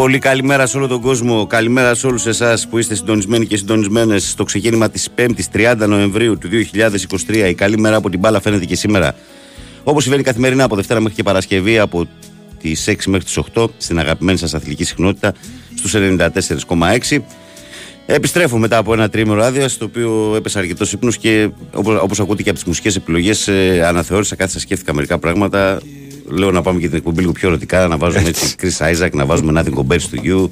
Πολύ πολύ καλημέρα σε όλο τον κόσμο. Καλημέρα σε όλους εσάς που είστε συντονισμένοι και συντονισμένες στο ξεκίνημα της 5ης 30 Νοεμβρίου του 2023. Η καλή μέρα από την μπάλα φαίνεται και σήμερα. Όπως συμβαίνει καθημερινά από Δευτέρα μέχρι και Παρασκευή από τις 6 μέχρι τις 8 στην αγαπημένη σας αθλητική συχνότητα στους 94,6. Επιστρέφω μετά από ένα τρίμηνο άδεια, στο οποίο έπεσα αρκετός ύπνος και όπως όπως ακούτε και από τις μουσικές επιλογές, ε, αναθεώρησα, κάθισα, σκέφτηκα μερικά πράγματα. Λέω να πάμε και την εκπομπή λίγο πιο ερωτικά, να βάζουμε έτσι Chris Isaac, να βάζουμε Nothing Compares to You,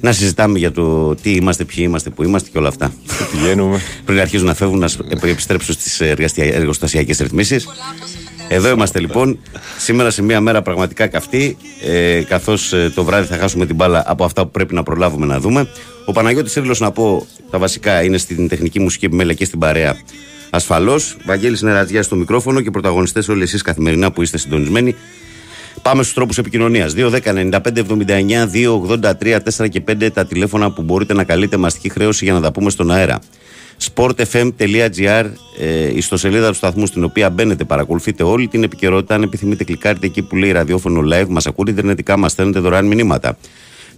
να συζητάμε για το τι είμαστε, ποιοι είμαστε, που είμαστε και όλα αυτά. Πηγαίνουμε. Πριν αρχίζουν να φεύγουν, να σ- επιστρέψω στις εργοστασιακές ρυθμίσεις. Εδώ είμαστε λοιπόν, σήμερα σε μια μέρα πραγματικά καυτή, ε, καθώς ε, το βράδυ θα χάσουμε την μπάλα από αυτά που πρέπει να προλάβουμε να δούμε. Ο Παναγιώτης Σύρλος να πω τα βασικά είναι στην τεχνική μουσική επιμέλεια και στην παρέα ασφαλώς. Βαγγέλης Νερατζιά στο μικρόφωνο και πρωταγωνιστές όλοι εσείς καθημερινά που είστε συντονισμένοι. Πάμε στους τρόπους επικοινωνίας. 2-10-95-79-2-83-4 και 5 τα τηλέφωνα που μπορείτε να καλείτε μαστική χρέωση για να τα πούμε στον αέρα. sportfm.gr ε, η ιστοσελίδα του σταθμού στην οποία μπαίνετε, παρακολουθείτε όλη την επικαιρότητα. Αν επιθυμείτε, κλικάρετε εκεί που λέει ραδιόφωνο live, μας ακούτε ιντερνετικά, μας στέλνετε δωρεάν μηνύματα.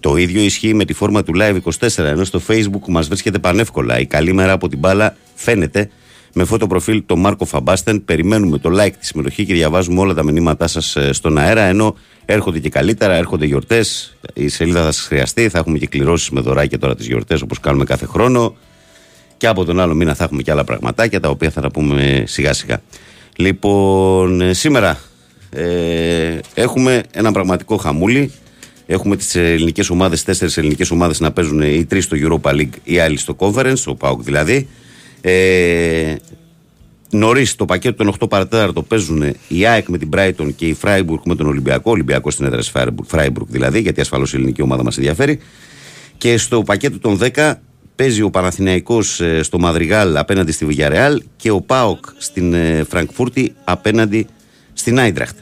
Το ίδιο ισχύει με τη φόρμα του Live 24, ενώ στο Facebook μας βρίσκεται πανεύκολα. Η καλή μέρα από την μπάλα φαίνεται με φώτο προφίλ το Μάρκο Φαμπάστεν. Περιμένουμε το like, τη συμμετοχή και διαβάζουμε όλα τα μηνύματά σας στον αέρα. Ενώ έρχονται και καλύτερα, έρχονται γιορτές. Η σελίδα θα σας χρειαστεί. Θα έχουμε και κληρώσεις με δωράκια τώρα τις γιορτές όπως κάνουμε κάθε χρόνο. Και από τον άλλο μήνα θα έχουμε και άλλα πραγματάκια τα οποία θα τα πούμε σιγά σιγά. Λοιπόν, ε, σήμερα ε, έχουμε ένα πραγματικό χαμούλι. Έχουμε τις ελληνικές ομάδες, τέσσερις ελληνικές ομάδες να παίζουν οι τρεις στο Europa League, οι άλλοι στο Conference, ο Πάουκ δηλαδή. Ε, Νωρίς το πακέτο των 8 παρατέταρτο παίζουν η ΑΕΚ με την Brighton και η Freiburg με τον Ολυμπιακό. Ολυμπιακός στην έδρα της Freiburg δηλαδή, γιατί ασφαλώς η ελληνική ομάδα μας ενδιαφέρει. Και στο πακέτο των 10 παίζει ο Παναθηναϊκός ε, στο Μαδριγάλ απέναντι στη Villarreal και ο ΠΑΟΚ στην ε, Φραγκφούρτη απέναντι στην Άιντραχτ.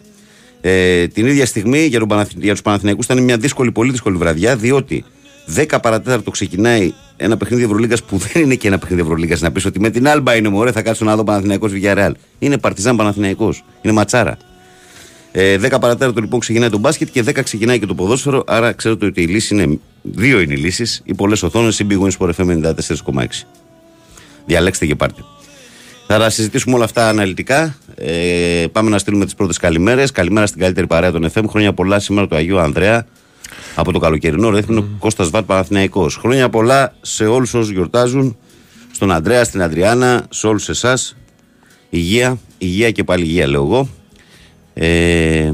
Ε, την ίδια στιγμή για, τον Παναθη... για τους Παναθηναϊκούς ήταν μια δύσκολη, πολύ δύσκολη βραδιά, διότι 10 παρατέταρτο ξεκινάει ένα παιχνίδι Ευρωλίγκας που δεν είναι και ένα παιχνίδι Ευρωλίγκας. Να πεις ότι με την Άλμπα είναι μωρέ, θα κάτσω να δω Παναθηναϊκός Villarreal. Είναι Παρτιζάν Παναθηναϊκός. Είναι ματσάρα. Ε, 10 παρατέταρτο λοιπόν ξεκινάει το μπάσκετ και 10 ξεκινάει και το ποδόσφαιρο. Άρα ξέρετε ότι η λύση είναι. Δύο είναι οι λύσεις. Οι πολλές οθόνες ή Big Wins for FM 94,6. Διαλέξτε και πάρτε. Θα τα συζητήσουμε όλα αυτά αναλυτικά. Ε, πάμε να στείλουμε τις πρώτες καλημέρες. Καλημέρα στην καλύτερη παρέα των FM. Χρόνια πολλά σήμερα του Αγίου Ανδρέα από το καλοκαιρινό ρέθμινο mm. Κώστας Βάρ Παναθηναϊκός. Χρόνια πολλά σε όλους όσους γιορτάζουν. Στον Ανδρέα, στην Αντριάννα, σε όλους εσάς. Υγεία, υγεία και πάλι υγεία λέω εγώ. Ε,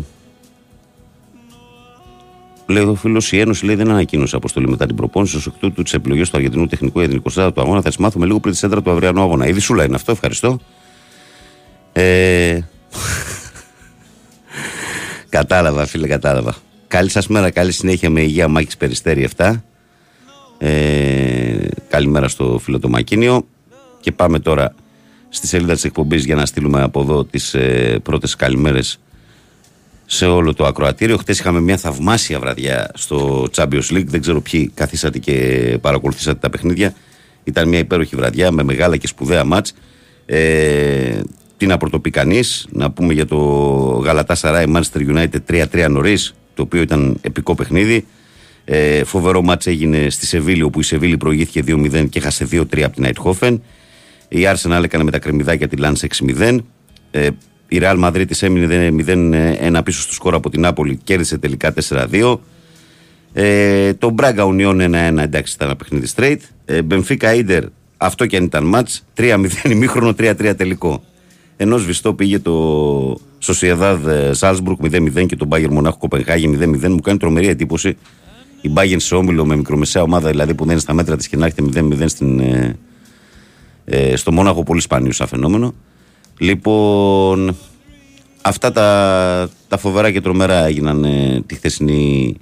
λέει εδώ ο φίλος, η Ένωση λέει, δεν ανακοίνωσε αποστολή μετά την προπόνηση. Ω εκ τούτου, τις επιλογές του Αργεντινού Τεχνικού για την 24 του αγώνα θα τις μάθουμε λίγο πριν τη σέντρα του αυριανού αγώνα. Ήδη σου είναι αυτό, ευχαριστώ. Ε, κατάλαβα, φίλε, κατάλαβα. Καλή σας μέρα, καλή συνέχεια με υγεία, Μάκης Περιστέρη 7. Ε, καλημέρα στο φίλο το Μακίνιο. Και πάμε τώρα στη σελίδα της εκπομπής για να στείλουμε από εδώ τις ε, πρώτες καλημέρες σε όλο το ακροατήριο. Χθε είχαμε μια θαυμάσια βραδιά στο Champions League. Δεν ξέρω ποιοι καθίσατε και παρακολουθήσατε τα παιχνίδια. Ήταν μια υπέροχη βραδιά με μεγάλα και σπουδαία μάτς. Ε, τι να πρωτοπεί κανείς, να πούμε για το Γαλατά Σαράι Manchester United 3-3 νωρίς, το οποίο ήταν επικό παιχνίδι. Ε, φοβερό μάτς έγινε στη Σεβίλη, όπου η Σεβίλη προηγήθηκε 2-0 και έχασε 2-3 από την Αιτχόφεν. Η Arsenal έκανε με τα κρεμμυδάκια τη Lance 6-0. Ε, η Real Madrid της έμεινε 0-1 πίσω στο σκορ από την Νάπολη, κέρδισε τελικά 4-2. Ε, το Μπράγκα Ουνιόν 1-1, εντάξει, ήταν ένα παιχνίδι straight. Ε, Μπενφίκα Ίντερ, αυτό και αν ήταν μάτς, 3-0 ημίχρονο, 3-3 τελικό. Ενώ σβηστό πήγε το Σοσιαδάδ Σάλσμπουργκ 0-0 και το Μπάγκερ Μονάχο Κοπενχάγη 0-0. Μου κάνει τρομερή εντύπωση η Μπάγκερ σε όμιλο με μικρομεσαία ομάδα, δηλαδή που δεν είναι στα μέτρα της και να έχετε 0-0 στην, ε, ε, στο Μόναχο, πολύ σπάνιο σαν φαινόμενο. Λοιπόν, αυτά τα, τα φοβερά και τρομερά έγιναν ε, τη χθεσινή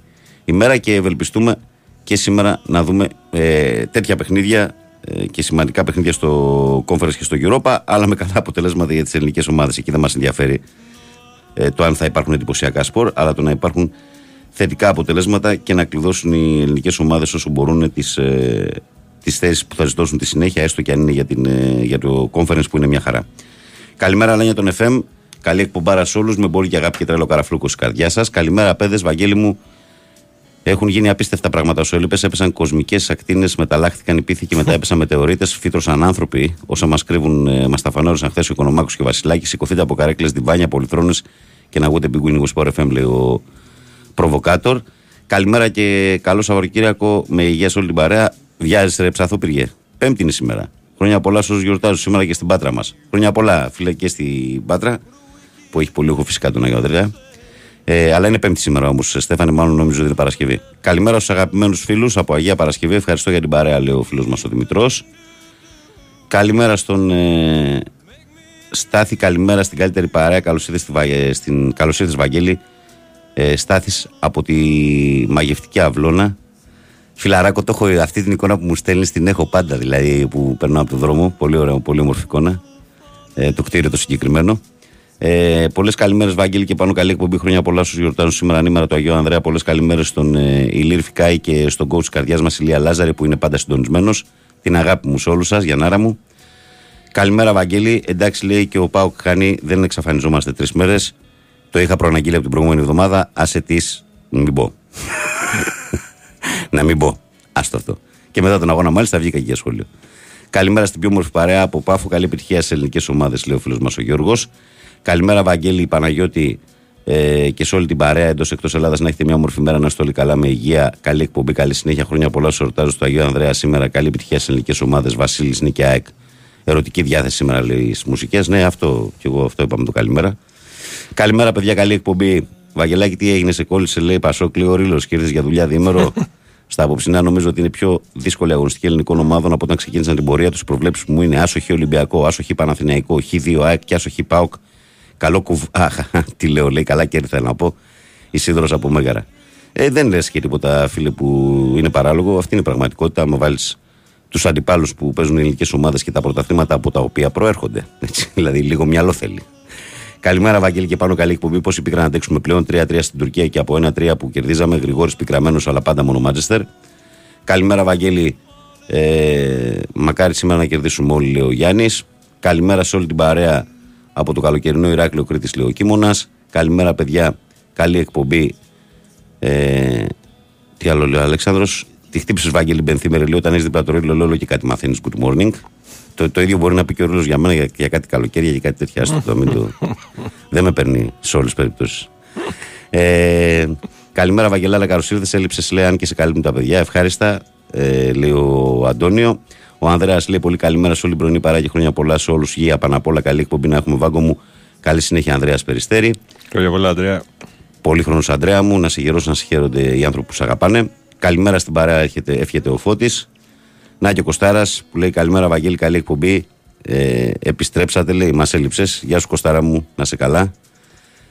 ημέρα και ευελπιστούμε και σήμερα να δούμε ε, τέτοια παιχνίδια ε, και σημαντικά παιχνίδια στο Conference και στο Europa, αλλά με καλά αποτελέσματα για τις ελληνικές ομάδες. Εκεί δεν μας ενδιαφέρει ε, το αν θα υπάρχουν εντυπωσιακά σπορ, αλλά το να υπάρχουν θετικά αποτελέσματα και να κλειδώσουν οι ελληνικές ομάδες όσο μπορούν τις ε, τις θέσεις που θα ζητώσουν τη συνέχεια, έστω και αν είναι για, την, ε, για το conference που είναι μια χαρά. Καλημέρα, Λένια τον FM. Καλή εκπομπάρα σε όλους. Με μπορεί και αγάπη και τρέλο καραφλούκο στη καρδιά σας. Καλημέρα, παιδες. Βαγγέλη μου, έχουν γίνει απίστευτα πράγματα. Όσο έλειπες, έπεσαν κοσμικές ακτίνες, μεταλλάχθηκαν οι πίθοι και μετά έπεσαν μετεωρίτες. Φύτρωσαν άνθρωποι. Όσα μας κρύβουν, ε, μας τα φανόρισαν χθες ο Οικονομάκος και ο Βασιλάκης. Σηκωθείτε από καρέκλες, διβάνια, πολυθρόνε και να ακούτε Big Wing Sport FM, λέει ο προβοκάτορ. Καλημέρα και καλό Σαββατοκύριακο με υγεία σε όλη την παρέα. Βιάζεσαι, ρε ψαθόπυργε. Πέμπτη είναι σήμερα. Χρόνια πολλά σε όσους γιορτάζουν σήμερα και στην πάτρα μας. Χρόνια πολλά, φίλε, και στην πάτρα που έχει πολύ έχω φυσικά τον Αγιο ε, αλλά είναι Πέμπτη σήμερα όμως. Στέφανε, μάλλον νομίζω ότι είναι Παρασκευή. Καλημέρα στους αγαπημένους φίλους από Αγία Παρασκευή. Ευχαριστώ για την παρέα, λέει ο φίλος μας ο Δημητρός. Καλημέρα στον ε, Στάθη, καλημέρα στην καλύτερη παρέα. Καλώς ήρθες στην καλώς ήρθες, Βαγγέλη. Ε, Στάθης από τη μαγευτική αυλώνα. Φιλαράκο, το έχω, αυτή την εικόνα που μου στέλνεις την έχω πάντα, δηλαδή που περνάω από τον δρόμο. Πολύ ωραίο, πολύ όμορφη εικόνα. Ε, το κτίριο το συγκεκριμένο. Ε, Πολλές καλημέρες, Βάγγελη, και πάνω καλή εκπομπή. Χρόνια πολλά στους γιορτάζουν σήμερα ανήμερα του Αγίου Ανδρέα. Πολλές καλημέρες στον ε, Ηλίρ Φικάη και στον coach της καρδιάς μας, Ηλία Λάζαρη, που είναι πάντα συντονισμένος. Την αγάπη μου σε όλους σας, Γιανάρα μου. Καλημέρα, Βαγγέλη. Εντάξει, λέει και ο Πάουκ κάνει, δεν εξαφανιζόμαστε τρεις μέρες. Το είχα προαναγγείλει από την προηγούμενη εβδομάδα. Άσε τη, μην πω. να μην πω. Άστο αυτό. Και μετά τον αγώνα, μάλιστα, βγήκα και για σχόλιο. Καλημέρα στην πιο όμορφη παρέα από Πάφο. Καλή επιτυχία σε ελληνικές ομάδες, λέει ο φίλος μας ο Γιώργος. Καλημέρα, Βαγγέλη Παναγιώτη ε, και σε όλη την παρέα εντός εκτός Ελλάδας να έχετε μια όμορφη μέρα, να είστε όλοι καλά με υγεία. Καλή εκπομπή, καλή συνέχεια. Χρόνια πολλά σου ορτάζω στο Αγίο Ανδρέα σήμερα. Καλή επιτυχία σε ελληνικές ομάδες. Βασίλης Νίκη ΑΕΚ. Ερωτική διάθεση σήμερα λέει στις μουσικές. Ναι, αυτό και εγώ αυτό είπαμε το καλημέρα. Καλημέρα, παιδιά, καλή εκπομπή. Βαγγελάκη, τι έγινε, σε κόλλησε, λέει Πασόκλη ο Ρήλο και ήρθε για δουλειά διήμερο. Στα απόψινά νομίζω ότι είναι πιο δύσκολη αγωνιστική ελληνικών ομάδων από όταν ξεκίνησαν την πορεία τους. Οι προβλέψεις μου είναι άσοχη Ολυμπιακό, άσοχη Παναθηναϊκό, Χ2 ΑΕΚ και άσοχη ΠΑΟΚ. Καλό κουβ. Αχ, τι λέω, λέει, καλά και ήρθα να πω. Ισίδρο από Μέγαρα. Ε, δεν λες και τίποτα, φίλε, που είναι παράλογο. Αυτή είναι η πραγματικότητα. Αν βάλεις τους αντιπάλους που παίζουν οι ελληνικές ομάδες και τα πρωταθλήματα από τα οποία προέρχονται. Έτσι, δηλαδή, λίγο μυαλό θέλει. Καλημέρα, Βαγγέλη, και πάνω καλή εκπομπή. Πώ πήγαν να αντέξουμε πλέον; 3-3 στην Τουρκία και από 1-3 που κερδίζαμε. Γρηγόρης πικραμένος, αλλά πάντα μόνο Μάτζεστερ. Καλημέρα, Βαγγέλη. Ε, μακάρι σήμερα να κερδίσουμε όλοι, λέει ο Γιάννης. Καλημέρα σε όλη την παρέα από το καλοκαιρινό Ηράκλειο Κρήτης Λεοκίμωνα. Καλημέρα, παιδιά. Καλή εκπομπή. Ε, τι άλλο λέει ο Αλέξανδρος. Τη χτύπησε Βάγγελη Μπενθήμερη λέει όταν έχει δίπλα το ρίλο Λόλο και κάτι μαθαίνεις. Good morning. Το, το ίδιο μπορεί να πει και ο ρίλος για μένα για, για κάτι καλοκαίρια και κάτι τέτοια. Στο, το, το, δεν με παίρνει σε όλες τις περιπτώσεις. Ε, καλημέρα, Βαγγελάλα. Καλώς ήρθες. Έλειψες, λέει, αν και σε καλύπτουν τα παιδιά. Ευχάριστα, ε, λέει ο Αντώνιο. Ο Ανδρέας λέει πολύ καλημέρα σε όλη την πρωινή παράγει χρόνια πολλά σε όλους. Γεια πάνω απ' όλα. Καλή εκπομπή να έχουμε βάγκο μου. Καλή συνέχεια, Ανδρέας Περιστέρη. Χρόνια πολλά, Ανδρέα. Πολύ χρόνος, Ανδρέα μου. Να σε γερό, να σε χαίρονται οι άνθρωποι που σε αγαπάνε. Καλημέρα στην παρέα, έρχεται, εύχεται ο Φώτης. Να και ο Κοστάρα που λέει καλημέρα, Βαγγέλη, καλή εκπομπή. Ε, επιστρέψατε, λέει, μας έλειψες. Γεια σου, Κοστάρα μου, να σε καλά.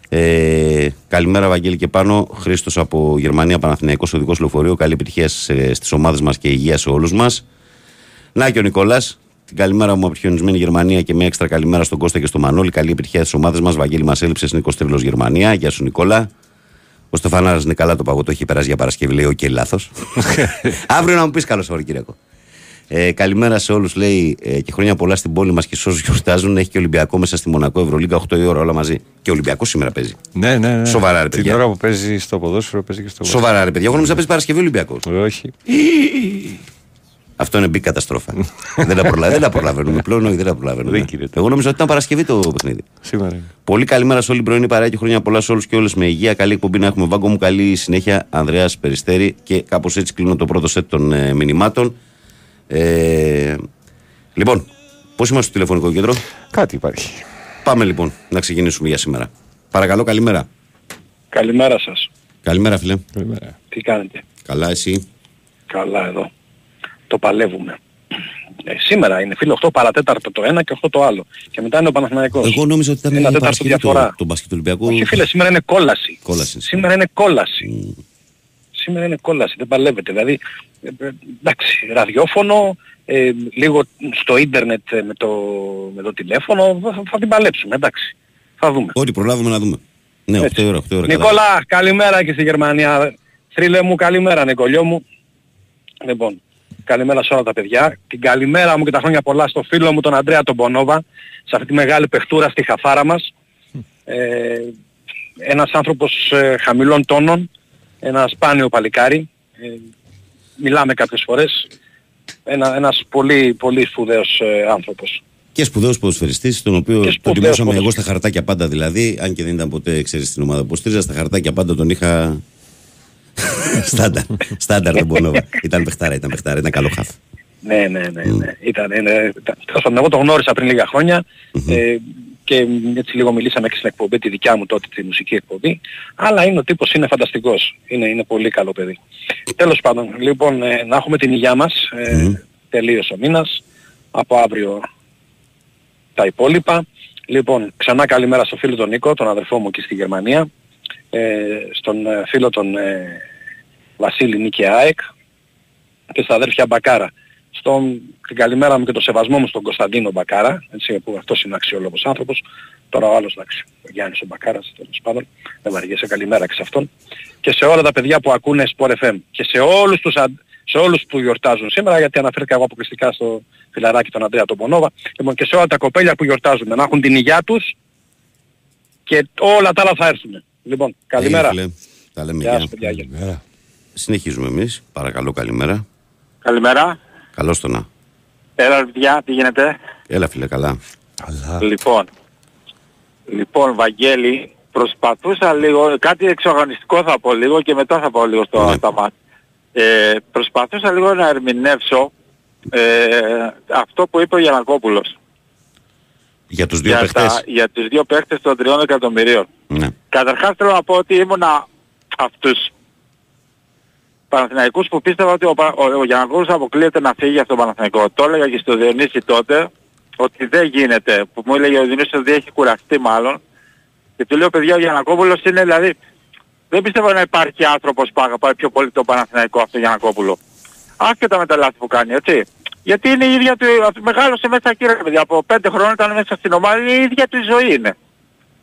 Ε, καλημέρα, Βαγγέλη, και Πάνο. Χρήστος από Γερμανία, Παναθηναϊκός Οδικό Λεωφορείο. Καλή επιτυχία στις ομάδες μας και υγεία σε όλους μας. Να και ο Νικόλας. Την καλημέρα μου από τη χιονισμένη Γερμανία και μια έξτρα καλημέρα στον Κώστα και στο Μανώλη. Καλή επιτυχία στις ομάδες μας. Βαγγέλη μας έλειψε Νίκο Τρίλο Γερμανία. Γεια σου, Νικόλα. Ο Στεφανάρας είναι καλά το παγωτό, έχει περάσει για Παρασκευή. Λέει: OK, okay, λάθος. Αύριο να μου πεις καλό Σαββατοκύριακο. Ε, καλημέρα σε όλους, λέει ε, και χρόνια πολλά στην πόλη μας και σε όσους γιορτάζουν. Έχει και Ολυμπιακό μέσα στη Μονακό, Ευρωλίγκα 8 η ώρα όλα μαζί. Και Ολυμπιακός σήμερα παίζει. Ναι, ναι, ναι. Σοβαρά, ρε παιδιά. Την ώρα που παίζει στο ποδόσφαιρο παίζει και στο Σοβαρά, ρε παιδιά. Εγώ νομίζω παίζει Παρασκευή Ολυμπιακός. Όχι. Αυτό είναι μπει καταστρόφα. δεν, τα προλα... δεν τα προλαβαίνουμε πλέον, όχι, δεν τα προλαβαίνουμε. Δεν, Εγώ νομίζω ότι ήταν Παρασκευή το παιχνίδι. Σήμερα. Πολύ καλή μέρα σε όλη την πρωινή παρέα και χρόνια πολλά σε όλους και όλες με υγεία. Καλή εκπομπή να έχουμε βάγκο μου. Καλή συνέχεια, Ανδρέας Περιστέρη. Και κάπως έτσι κλείνω το πρώτο σετ των ε, μηνυμάτων. Ε, λοιπόν, πώς είμαστε στο τηλεφωνικό κέντρο; Κάτι υπάρχει. Πάμε λοιπόν να ξεκινήσουμε για σήμερα. Παρακαλώ, καλημέρα. Καλημέρα σας. Καλημέρα, φίλε. Καλημέρα. Τι κάνετε; Καλά, εσύ; Καλά εδώ. Το παλεύουμε. Ε, σήμερα είναι φίλο 8 παρατέταρτο το ένα και 8 το άλλο. Και μετά είναι ο Παναθηναϊκός. Εγώ νόμιζα ότι ήταν Ένα η τέταρτο Παρασκευή το, διαφορά. το μπάσκετ του Ολυμπιακού. Όχι φίλε, σήμερα είναι κόλαση. Κόλαση. Σήμερα είναι κόλαση. Σήμερα είναι κόλαση, δεν παλεύεται. Δηλαδή, ε, ε, εντάξει, ραδιόφωνο, ε, λίγο στο ίντερνετ ε, με το, με το τηλέφωνο, θα, θα την παλέψουμε, εντάξει. Θα δούμε. Ό,τι προλάβουμε να δούμε. Ναι, 8 Έτσι. ώρα, 8 ώρα. καλά. Νικόλα, καλημέρα και στη Γερμανία. Θρύλε μου, καλημέρα Νικολιό μου. Λοιπόν, καλημέρα σε όλα τα παιδιά. Την καλημέρα μου και τα χρόνια πολλά στο φίλο μου τον Αντρέα τον Πονόβα, σε αυτή τη μεγάλη παιχτούρα στη χαφάρα μας. Ε, ένας άνθρωπος ε, χαμηλών τόνων, ένα σπάνιο παλικάρι. Ε, μιλάμε κάποιες φορές. Ένα, ένας πολύ, πολύ σπουδαίος ε, άνθρωπος. Και σπουδαίος ποδοσφαιριστής, τον οποίο Και τον σπουδαίος τιμούσαμε εγώ ποδοσφαιριστής. στα χαρτάκια πάντα δηλαδή, αν και δεν ήταν ποτέ, ξέρεις την ομάδα που στήριζα, στα χαρτάκια πάντα τον είχα. Στάνταρ. Στάνταρ τον Πονόβα. ήταν παιχτάρα, ήταν παιχτάρα, ήταν καλό χαφ. Ναι, ναι, ναι. ναι. Ήταν, είναι, ήταν, τέλος πάντων, εγώ το γνώρισα πριν λίγα χρόνια ε, και έτσι λίγο μιλήσαμε και στην εκπομπή τη δικιά μου τότε, τη μουσική εκπομπή. Αλλά είναι ο τύπος, είναι φανταστικός. Είναι, είναι πολύ καλό παιδί. Τέλος πάντων, λοιπόν, ε, να έχουμε την υγειά μας. Ε, Μμμ. Τελείωσε ο μήνας. Από αύριο τα υπόλοιπα. Λοιπόν, ξανά καλημέρα στο φίλο τον Νίκο, τον αδερφό μου εκεί στη Γερμανία. Ε, στον ε, φίλο τον ε, Βασίλη Νίκη ΑΕΚ και στα αδέρφια Μπακάρα. Στον, την καλημέρα μου και το σεβασμό μου στον Κωνσταντίνο Μπακάρα, έτσι, που αυτός είναι αξιόλογος άνθρωπος. Τώρα ο άλλος, εντάξει, ο Γιάννης ο Μπακάρας, τέλος πάντων, δεν βαριέσαι καλημέρα και σε αυτόν. Και σε όλα τα παιδιά που ακούνε Sport FM και σε όλους τους, αν- σε όλους που γιορτάζουν σήμερα, γιατί αναφέρθηκα εγώ αποκλειστικά στο φιλαράκι τον Αντρέα τον Πονόβα, λοιπόν, και σε όλα τα κοπέλια που γιορτάζουν, να έχουν την υγειά τους και όλα τα άλλα θα έρθουν. Λοιπόν, καλημέρα. Έγινε, φίλε. Τα λέμε Γεια γεια. σας παιδιά. Γεια. Καλημέρα. Συνεχίζουμε εμείς. Παρακαλώ, καλημέρα. Καλημέρα. Καλώς το να. Έλα παιδιά, τι γίνεται; Έλα, φίλε, καλά. Καλά. Λοιπόν, λοιπόν Βαγγέλη, προσπαθούσα λίγο, κάτι εξοργανιστικό θα πω λίγο και μετά θα πω λίγο στο Ναι. στα μάτια. Ε, προσπαθούσα λίγο να ερμηνεύσω ε, αυτό που είπε ο Γιανακόπουλος Για τους δύο για, παιχτέ. τα- για τους δύο παίχτες των τριών εκατομμυρίων. Ναι. Καταρχάς θέλω να πω ότι ήμουνα αυτούς Παναθηναϊκούς που πίστευα ότι ο, Πα- ο, ο Γιανακόπουλος αποκλείεται να φύγει από τον Παναθηναϊκό. Το έλεγα και στο Διονύση τότε ότι δεν γίνεται. Που μου έλεγε ο Διονύσης ότι έχει κουραστεί μάλλον. Και του λέω παιδιά ο Γιανακόπουλος είναι δηλαδή δεν πιστεύω να υπάρχει άνθρωπος που αγαπάει πιο πολύ τον Παναθηναϊκό από τον Γιανακόπουλο. Άσχετα με τα λάθη που κάνει, έτσι. Γιατί είναι η ίδια του, αυτό- μεγάλωσε μέσα εκεί ρε παιδιά. Από πέντε χρόνια ήταν μέσα στην ομάδα, η ίδια του η ζωή είναι.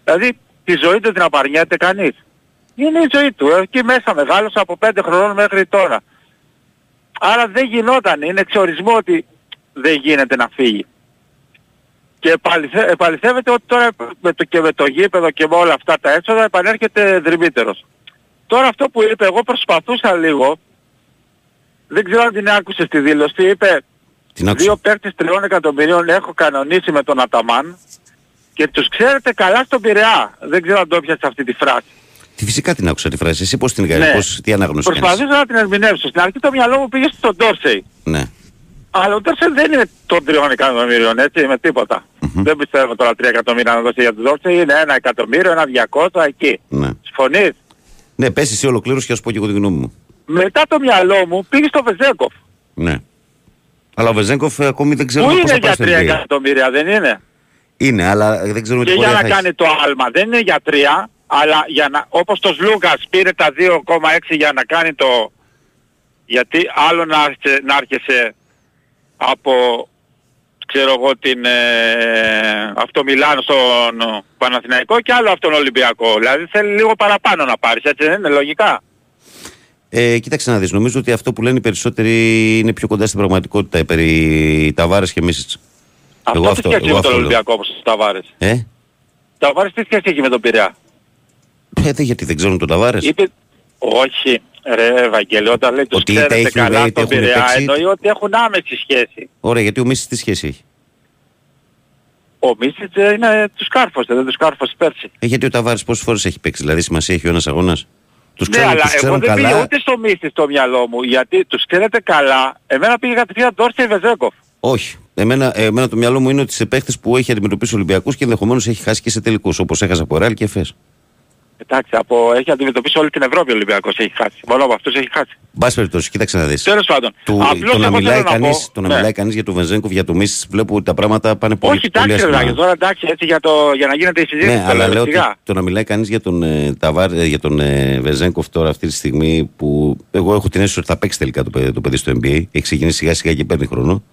Δηλαδή τη ζωή του την απαρνιέται κανείς. Είναι η ζωή του. Εκεί μέσα μεγάλωσε από πέντε χρόνων μέχρι τώρα. Άρα δεν γινόταν. Είναι εξορισμό ότι δεν γίνεται να φύγει. Και επαληθε- επαληθεύεται ότι τώρα με το, και με το γήπεδο και με όλα αυτά τα έσοδα επανέρχεται δρυμύτερος. Τώρα αυτό που είπε, εγώ προσπαθούσα λίγο, δεν ξέρω αν την άκουσες τη δήλωση, είπε Την άκουσα. δύο παίκτες τριών εκατομμυρίων έχω κανονίσει με τον Αταμάν και τους ξέρετε καλά στον Πειραιά. Δεν ξέρω αν το έπιασες αυτή τη φράση. Τι φυσικά την άκουσα τη φράση. Εσύ πώς την έκανε, Ναι. πώς, τι ανάγνωση κάνεις. Προσπαθούσα να την ερμηνεύσω. Στην αρχή το μυαλό μου πήγε στον Ντόρσεϊ. Ναι. Αλλά ο Ντόρσεϊ δεν είναι των τριών εκατομμύριων, έτσι, με τίποτα. Μμμ. Δεν πιστεύω τώρα τρία εκατομμύρια να δώσει για τον Ντόρσεϊ. Είναι ένα εκατομμύριο, ένα διακόσια εκεί. Ναι. Συμφωνείς; Ναι, πες εσύ ολοκλήρωση και ας πω και εγώ τη γνώμη μου. Μετά το μυαλό μου πήγε στο Βεζέκοφ. Ναι. Αλλά ο Βεζέγκοφ ε, ακόμη δεν ξέρουμε Που πώς είναι θα πάει για στο τρία NBA. εκατομμύρια, δεν είναι; Είναι, αλλά δεν ξέρουμε τι Και για πορεία να θα έχεις. κάνει το άλμα. Δεν είναι για τρία, αλλά για να, όπως το Σλούκας πήρε τα 2,6 για να κάνει το... Γιατί άλλο να, άρχισε- να άρχισε από, ξέρω εγώ, την, ε, αυτό Μιλάνο στον ε, Παναθηναϊκό και άλλο αυτόν Ολυμπιακό. Δηλαδή θέλει λίγο παραπάνω να πάρεις, έτσι δεν είναι λογικά. Ε, κοίταξε να δεις, νομίζω ότι αυτό που λένε οι περισσότεροι είναι πιο κοντά στην πραγματικότητα ε, περί Ταβάρες και Μίσιτς. Αυτό Εγώ τι αυτό- σχέση εγώ με τον αυτό λέω. Ολυμπιακό όπως ο Ταβάρες; Ε, Ταβάρες τι σχέση έχει με τον Πειραιά; Ε δεν, γιατί δεν ξέρουν τον Ταβάρες; Είπε, όχι, ρε Ευαγγέλιο, όταν λέει τους Ότι είτε ξέρετε έχει, καλά λέει, είτε στον έχουν Πειραιά, παίξει. εννοεί ότι έχουν άμεση σχέση. Ωραία, γιατί ο Μίσιτς τι σχέση έχει; Ο Μίσιτς ε, είναι τους κάρφωσε, δεν τους κάρφωσε πέρσι. Ε, γιατί ο Ταβάρες πόσες φορές έχει παίξει, δηλαδή σημασία έχει ο ένας αγώνας; Τους Ναι, ξέρουν, αλλά τους εγώ ξέρουν δεν πήγε καλά; ούτε στο Μίσιτς στο μυαλό μου, γιατί τους ξέρετε καλά, εμένα πήγε κατευθείαν Ντόρσεϊ Βεζέκοφ. Όχι. Εμένα, εμένα το μυαλό μου είναι ότι σε παίχτες που έχει αντιμετωπίσει ο Ολυμπιακούς και ενδεχομένως έχει χάσει και σε τελικούς, όπως έχασε από Ρεάλ και Εφές. Ε, Εντάξει, από, έχει αντιμετωπίσει όλη την Ευρώπη ο Ολυμπιακός, έχει χάσει. Μόνο από αυτούς έχει χάσει. Μπας περιπτώσει, κοίταξε να δεις. Τέλος πάντων. Του, Απλώς το να εγώ μιλάει θέλω να κανείς, πω- το να ναι. μιλάει κανείς για τον Βεζέγκοφ, για το Μίσης, βλέπω ότι τα πράγματα πάνε πολύ, Όχι, πολύ εντάξει, ρε άσχημα. Δάκη, τώρα εντάξει, έτσι για, το, για να γίνεται η συζήτηση. Ναι, τώρα, αλλά ρε, λέω ότι σιγά. το να μιλάει κανείς για τον, ε, Ταβάρ, ε, για τον ε, Βεζέγκοφ τώρα αυτή τη στιγμή που εγώ έχω την αίσθηση ότι θα παίξει τελικά το παιδί, το παιδί στο NBA. Έχει ξεκινήσει σιγά σιγά και παίρνει χρόνο.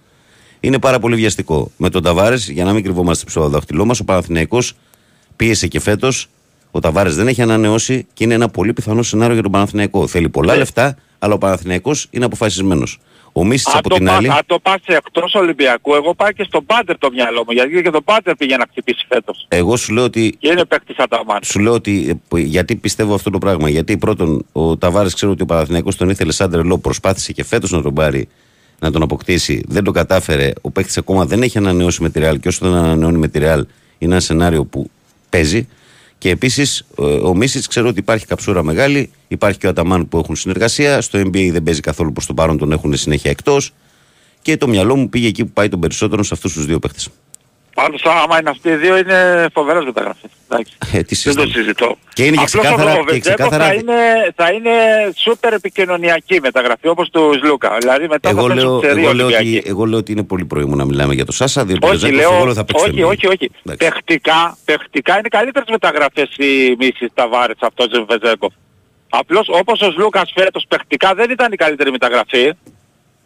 Είναι πάρα πολύ βιαστικό. Με τον Ταβάρες, για να μην κρυβόμαστε στο δάχτυλό μας, ο Παναθηναϊκός πίεσε και φέτος. Ο Ταβάρες δεν έχει ανανεώσει και είναι ένα πολύ πιθανό σενάριο για τον Παναθηναϊκό. Θέλει πολλά Ναι. λεφτά, αλλά ο Παναθηναϊκός είναι αποφασισμένος. Ο Μίσης Αν από το, την πας, άλλη. αν το πας εκτός Ολυμπιακού, εγώ πάω και στον Πάντερ το μυαλό μου, γιατί και τον Πάντερ πήγε να χτυπήσει φέτος. Εγώ σου λέω ότι Και είναι παίκτης Αταμάν. Σου λέω ότι. ε, Γιατί πιστεύω αυτό το πράγμα. Γιατί πρώτον, ο Ταβάρη ξέρω ότι ο Παναθηναϊκός τον ήθελε σαν τρελό, προσπάθησε και φέτος να τον πάρει, να τον αποκτήσει. Δεν το κατάφερε. Ο παίκτης ακόμα δεν έχει ανανεώσει με τη Real και όσο δεν ανανεώνει με τη Real είναι ένα σενάριο που παίζει. Και επίσης ο Μίσιτς ξέρω ότι υπάρχει καψούρα μεγάλη. Υπάρχει και ο Αταμάν που έχουν συνεργασία. Στο NBA δεν παίζει καθόλου προς το παρόν, τον έχουν συνέχεια εκτός. Και το μυαλό μου πήγε εκεί που πάει τον περισσότερο σε αυτούς τους δύο παίχτες. Πάντως άμα είναι αυτοί οι δύο είναι φοβερές μεταγραφές. Εντάξει. Ε, τι Δεν το συζητάμε. συζητώ. Και είναι και Απλώς ξεκάθαρα- ο και Βεζέγκοφ ξεκάθαρα- θα είναι, θα είναι σούπερ επικοινωνιακή μεταγραφή όπως του Σλούκα. Δηλαδή μετά Εγώ θα λέω, παίξουν ξεροί εγώ, λέω ότι, Ολυμπιακοί. εγώ λέω ότι είναι πολύ πρωί να μιλάμε για το Σάσα, διότι ο Όχι, Βεζέγκοφ λέω, εγώ λέω θα παίξει όχι, το όχι, όχι. Εντάξει. Παιχτικά, παιχτικά είναι καλύτερες μεταγραφές οι Μίσης Ταβάρες αυτός ο Βεζέγκοφ. Απλώς όπως ο Σλούκας φέτος παιχτικά δεν ήταν η καλύτερη μεταγραφή,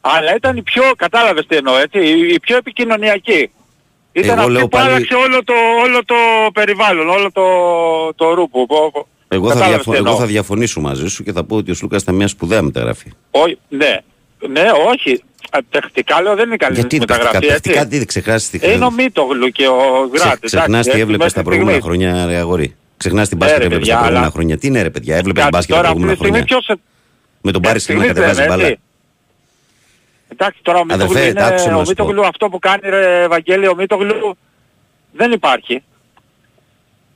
αλλά ήταν η πιο, κατάλαβες τι εννοώ έτσι, η, η πιο επικοινωνιακή. Ήταν Εγώ αυτή λέω που πάλι- άλλαξε όλο το, όλο το περιβάλλον, όλο το, το ρούπο. Πο- πο- Εγώ θα, κατάλαβες διαφο- τι εγώ εννοώ. θα διαφωνήσω μαζί σου και θα πω ότι ο Σλούκας ήταν μια σπουδαία μεταγραφή. Όχι, ναι, ναι, όχι. Ε, Παιχτικά λέω δεν είναι καλή Γιατί μεταγραφή, παιχτικά, έτσι. παιχτικά τι δεν ξεχάσει τι Ε, Είναι ο Μίτογλου και ο Γκράτ. Ξεχνάς τι έβλεπες τα προηγούμενα χρόνια, ρε αγόρι. Ξεχνάς την μπάσκετ Ε, ρε, έβλεπες παιδιά, τα προηγούμενα αλλά- χρόνια. Τι είναι ρε παιδιά, έβλεπε Κάτι μπάσκετ τα τώρα προηγούμενα αυτή τη στιγμή χρόνια. ποιος... Με τον Πάρη Στήλ να Στιγμής κατεβάζει λέμε, μπάλα. έτσι. Εντάξει τώρα ο Αδερφέ, Μίτογλου, είναι, άκουσε να ο σου πω. Μίτογλου αυτό που κάνει ρε Βαγγέλη, ο Μίτογλου δεν υπάρχει.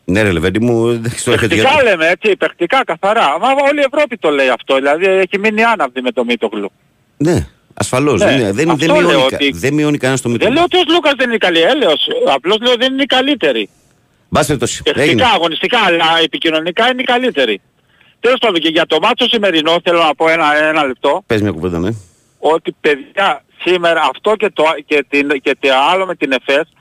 Ναι, ρε Λεβέντη μου, δεν το έχετε Παιχτικά για. λέμε έτσι, παιχτικά καθαρά. Μα όλη η Ευρώπη το λέει αυτό, δηλαδή έχει μείνει άναυδη με το Μίτογλου. Ναι, ασφαλώς. Ναι, Δεν, δεν, αυτό δεν λέω μειώνει, κα- ότι- δεν μειώνει κανένας το Δεν μήτρο. λέω ότι ο Λούκας δεν είναι καλή, έλεος. Απλώς λέω δεν είναι η καλύτερη. Μπας περιπτώσει. Έγινε. Τεχνικά, αγωνιστικά, αλλά επικοινωνικά είναι η καλύτερη. Τέλος πάντων και για το μάτσο σημερινό θέλω να πω ένα, ένα λεπτό Πες μια κουβέντα, ναι. Ότι παιδιά σήμερα αυτό και το, και την, και το άλλο με την ΕΦΕΣ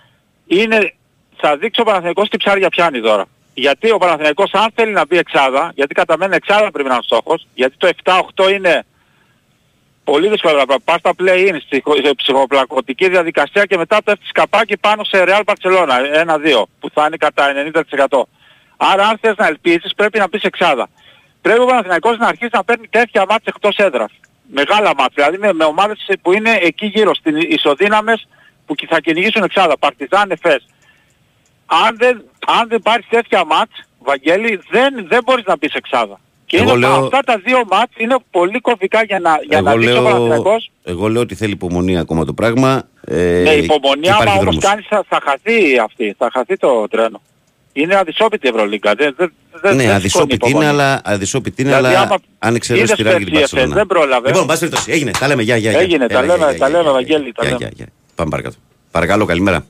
είναι θα δείξει ο Παναθηναϊκός τι ψάρια πιάνει τώρα. Γιατί ο Παναθηναϊκός αν θέλει να μπει εξάδα, γιατί κατά μένα εξάδα πρέπει να είναι ο στόχος, γιατί το 7-8 είναι πολύ δύσκολο να πας στα play-in, στη σε ψυχοπλακωτική διαδικασία και μετά πέφτεις καπάκι πάνω σε Real Barcelona, 1-2, που θα είναι κατά 90%. Άρα αν θες να ελπίσεις πρέπει να μπεις εξάδα. Πρέπει ο Παναθηναϊκός να αρχίσει να παίρνει τέτοια μάτια εκτός έδρας. Μεγάλα μάτια, δηλαδή με, με ομάδες που είναι εκεί γύρω, στην ισοδύναμες που θα κυνηγήσουν εξάδα. Παρτιζάν, Εφές. Αν δεν, αν δεν πάρεις τέτοια μάτς, Βαγγέλη, δεν, δεν μπορείς να μπεις εξάδα. Και Εγώ είναι, λέω- αυτά τα δύο μάτς είναι πολύ κομβικά για να, για να Εγώ δείξει ο λέω, Παναθηναϊκός. εγώ λέω ότι θέλει υπομονή ακόμα το πράγμα. Ε, Ναι, και υπομονή, άμα υπάρχει όμως δρόμος. κάνεις θα, θα χαθεί αυτή, θα χαθεί το τρένο. Είναι αδυσόπιτη η Ευρωλίγκα. Δεν, δεν, δεν, Ναι, δεν αδυσόπιτη σηκώνει είναι, υπομονή. αλλά, αδυσόπιτη είναι, Δηλαδή, αλλά άμα αν εξαιρέσει είδες τη Ράγη την πέρσι η ΕΦΕΣ, Παρσελόνα. δεν πρόλαβες. Λοιπόν, πάση περιπτώσει, έγινε. Τα λέμε. Γεια, γεια, γεια. Έγινε, τα Έλα, λέμε, γεια, τα γεια, λέμε, γεια, Βαγγέλη, τα γεια, λέμε. γεια, γεια. Πάμε παρακάτω. Παρακαλώ, καλημέρα.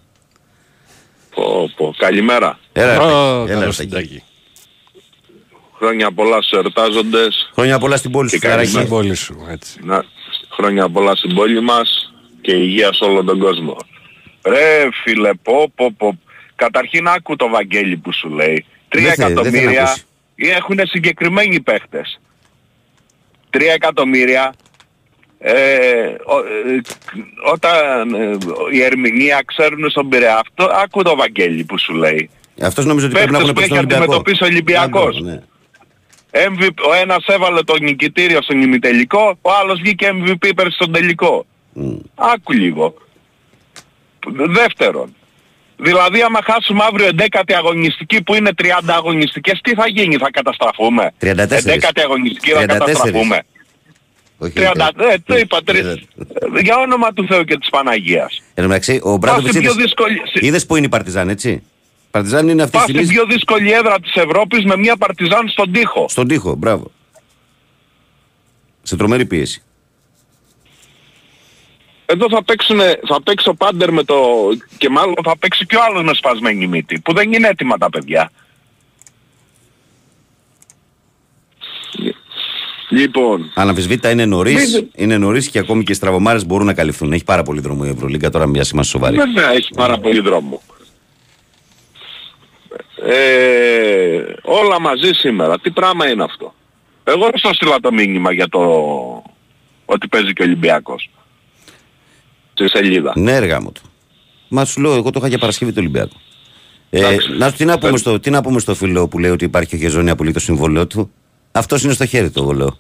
Πω, πω. Καλημέρα. Έλα, Ω, Έλα, καλώς Έλα, την Τάκη. Χρόνια πολλά στους εορτάζοντες. Χρόνια πολλά στην πόλη σου, Και Φιλαράκη. Στην καλημέρα. πόλη σου, έτσι. Να, χρόνια πολλά στην πόλη μας και υγεία σε όλο τον κόσμο. Ρε φίλε, πω, πω, πω. Καταρχήν άκου το Βαγγέλη που σου λέει. Τρία Δεν θε- δεν θέλει να εκατομμύρια ακούσει. έχουν συγκεκριμένοι παίχτες. Τρία εκατομμύρια ε, ο- ε, όταν ε, η Ερμηνεία ξέρουν στον Πειραιά αυτό, άκου το Βαγγέλη που σου λέει. Αυτός νομίζω ότι πρέπει να Παίχτες έχουν που παίξει έχει τον Ολυμπιακό. αντιμετωπίσει ο Ολυμπιακός. Ναι, ναι. MVP, ο ένας έβαλε το νικητήριο στον ημιτελικό, ο άλλος βγήκε MVP πέρσι στον τελικό. Μμ. Άκου λίγο. Δεύτερον, δηλαδή άμα χάσουμε αύριο 11η αγωνιστική που είναι 30 αγωνιστικές, τι θα γίνει, θα καταστραφούμε; 34. 11η αγωνιστική θα 34. καταστραφούμε. Όχι, 30, ε, το είπα, τρι- 30. για όνομα του Θεού και της Παναγίας. Εν τω μεταξύ, ο Πάω Μπράντοβιτς στην πιο είδες, δύσκολη... είδες που είναι η Παρτιζάν, έτσι; Η Παρτιζάν είναι αυτή τη Πάω στην στιγμή πιο δύσκολη έδρα της Ευρώπης με μια παρτιζάν στον τοίχο. στον τοίχο. Μπράβο. Σε τρομερή πίεση. Εδώ θα, παίξουνε, θα παίξει ο Πάντερ με το... και μάλλον θα παίξει και ο άλλος με σπασμένη μύτη. Που δεν είναι έτοιμα τα παιδιά. Λοιπόν, Αναμφισβήτητα είναι νωρίς. Μην- Είναι νωρίς και ακόμη και οι στραβομάρε μπορούν να καλυφθούν. Έχει πάρα πολύ δρόμο η Ευρωλίγκα τώρα, μια σημασία σοβαρή. βέβαια έχει πάρα πολύ δρόμο. Ε, όλα μαζί σήμερα. Τι πράγμα είναι αυτό. Εγώ δεν σας στείλα το μήνυμα για το ότι παίζει και ο Ολυμπιακός. Στη σελίδα. Ναι, έργα μου του. Μα σου λέω, εγώ το είχα για Παρασκευή του Ολυμπιακού. Ε, Εντάξει. να, τι, να πούμε Δεν- στο, τι να πούμε στο φίλο που λέει ότι υπάρχει ο Χεζόνη απολύτως συμβολέο του. Αυτός είναι στο χέρι του, εγώ λέω.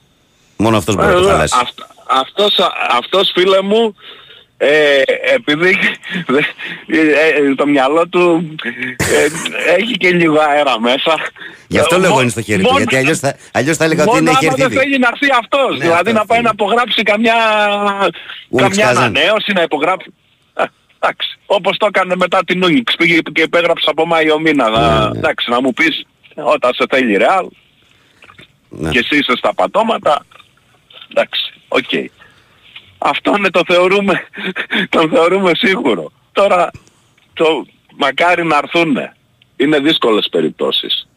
Μόνο αυτός μπορεί να το Ε, χαλάσει. αυ- αυτός, αυτός φίλε μου ε, επειδή δε- ε, ε, το μυαλό του ε, έχει και λίγο αέρα μέσα. Γι' αυτό Ε, λέω εγώ μο- είναι στο χέρι του. μόνο- Γιατί αλλιώς θα, αλλιώς θα έλεγα ότι Μόνος είναι έχει άμα έρθει δεν ήδη. θέλει να έρθει αυτός. Ναι, δηλαδή αυτό να πάει θέλει. να υπογράψει καμιά, Ούνιξ καμιά Κάζαν. ανανέωση, να υπογράψει. Ε, εντάξει. Όπως το έκανε μετά την Ούνιξ. Πήγε και υπέγραψε από Μάιο μήνα. Να, ναι. εντάξει, να μου πεις όταν σε θέλει η Ρεάλ Ναι. και εσύ είσαι στα πατώματα. Εντάξει, οκ. Αυτό είναι το θεωρούμε, το θεωρούμε σίγουρο. Τώρα, το μακάρι να έρθουν. Είναι δύσκολες περιπτώσεις.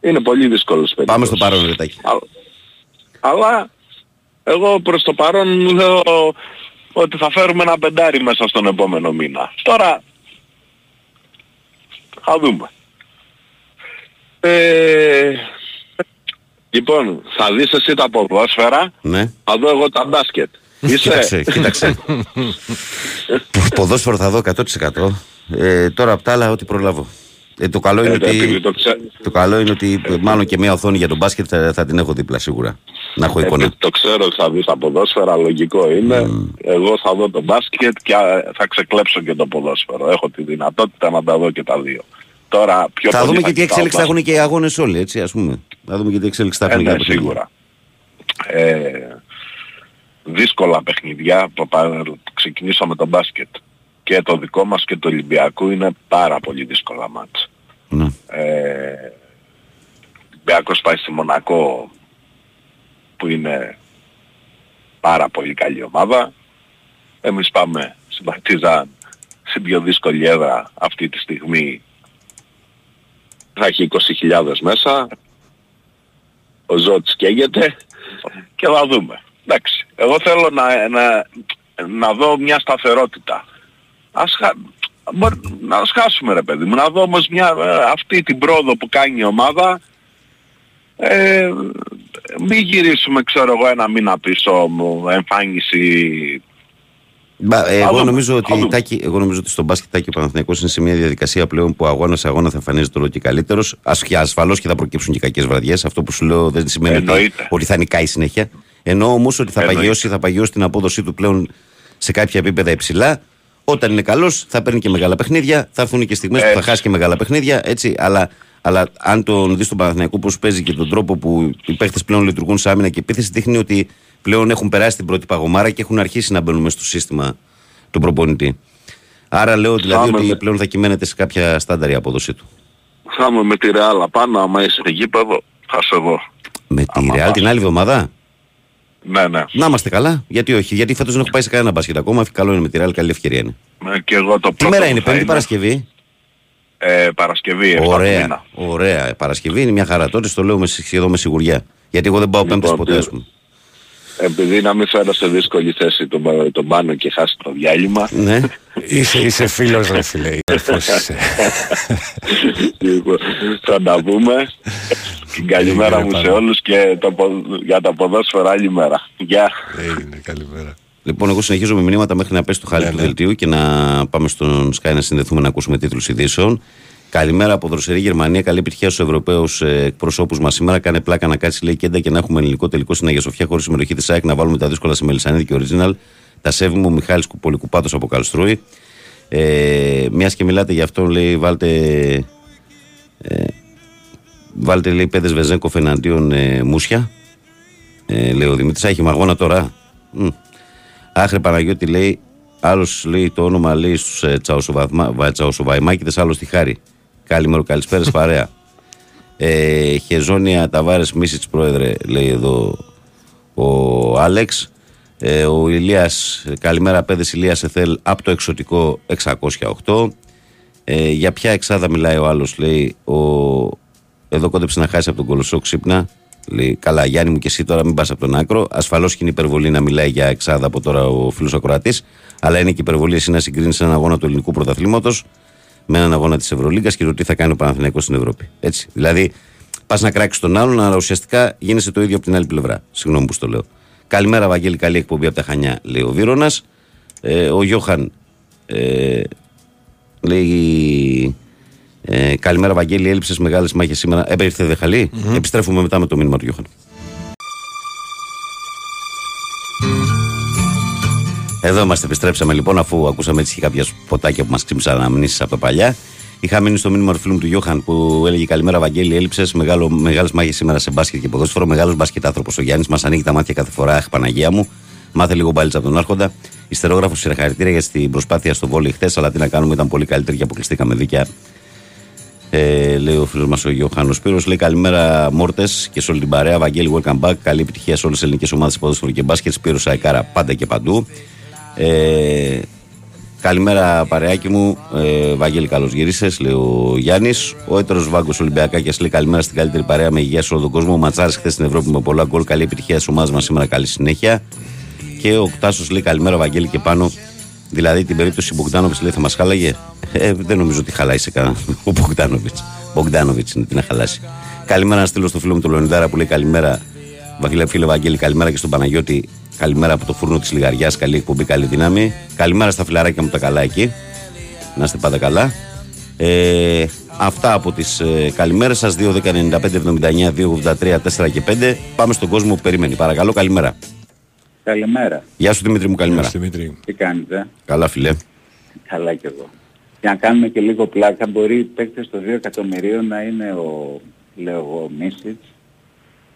Είναι πολύ δύσκολες περιπτώσεις. Πάμε στο παρόν, Ρετάκη. Α- Αλλά εγώ προς το παρόν λέω ότι θα φέρουμε ένα πεντάρι μέσα στον επόμενο μήνα. Τώρα θα δούμε. Ε, λοιπόν, θα δεις εσύ τα ποδόσφαιρα, Ναι. θα δω εγώ τα μπάσκετ. Κοίταξε, Είσαι. κοίταξε. Πο- Ποδόσφαιρο θα δω 100%. Ε, τώρα απ' τα άλλα ό,τι προλάβω. Ε, το, καλό είναι Ε, επειδή ότι, το ξέ- το καλό είναι ότι ε, μάλλον και μια οθόνη για τον μπάσκετ θα, θα την έχω δίπλα σίγουρα. Να έχω εικόνα. επειδή το ξέρω ότι θα δεις τα ποδόσφαιρα, λογικό είναι. Εγώ θα δω το μπάσκετ και α, θα ξεκλέψω και το ποδόσφαιρο. Έχω τη δυνατότητα να τα δω και τα δύο. Τώρα πιο Θα πολύ δούμε και τι κοιτάω εξέλιξη θα μπάσκετ. έχουν και οι αγώνες όλοι, έτσι ας πούμε. Θα δούμε και τι εξέλιξη θα Ε, έχουν και ναι, τα παιχνίδια. σίγουρα. Ε, δύσκολα παιχνιδιά που πα- ξεκινήσω με το μπάσκετ. Και το δικό μας και το Ολυμπιακού είναι πάρα πολύ δύσκολα μάτς. Ναι. Ε, ο Ολυμπιακός πάει στη Μονακό που είναι πάρα πολύ καλή ομάδα. Εμείς πάμε στην Παρτίζαν στην πιο δύσκολη έδρα αυτή τη στιγμή. Θα έχει 20.000 μέσα. Ο Ζώτης καίγεται και θα δούμε. Εντάξει. Εγώ θέλω να, να, να δω μια σταθερότητα. Ας, χα- μπορεί- να ας χάσουμε ρε παιδί μου. Να δω όμως μια, ε, αυτή την πρόοδο που κάνει η ομάδα. Ε, μην γυρίσουμε ξέρω εγώ ένα μήνα πίσω μου, εμφάνιση Μπα, ε, εγώ, δούμε, νομίζω θα ότι, δούμε. Τάκη, εγώ νομίζω ότι στον μπάσκετ Τάκη ο Παναθηναϊκός είναι σε μια διαδικασία πλέον που αγώνας σε αγώνας θα εμφανίζεται όλο και καλύτερος. Ασφαλώς και θα προκύψουν και κακές βραδιές. Αυτό που σου λέω δεν σημαίνει ότι, Εννοείται. ότι θα νικάει συνέχεια. Ενώ όμως ότι θα Εννοείται. παγιώσει, θα παγιώσει την απόδοσή του πλέον σε κάποια επίπεδα υψηλά. Όταν είναι καλός, θα παίρνει και μεγάλα παιχνίδια. Θα έρθουν και στιγμές που θα Έτσι. χάσει και μεγάλα παιχνίδια. Έτσι, αλλά, αλλά αν τον δεις τον Παναθηναϊκό πώς παίζει και τον τρόπο που οι παίχτες πλέον λειτουργούν σε άμυνα και επίθεση, δείχνει ότι πλέον έχουν περάσει την πρώτη παγωμάρα και έχουν αρχίσει να μπαίνουν μέσα στο σύστημα του προπονητή. Άρα λέω δηλαδή Πάμε ότι με- πλέον θα κυμαίνεται σε κάποια στάνταρ η απόδοσή του. θα είμαι με τη Ρεάλ πάνω, άμα είσαι γήπεδο, θα σε δω. Με τη Άμα Real πας. την άλλη εβδομάδα; Ναι, ναι. Να είμαστε καλά. Γιατί όχι; Γιατί φέτος δεν έχω πάει σε κανένα μπάσκετ ακόμα. Καλό είναι με τη Real, καλή ευκαιρία είναι. Ε, Και εγώ το Τι πρώτο μέρα μου είναι, θα Πέμπτη Παρασκευή; Ε, Παρασκευή, 7 του Ωραία. μήνα. Ωραία. Παρασκευή είναι μια χαρά. Τότε το λέω με, σχεδόν με σιγουριά. Γιατί εγώ δεν πάω Λοιπόν, Πέμπτης ποτέ, τι- ας πούμε. Επειδή να μην φέρω σε δύσκολη θέση τον, τον πάνω και χάσει το διάλειμμα. Ναι. Είσαι, είσαι φίλος ρε φίλε. αδερφός είσαι. Λοιπόν, θα τα πούμε. Την καλημέρα Έγινε, μου σε πάνω. όλους και το, πο- για τα ποδόσφαιρα άλλη μέρα. Γεια. Έγινε, καλημέρα. Λοιπόν, εγώ συνεχίζω με μηνύματα μέχρι να πέσει το χάλι Ναι, του ναι. δελτίου και να πάμε στον Sky να συνδεθούμε να ακούσουμε τίτλους ειδήσεων. Καλημέρα από δροσερή Γερμανία. Καλή επιτυχία στους Ευρωπαίους εκπροσώπους μας σήμερα. Κάνε πλάκα να κάτσει λέει κέντα και να έχουμε ελληνικό τελικό στην Αγία Σοφιά χωρίς συμμετοχή της ΑΕΚ να βάλουμε τα δύσκολα σε Μελισανίδη και Original. Τα σέβη μου, Μιχάλης Πολυκουπάτος από Καλστρούη. Ε, Μιας και μιλάτε γι' αυτό, λέει, βάλτε. Ε, βάλτε, λέει, πέντε Βεζέγκοφ εναντίον ε, Μούσια. Ε, λέει ο Δημήτρης. Έχει μαγώνα τώρα. Μμ. Άχρη Παναγιώτη λέει, άλλος λέει το όνομα λέει στους ε, Τσαοσοβαϊμάκηδε, άλλος στη Χάρη. Καλημέρα, καλησπέρα, παρέα. Ε, Χεζόνια Ταβάρες Μίσιτς πρόεδρε, λέει εδώ ο Άλεξ. Ε, ο Ηλίας, καλημέρα πέδε Ηλίας Εθέλ από το εξωτικό 608. Ε, για ποια εξάδα μιλάει ο άλλος λέει ο... Εδώ κόντεψε να χάσει από τον Κολοσσό ξύπνα Λέει, καλά, Γιάννη μου και εσύ τώρα μην πας από τον άκρο. Ασφαλώς και είναι υπερβολή να μιλάει για εξάδα από τώρα ο φίλος Ακροατή. Αλλά είναι και υπερβολή εσύ να συγκρίνεις έναν αγώνα του ελληνικού πρωταθλήματος με έναν αγώνα της Ευρωλίγκας και το τι θα κάνει ο Παναθηναϊκός στην Ευρώπη. Έτσι. Δηλαδή, πας να κράξεις τον άλλον, αλλά ουσιαστικά γίνεσαι το ίδιο από την άλλη πλευρά. Συγγνώμη που στο λέω. Καλημέρα, Βαγγέλη, καλή εκπομπή από τα Χανιά, λέει ο Βίρονας. Ε, ο Γιώχαν ε, λέει. Ε, καλημέρα, Βαγγέλη. Έλειψες μεγάλες μάχες σήμερα. Έπαιρθε δε χαλή. Επιστρέφουμε μετά με το μήνυμα του Γιώχαν. Εδώ είμαστε, επιστρέψαμε λοιπόν, αφού ακούσαμε έτσι και κάποια ποτάκια που μας ξύμισαν αναμνήσεις από τα παλιά. Είχα μείνει στο μήνυμα του φίλου μου του Γιώχαν που έλεγε Καλημέρα, Βαγγέλη. Έλειψες μεγάλες μάχες σήμερα σε μπάσκετ και ποδόσφαιρο. Μεγάλος μπάσκετ άνθρωπος ο Γιάννης. Μας ανοίγει τα μάτια κάθε φορά. Αχ, Παναγία μου. Μάθε λίγο μπάλιτσα από τον Άρχοντα. Ιστερόγραφος συγχαρητήρια για την προσπάθεια στο βόλιο χτε, αλλά τι να κάνουμε, ήταν πολύ καλύτερη και αποκλειστήκαμε δίκαια. Ε, λέει ο φίλος μας ο Γιώχανος Σπύρος. Λέει καλημέρα Μόρτες και σε όλη την παρέα. Βαγγέλη, welcome back. Καλή επιτυχία σε όλες τις ελληνικές ομάδες ποδόσφαιρο και μπάσκετ. Σπύρος Σαϊκάρα πάντα και παντού. Ε, καλημέρα παρεάκι μου. Ε, Βαγγέλη, καλώς γύρισες, λέει ο Γιάννης. Ο έτερος Βάγκος Ολυμπιακάκια λέει καλημέρα στην καλύτερη παρέα με υγεία σε όλο τον κόσμο. Ο Ματσάρης χθες στην Ευρώπη με πολλά γκολ. Καλή επιτυχία στι ομάδε μας σήμερα. Καλή συνέχεια. Και ο Κτάσος λέει καλημέρα, Βαγγέλη και πάνω. Δηλαδή την περίπτωση Μπογκδάνοβιτς λέει θα μας χάλαγε; Ε, δεν νομίζω ότι χαλάει σε κανένα. Ο Μπογκδάνοβιτς. Μπογκδάνοβιτς είναι τι να χαλάσει. Καλημέρα να στείλω στο φίλο μου τον Λεωνιδάρα που λέει καλημέρα. Βαγγέλη, φίλε Βαγγέλη, καλημέρα και στον Παναγιώτη. Καλημέρα από το φούρνο της Λιγαριάς. Καλή εκπομπή, καλή δύναμη. Καλημέρα στα φιλαράκια μου τα καλά εκεί. Να είστε πάντα καλά. Ε, αυτά από τις ε, καλημέρες σας. 2, 10, 95, 79, 2, 83, 4 και 5. Πάμε στον κόσμο που περιμένει. Παρακαλώ, καλημέρα. Καλημέρα. Γεια σου Δημήτρη μου, καλημέρα. Δημήτρη. Τι κάνετε. Καλά, φιλέ. Καλά κι εγώ. Για να κάνουμε και λίγο πλάκα, μπορεί οι παίκτες των 2 εκατομμυρίων να είναι ο, λέω εγώ, Μίσιτς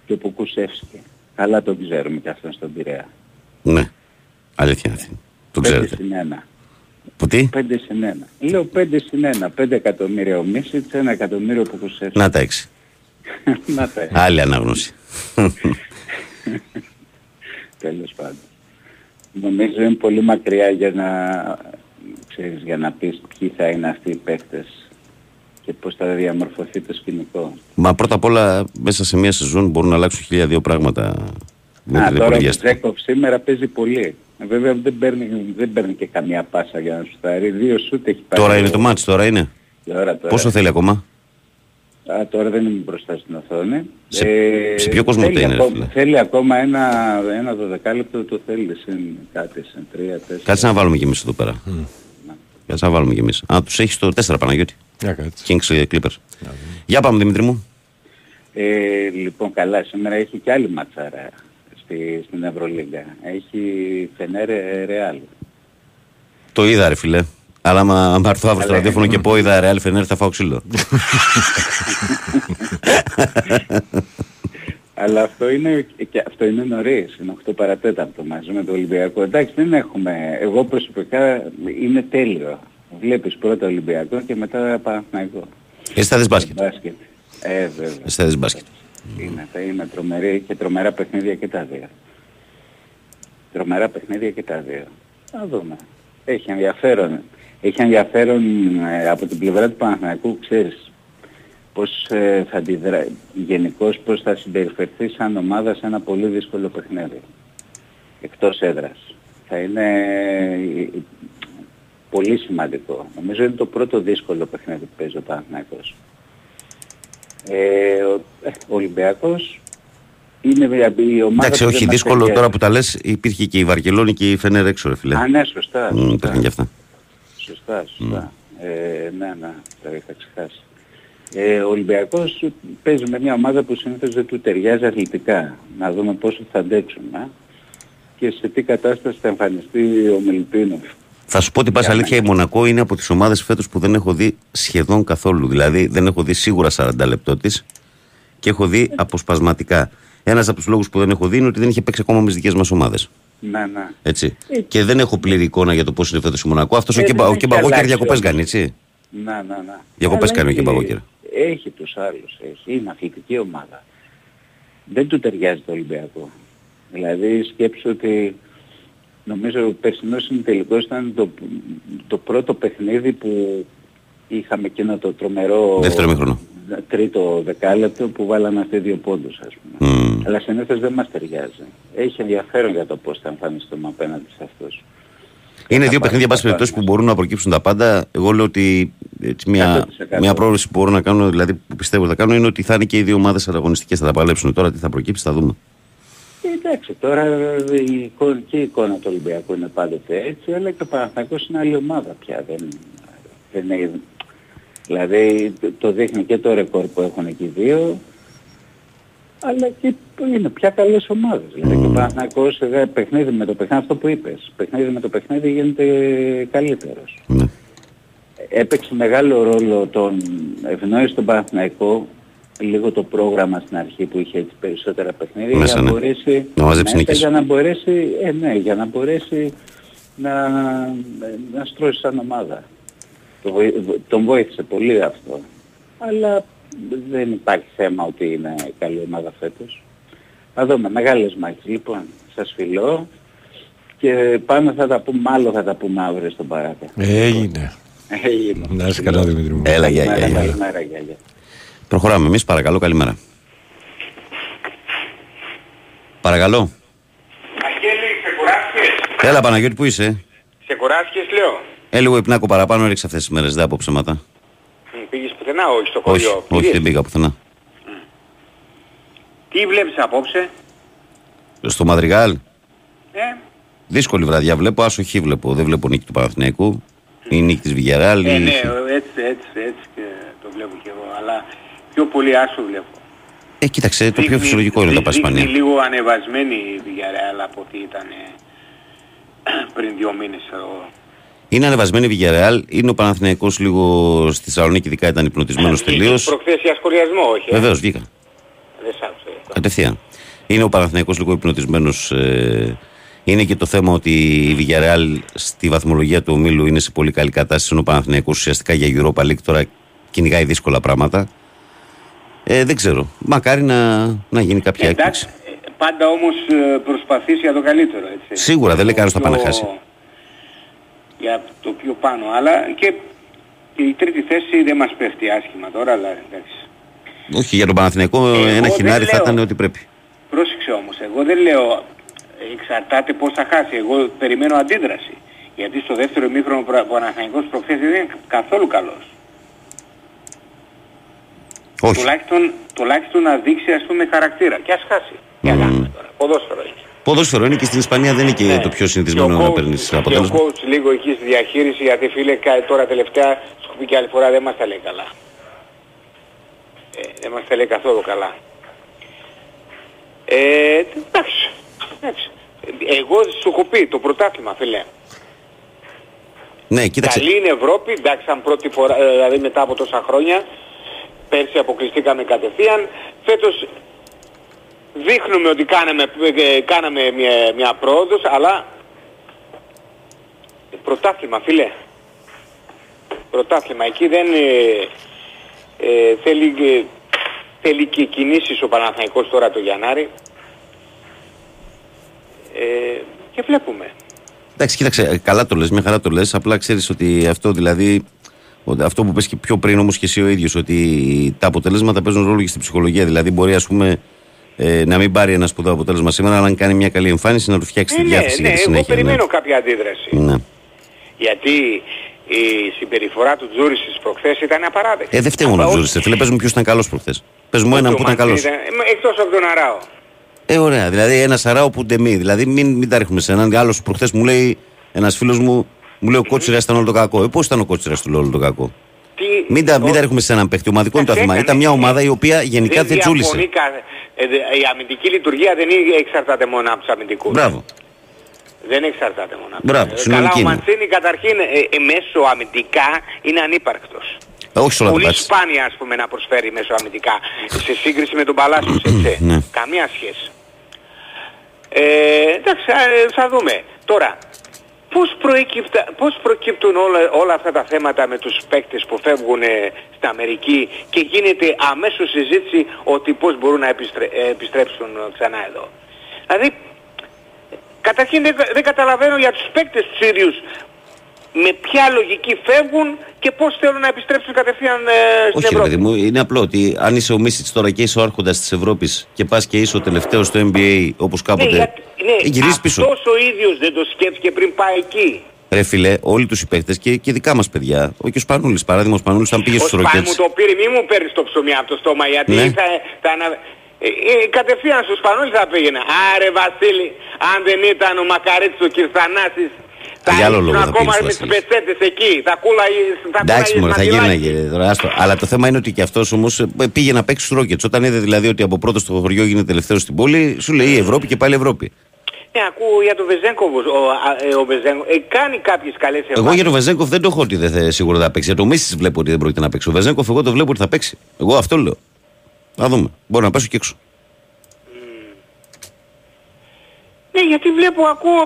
και ο Πουκουσεύσκη. Καλά το ξέρουμε και αυτόν στον Πειραιά. Ναι, αλήθεια είναι αυτή. Το 5 ξέρετε. συν 1. Που τι, 5 συν 1. Λέω 5 συν 1. 5 εκατομμύρια ο Μίσιτς, 1 εκατομμύριο ο Πουκουσεύσκη. να τα έξι. να τα έχεις. Άλλη ανάγνωση. Τέλος πάντων. Νομίζω είναι πολύ μακριά για να, ξέρεις, για να πεις ποιοι θα είναι αυτοί οι παίκτες και πώς θα διαμορφωθεί το σκηνικό. Μα πρώτα απ' όλα μέσα σε μία σεζόν μπορούν να αλλάξουν χίλια δύο πράγματα. Με Α, την τώρα ο διαστημα. Τζέκοφ σήμερα παίζει πολύ. Ε, Βέβαια δεν παίρνει, δεν παίρνει και καμία πάσα για να σου στάρει. Δύο σούτ έχει πάρει. Τώρα είναι το μάτς, τώρα είναι. Τώρα, τώρα. Πόσο θέλει ακόμα; Α, τώρα δεν είμαι μπροστά στην οθόνη. Ε, Σε- σε ποιο κόσμο θέλει είναι, ρε ακόμα, φίλε; θέλει ακόμα ένα, ένα δωδεκάλεπτο το θέλει. Συν κάτι, συν τρία, τέσσερα. Κάτσε να βάλουμε κι εμείς εδώ πέρα. Κάτσε να βάλουμε κι εμείς. Α, τους έχεις το 4 Παναγιώτη. Για κάτσε. Kings ε, Clippers. Για πάμε Δημήτρη μου. Ε, λοιπόν, καλά, σήμερα έχει και άλλη ματσάρα στη, στην Ευρωλίγκα. Έχει Φενέρε Ρεάλ. Το είδα ρε φίλε. Αλλά άμα άμα έρθω αύριο στο Καλά. ραδιόφωνο και πω είδα Real Fener θα φάω ξύλο. Αλλά αυτό είναι, και αυτό είναι νωρίς, είναι 8 παρατέταρτο μαζί με το Ολυμπιακό. Εντάξει, δεν έχουμε, εγώ προσωπικά είναι τέλειο. Βλέπεις πρώτα Ολυμπιακό και μετά Παναθηναϊκό. Εσύ θα δεις μπάσκετ. Μπάσκετ. Ε, βέβαια. Εσύ θα δεις μπάσκετ. Είναι, θα είναι τρομερή και τρομερά παιχνίδια και τα δύο. Τρομερά παιχνίδια και τα δύο. Θα δούμε. Έχει ενδιαφέρον. Έχει ενδιαφέρον ε, από την πλευρά του Παναθηναϊκού, ξέρεις, πώς ε, θα αντιδρά, γενικώς πώς θα συμπεριφερθεί σαν ομάδα σε ένα πολύ δύσκολο παιχνίδι. Εκτός έδρας. Θα είναι ε, πολύ σημαντικό. Νομίζω είναι το πρώτο δύσκολο παιχνίδι που παίζει ο Παναθηναϊκός. Ε, ο, ε, ο Ολυμπιακός είναι μια- η ομάδα Εντάξει, που όχι δεν μας δύσκολο ταιριάζει. τώρα που τα λες υπήρχε και η Βαρκελόνη και η Φενέρ έξω ρε φίλε. Α, ναι, σωστά. Μμ, σωστά. Υπήρχαν και αυτά. Σωστά, σωστά. Ε, ναι, ναι, το είχα ξεχάσει. Ε, ο Ολυμπιακός παίζει με μια ομάδα που συνήθως δεν του ταιριάζει αθλητικά. Να δούμε πόσο θα αντέξουν. Α; Και σε τι κατάσταση θα εμφανιστεί ο Μιλουτίνοφ. Θα σου πω ότι πας Για αλήθεια η μένα. Μονακό είναι από τις ομάδες φέτος που δεν έχω δει σχεδόν καθόλου. Δηλαδή δεν έχω δει σίγουρα 40 λεπτό της και έχω δει αποσπασματικά. Ένας από τους λόγους που δεν έχω δει είναι ότι δεν είχε παίξει ακόμα με τις δικές μας ομάδες. Ναι, ναι. Έτσι. Και δεν έχω πλήρη εικόνα για το πώς είναι φέτος η Μονακό. Αυτός Ε, ο, δεν Κεμπα, ο έχει Κεμπαγόκερ αλλάξει διακοπές όμως. κάνει, έτσι. Ναι, ναι, ναι. Διακοπές Αλλά κάνει ο έχει- Κεμπαγόκερ. Έχει τους άλλους, έχει. Είναι αθλητική ομάδα. Δεν του ταιριάζει το Ολυμπιακό. Δηλαδή σκέψου ότι νομίζω ο περσινός τελικός ήταν το, το πρώτο παιχνίδι που είχαμε εκείνο το τρομερό Δεύτερο ημίχρονο. τρίτο δεκάλεπτο που βάλαμε αυτοί δύο πόντους ας πούμε. Μμ. Αλλά συνήθως δεν μας ταιριάζει. Έχει ενδιαφέρον για το πώς θα εμφανιστούμε απέναντι σε αυτούς. Είναι δύο θα παιχνίδια, εν πάση πάρει περιπτώσει, που μας. μπορούν να προκύψουν τα πάντα. Εγώ λέω ότι έτσι, μια, 100%. μια πρόβληση που μπορώ να κάνω, δηλαδή που πιστεύω ότι θα κάνω, είναι ότι θα είναι και οι δύο ομάδες ανταγωνιστικές. Θα τα παλέψουν τώρα, τι θα προκύψει, θα δούμε. Ε, Εντάξει, τώρα η εικόνα, και η εικόνα του Ολυμπιακού είναι πάντοτε έτσι, αλλά και ο Παναθηναϊκός είναι άλλη ομάδα πια. Δεν, δεν είναι, δηλαδή το- το δείχνει και το ρεκόρ που έχουν εκεί οι δύο, αλλά και που είναι πια καλές ομάδες. Δηλαδή και ο Παναθηναϊκός ε, παιχνίδι με το παιχνίδι, αυτό που είπες, παιχνίδι με το παιχνίδι γίνεται καλύτερος. Ναι. Έπαιξε μεγάλο ρόλο τον ευνόησε τον Παναθηναϊκό λίγο το πρόγραμμα στην αρχή που είχε έτσι περισσότερα παιχνίδια Μέσα, για να ναι. μπορέσει Να μαζέψει μέσα νίκες. για να μπορέσει, ε, ναι, για να μπορέσει να, να στρώσει σαν ομάδα. Το βοη- τον βοήθησε πολύ αυτό. Αλλά δεν υπάρχει θέμα ότι είναι καλή ομάδα φέτος. Θα δούμε, μεγάλες μάχες. Λοιπόν, σας φιλώ και πάμε θα τα πούμε, μάλλον θα τα πούμε αύριο στον παράκα. Έγινε. Έγινε. Να είσαι καλά Δημήτρη μου. Έλα, γεια, γεια, Προχωράμε εμείς, παρακαλώ, καλημέρα. Παρακαλώ. Αγγέλη, ξεκουράστηκες. Έλα, Παναγιώτη, πού είσαι; Ξεκουράστηκες, λέω. Ε, λίγο υπνάκο παραπάνω έριξε αυτές τις μέρες, δεν από ψέματα. Μ, Πήγες πουθενά, όχι στο Όχι, χωριό. όχι, Πήγες; δεν πήγα πουθενά. Τι βλέπεις απόψε, Στο Μαδριγάλ, ε, δύσκολη βραδιά βλέπω, άσοχη βλέπω. Δεν βλέπω νίκη του Παναθηναϊκού. Η νίκη της Βιγεράλ. ε, ναι, έτσι, έτσι, έτσι και το βλέπω κι εγώ, αλλά πιο πολύ άσο βλέπω. Ε, κοίταξε, το πιο Δείχνει- φυσιολογικό είναι τα δείχνει Πασπανία. λίγο ανεβασμένη η Villarreal από ό,τι ήταν πριν δύο μήνες εδώ. Είναι ανεβασμένη η Βιγεράλ. Είναι ο Παναθηναϊκός λίγο στη Θεσσαλονίκη, ειδικά ήταν υπνοτισμένος τελείως. Προχθές για σχολιασμό, όχι. ε; Βεβαίως, βγήκα. Δεν σ' άκουσα. αυτό. Κατευθείαν. Είναι ο Παναθηναϊκός λίγο υπνοτισμένος. Ε, είναι και το θέμα ότι η Villarreal στη βαθμολογία του ομίλου είναι σε πολύ καλή κατάσταση. ενώ Ο Παναθηναϊκός ουσιαστικά για Europa League τώρα κυνηγάει δύσκολα πράγματα. Ε, δεν ξέρω. Μακάρι να, να γίνει κάποια Εντάξει, έκπληξη. ε, πάντα όμως ε, προσπαθείς για το καλύτερο, έτσι. Σίγουρα, δεν λέει κανείς Το θα πάνε πιο- χάσει. Για το πιο πάνω, αλλά και η τρίτη θέση δεν μας πέφτει άσχημα τώρα, αλλά εντάξει. Όχι, για τον Παναθηναϊκό Εγώ ένα δεν χινάρι θα λέω. ήταν ό,τι πρέπει. Πρόσεξε όμως, εγώ δεν λέω ε, εξαρτάται πώς θα χάσει, εγώ περιμένω αντίδραση. Γιατί στο δεύτερο μήχρονο ο Πρα- ο Παναθηναϊκός προχθές δεν είναι καθόλου καλός. Όχι. Τουλάχιστον, τουλάχιστον να δείξει ας πούμε χαρακτήρα. Και ας χάσει. Τι να κάνουμε τώρα. Ποδόσφαιρο έχει. Ποδόσφαιρο είναι και στην Ισπανία δεν είναι και Ναι. το πιο Και συνηθισμένο ο να coach- παίρνεις Και αποτέλεσμα. ο coach λίγο εκεί στη διαχείριση γιατί φίλε κα- τώρα τελευταία σου έχω πει και άλλη φορά δεν μας τα λέει καλά. Ε, δεν μας τα λέει καθόλου καλά. Ε, εντάξει. εντάξει. Εγώ σου έχω πει το πρωτάθλημα φίλε. Ναι, κοίταξε. Καλή είναι Ευρώπη, εντάξει σαν πρώτη φορά, ε, δηλαδή μετά από τόσα χρόνια. Πέρσι αποκλειστήκαμε κατευθείαν. Φέτος δείχνουμε ότι κάναμε, ε, κάναμε μια, μια πρόοδος, αλλά πρωτάθλημα φίλε. Πρωτάθλημα. Εκεί δεν ε, ε, θέλει, ε, θέλει και κινήσεις ο Παναθηναϊκός τώρα το Γιαννάρη. Ε, και βλέπουμε. Εντάξει, κοίταξε, ε, καλά το λες, μια χαρά το λες. Απλά ξέρεις ότι αυτό δηλαδή. Ότι Αυτό που πες και πιο πριν όμως και εσύ ο ίδιος ότι τα αποτελέσματα παίζουν ρόλο και στην ψυχολογία. Δηλαδή μπορεί ας πούμε ε, να μην πάρει ένα σπουδαίο αποτέλεσμα σήμερα, αλλά αν κάνει μια καλή εμφάνιση να του φτιάξει τη Ε, ναι, διάθεση ναι, για τη εγώ συνέχεια. περιμένω κάποια αντίδραση. Ναι. ναι. Γιατί η συμπεριφορά του Τζούρι στις προχθές ήταν απαράδεκτη. Ε, δεν φταίει μόνο ο Απα- Τζούρις. Φίλε, πες μου ποιος ήταν καλός προχθές. Πες μου έναν το που ήταν Μαντσίνη καλός. ήταν- ε, Εκτός από τον Αράο. Ε, ωραία. Δηλαδή ένα σαράο που ντεμί. Δηλαδή μην, μην τα ρίχνουμε σε έναν. Άλλος προχθές μου λέει ένας φίλος μου, μου λέει ο κότσιρας ήταν όλο το κακό. Ε, πώς ήταν ο κότσιρας του όλο το κακό; Τι, Μην τα, μην ο- τα ρίχνουμε σε έναν παίχτη. Ομαδικό είναι το Εντάξει, θέμα. έκανε- Ήταν μια ομάδα η οποία γενικά δεν διαφωνεί τζούλησε. κα- ε, δε- η αμυντική λειτουργία δεν είναι- εξαρτάται μόνο από τους αμυντικούς. Μπράβο. Δεν εξαρτάται μόνο από Μπράβο, τους. Ε, συνολική Καλά, ο είναι. Μαντσίνη καταρχήν ε, ε, μέσω αμυντικά είναι ανύπαρκτος. Ε, όχι σε όλα τα Πολύ μάτια. σπάνια ας πούμε να προσφέρει μέσω αμυντικά σε σύγκριση με τον Παλάσιος, έτσι. Ναι. Καμία σχέση. Ε, εντάξει, α, θα δούμε. Τώρα, πώς, προεκύπτα- πώς προκύπτουν όλα, όλα αυτά τα θέματα με τους παίκτες που φεύγουν ε, στην Αμερική και γίνεται αμέσως συζήτηση ότι πώς μπορούν να επιστρέ- ε, επιστρέψουν ε, ξανά εδώ. Δηλαδή, καταρχήν δεν, δεν καταλαβαίνω για τους παίκτες τους ίδιους με ποια λογική φεύγουν και πώς θέλουν να επιστρέψουν κατευθείαν ε, στην Όχι, ρε Ευρώπη. παιδί μου, είναι απλό ότι αν είσαι ο Μίσιτς τώρα και είσαι ο άρχοντας της Ευρώπης και πας και είσαι ο τελευταίος στο NBA όπως κάποτε. Ναι, γιατί, ναι, ε, γυρίζεις πίσω. αυτός ο ίδιος δεν το σκέφτηκε πριν πάει εκεί. Ρε φίλε, όλοι τους οι παίχτε και, και δικά μας παιδιά. Ο και ο Σπανούλης, παράδειγμα, ο Σπανούλης, αν πήγε Ο στους Σπάι Ροκέτ. μου το πήρε, μη μου παίρνεις το ψωμί από το στόμα γιατί Ναι. θα, θα ανα- ε, ε, κατευθείαν στο Σπανούλης θα πήγαινε. Άρε Βασίλη, αν δεν ήταν ο Μακαρίτης ο Κυρθανάσης θα Για άλλο ήσουν λόγο θα ακόμα πήγαινε με στο τις Βασίλη. πετσέτες εκεί. Θα κούλαγες, θα Εντάξει, κούλαγες μωρέ, θα μαντιλάκι. γύρναγε. τώρα, άστο. Αλλά το θέμα είναι ότι και αυτός όμως πήγε να παίξει στους Ρόκετ. Όταν είδε δηλαδή ότι από πρώτος στο χωριό γίνεται τελευταίο στην πόλη, σου λέει η Ευρώπη και πάλι Ευρώπη. Ναι, ακούω για τον Βεζέγκοβ. Ο, α, ε, ο Βεζέγκοβ ε, κάνει κάποιες καλές Εγώ εμφάνισεις. για τον Βεζέγκοφ δεν το έχω ότι δεν θα, σίγουρα θα παίξει. Για τον Μίσιτ βλέπω ότι δεν πρόκειται να παίξει. Ο Βεζέγκοφ εγώ το βλέπω ότι θα παίξει. Εγώ αυτό λέω. Να δούμε. Μπορεί να πέσω και έξω. Ναι, γιατί βλέπω, ακούω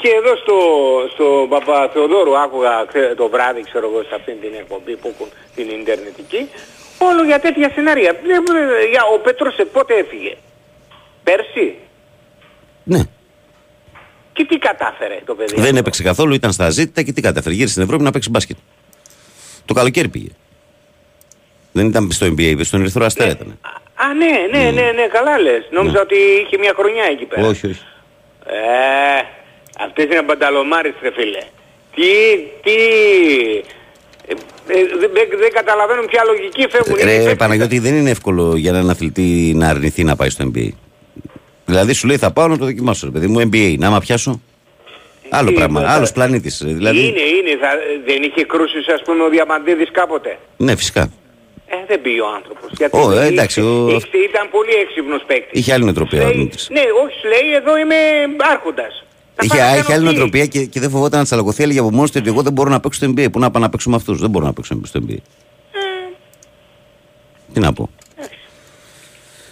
και εδώ στο, στο Παπαθεοδόρου άκουγα ξέ- το βράδυ, ξέρω εγώ, σε αυτήν την εκπομπή που έχουν την Ιντερνετική, όλο για τέτοια σενάρια. Βλέπω, ε, για, ο Πέτρος σε πότε έφυγε; Πέρσι. Ναι. Και τι κατάφερε το παιδί. Δεν αυτό; έπαιξε καθόλου, ήταν στα ζήτητα και τι κατάφερε. Γύρισε στην Ευρώπη να παίξει μπάσκετ. Το καλοκαίρι πήγε. Δεν ήταν στο NBA, στον Ερυθρό Αστέρα ήταν. Α, ναι, ναι, ναι, ναι, καλά λες. Νόμιζα ότι είχε μια χρονιά εκεί πέρα. Όχι, όχι. Ε, αυτές είναι μπανταλομάρες ρε φίλε. Τι, τι... Ε, ε, δεν, δεν- δεν καταλαβαίνουν ποια λογική φεύγουν. οι Ρε παίκτες. Παναγιώτη, δεν είναι εύκολο για έναν αθλητή να αρνηθεί να πάει στο NBA. Δηλαδή σου λέει θα πάω να το δοκιμάσω, ρε παιδί μου, NBA. Να άμα πιάσω. Άλλο Τι, πράγμα, μετά- άλλος πλανήτης. Δηλαδή, Είναι, είναι. Θα, δεν είχε κρούσεις ας πούμε ο Διαμαντίδης κάποτε. ναι, φυσικά. Ε, δεν πήγε ο άνθρωπος. Γιατί Ω, ε, είχε- εντάξει, ο- είχε- ήταν πολύ έξυπνος παίκτης. Είχε άλλη νοοτροπία ο Λέει- Αρνήτης. Ναι, όχι, σου λέει εδώ είμαι άρχοντας. Θα Είχε, πάω να είχε κάνω άλλη τι. νοοτροπία και, και δεν φοβόταν να τσαλακωθεί. Έλεγε από μόνος του ότι εγώ δεν μπορώ να παίξω στο NBA. Πού να πάω να παίξω με αυτούς; Δεν μπορώ να παίξω στο NBA. Τι να πω.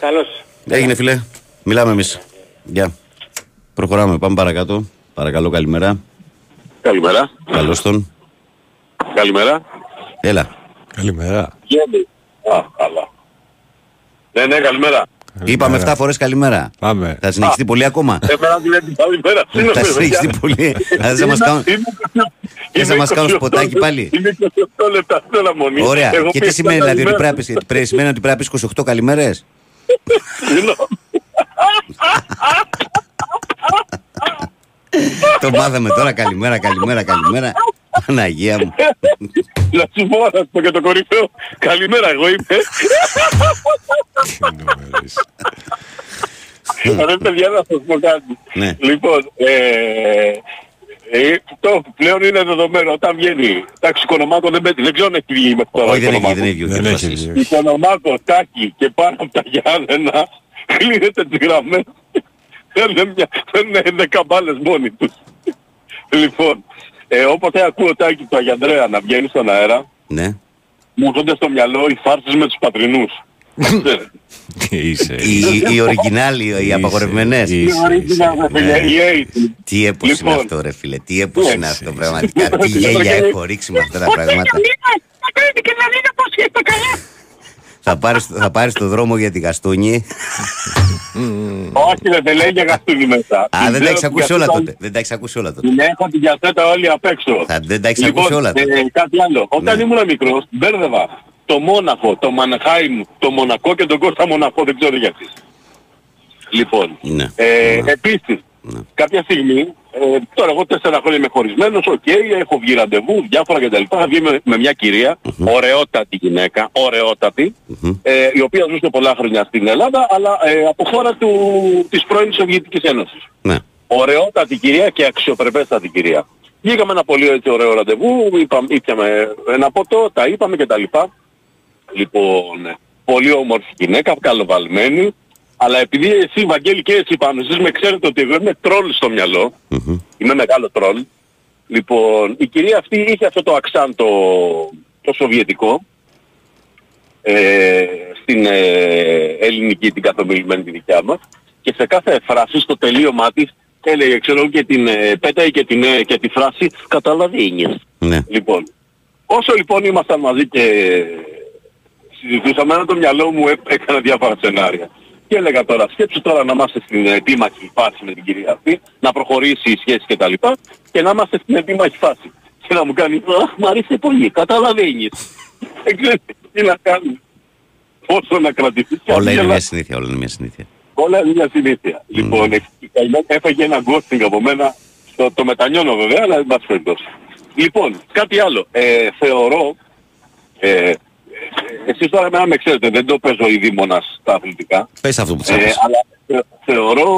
Καλώς. Έγινε φιλέ. Μιλάμε εμείς. Γεια. Προχωράμε. Πάμε παρακάτω. Παρακαλώ, καλημέρα. Καλημέρα. Καλώς τον. Καλημέρα. Έλα. Καλημέρα. Γέννη. Α, καλά. Ναι, ναι, καλημέρα. Είπαμε 7 φορές καλημέρα. Πάμε. Θα συνεχιστεί πολύ ακόμα; Εμένα δεν λέτε καλημέρα. Θα Συγγνώμη, συνεχιστεί παιδιά; πολύ. Θα θες να μας Είμαι- κάνουν- είμαι- Θες να είμαι μας κάνουν 28 σποτάκι πάλι; Είμαι 28 λεπτά στην αναμονή. Ωραία. Εγώ Και τι πήγα σημαίνει δηλαδή ότι καλημέρα. πρέπει, να πεις- πρέπει- σημαίνει ότι πρέπει να πεις 28 καλημέρες; Συγγνώμη. Το μάθαμε τώρα. Καλημέρα, καλημέρα, καλημέρα. Παναγία μου. Να σου πω, να σου πω και το κορυφαίο. Καλημέρα, εγώ είμαι. Τι νούμερες. Ρε παιδιά, να σας πω κάτι. Ναι. Λοιπόν, ε, ε, το πλέον είναι δεδομένο. Όταν βγαίνει, εντάξει, Κονομάκο δεν πέτει. Δεν ξέρω αν έχει βγει μέχρι τώρα. Όχι, δεν έχει, Κονομάκο. δεν έχει βγει ο Δεν κύριος έχει Βασίλης. βγει. Οικονομάκο, Τάκη και πάνω από τα Γιάννενα κλείνεται τις γραμμές. Παίρνουν μια- παίρνουν δέκα μπάλες μόνοι τους. Λοιπόν, ε, όποτε ακούω Τάκη του Αγιανδρέα να βγαίνει στον αέρα, Ναι. μου έρχονται στο μυαλό οι φάρσες με τους πατρινούς. Τι είσαι. Οι, οι, οι original, οι, οι απαγορευμένες. Είσαι, είσαι. Τι έπος είναι Λοιπόν. αυτό ρε φίλε, τι έπος Ναι. είναι αυτό πραγματικά. Τι γέλια έχω ρίξει με αυτά τα πράγματα. Θα πάρεις, θα πάρεις το δρόμο για τη Γαστούνη. Όχι ρε, δεν λέει για γαστούνι μέσα. Α, Την δεν τα ξέρω έχεις την ακούσει όλα διαθέτα- τότε. Δεν τα έχεις ακούσει όλα τότε. Την έχω την διαθέτα όλοι απ' έξω. Θα- δεν τα έχεις λοιπόν, ακούσει όλα τότε. ε, κάτι άλλο. Όταν Ναι. ήμουν μικρός, μπέρδευα το Μόναχο, το Μανχάιμ, το Μονακό και τον Κώστα Μονακό, δεν ξέρω γιατί. Λοιπόν, Ναι. ε, Ναι. επίσης, Ναι. κάποια στιγμή, ε, τώρα εγώ τέσσερα χρόνια είμαι χωρισμένος, οκ, έχω βγει ραντεβού, διάφορα κτλ. Θα βγει με, με μια κυρία, ωραιότατη γυναίκα, ωραιότατη, Μμμ. ε, η οποία ζούσε πολλά χρόνια στην Ελλάδα, αλλά ε, από χώρα του, της πρώην Σοβιετικής Ένωσης Ναι. ωραιότατη κυρία και αξιοπρεπέστατη κυρία. Βγήκαμε ένα πολύ έτσι ωραίο ραντεβού, είπαμε, ήπιαμε ένα ποτό, τα είπαμε και τα λοιπά. Λοιπόν, πολύ όμορφη γυναίκα, καλοβαλμένη, αλλά επειδή εσύ Βαγγέλη και εσύ πάνω, εσείς με ξέρετε ότι εγώ είμαι τρόλ στο μυαλό, Μμμ. είμαι μεγάλο τρόλ, λοιπόν, η κυρία αυτή είχε αυτό το αξάν το, το σοβιετικό, ε, στην ε, ελληνική την καθομιλημένη τη δικιά μας και σε κάθε φράση στο τελείωμά της έλεγε ξέρω και την ε, πέταει και, την, ε, και τη φράση καταλαβαίνεις. Ναι. Λοιπόν, όσο λοιπόν ήμασταν μαζί και συζητούσαμε, ένα το μυαλό μου έ- έκανε διάφορα σενάρια. Και έλεγα τώρα, σκέψου τώρα να είμαστε στην επίμαχη φάση με την κυρία αυτή, να προχωρήσει η σχέση κτλ. Και, και να είμαστε στην επίμαχη φάση. Και να μου κάνει, αχ, μ' αρέσει πολύ, καταλαβαίνεις. Δεν ξέρεις τι να κάνει. Πόσο να κρατηθεί. και Όλα είναι να- μια συνήθεια. Όλα είναι μια συνήθεια. Όλα είναι μια συνήθεια. Λοιπόν, ε, η καημένη έφαγε ένα ghosting από μένα. Το, το μετανιώνω βέβαια, αλλά δεν πάση περιπτώσει. Λοιπόν, κάτι άλλο. Ε, θεωρώ, ε, ε, εσείς τώρα εμένα με ξέρετε, δεν το παίζω η δίμονας στα αθλητικά. Πες αυτό που Ε, θέλεις. αλλά θε- θεωρώ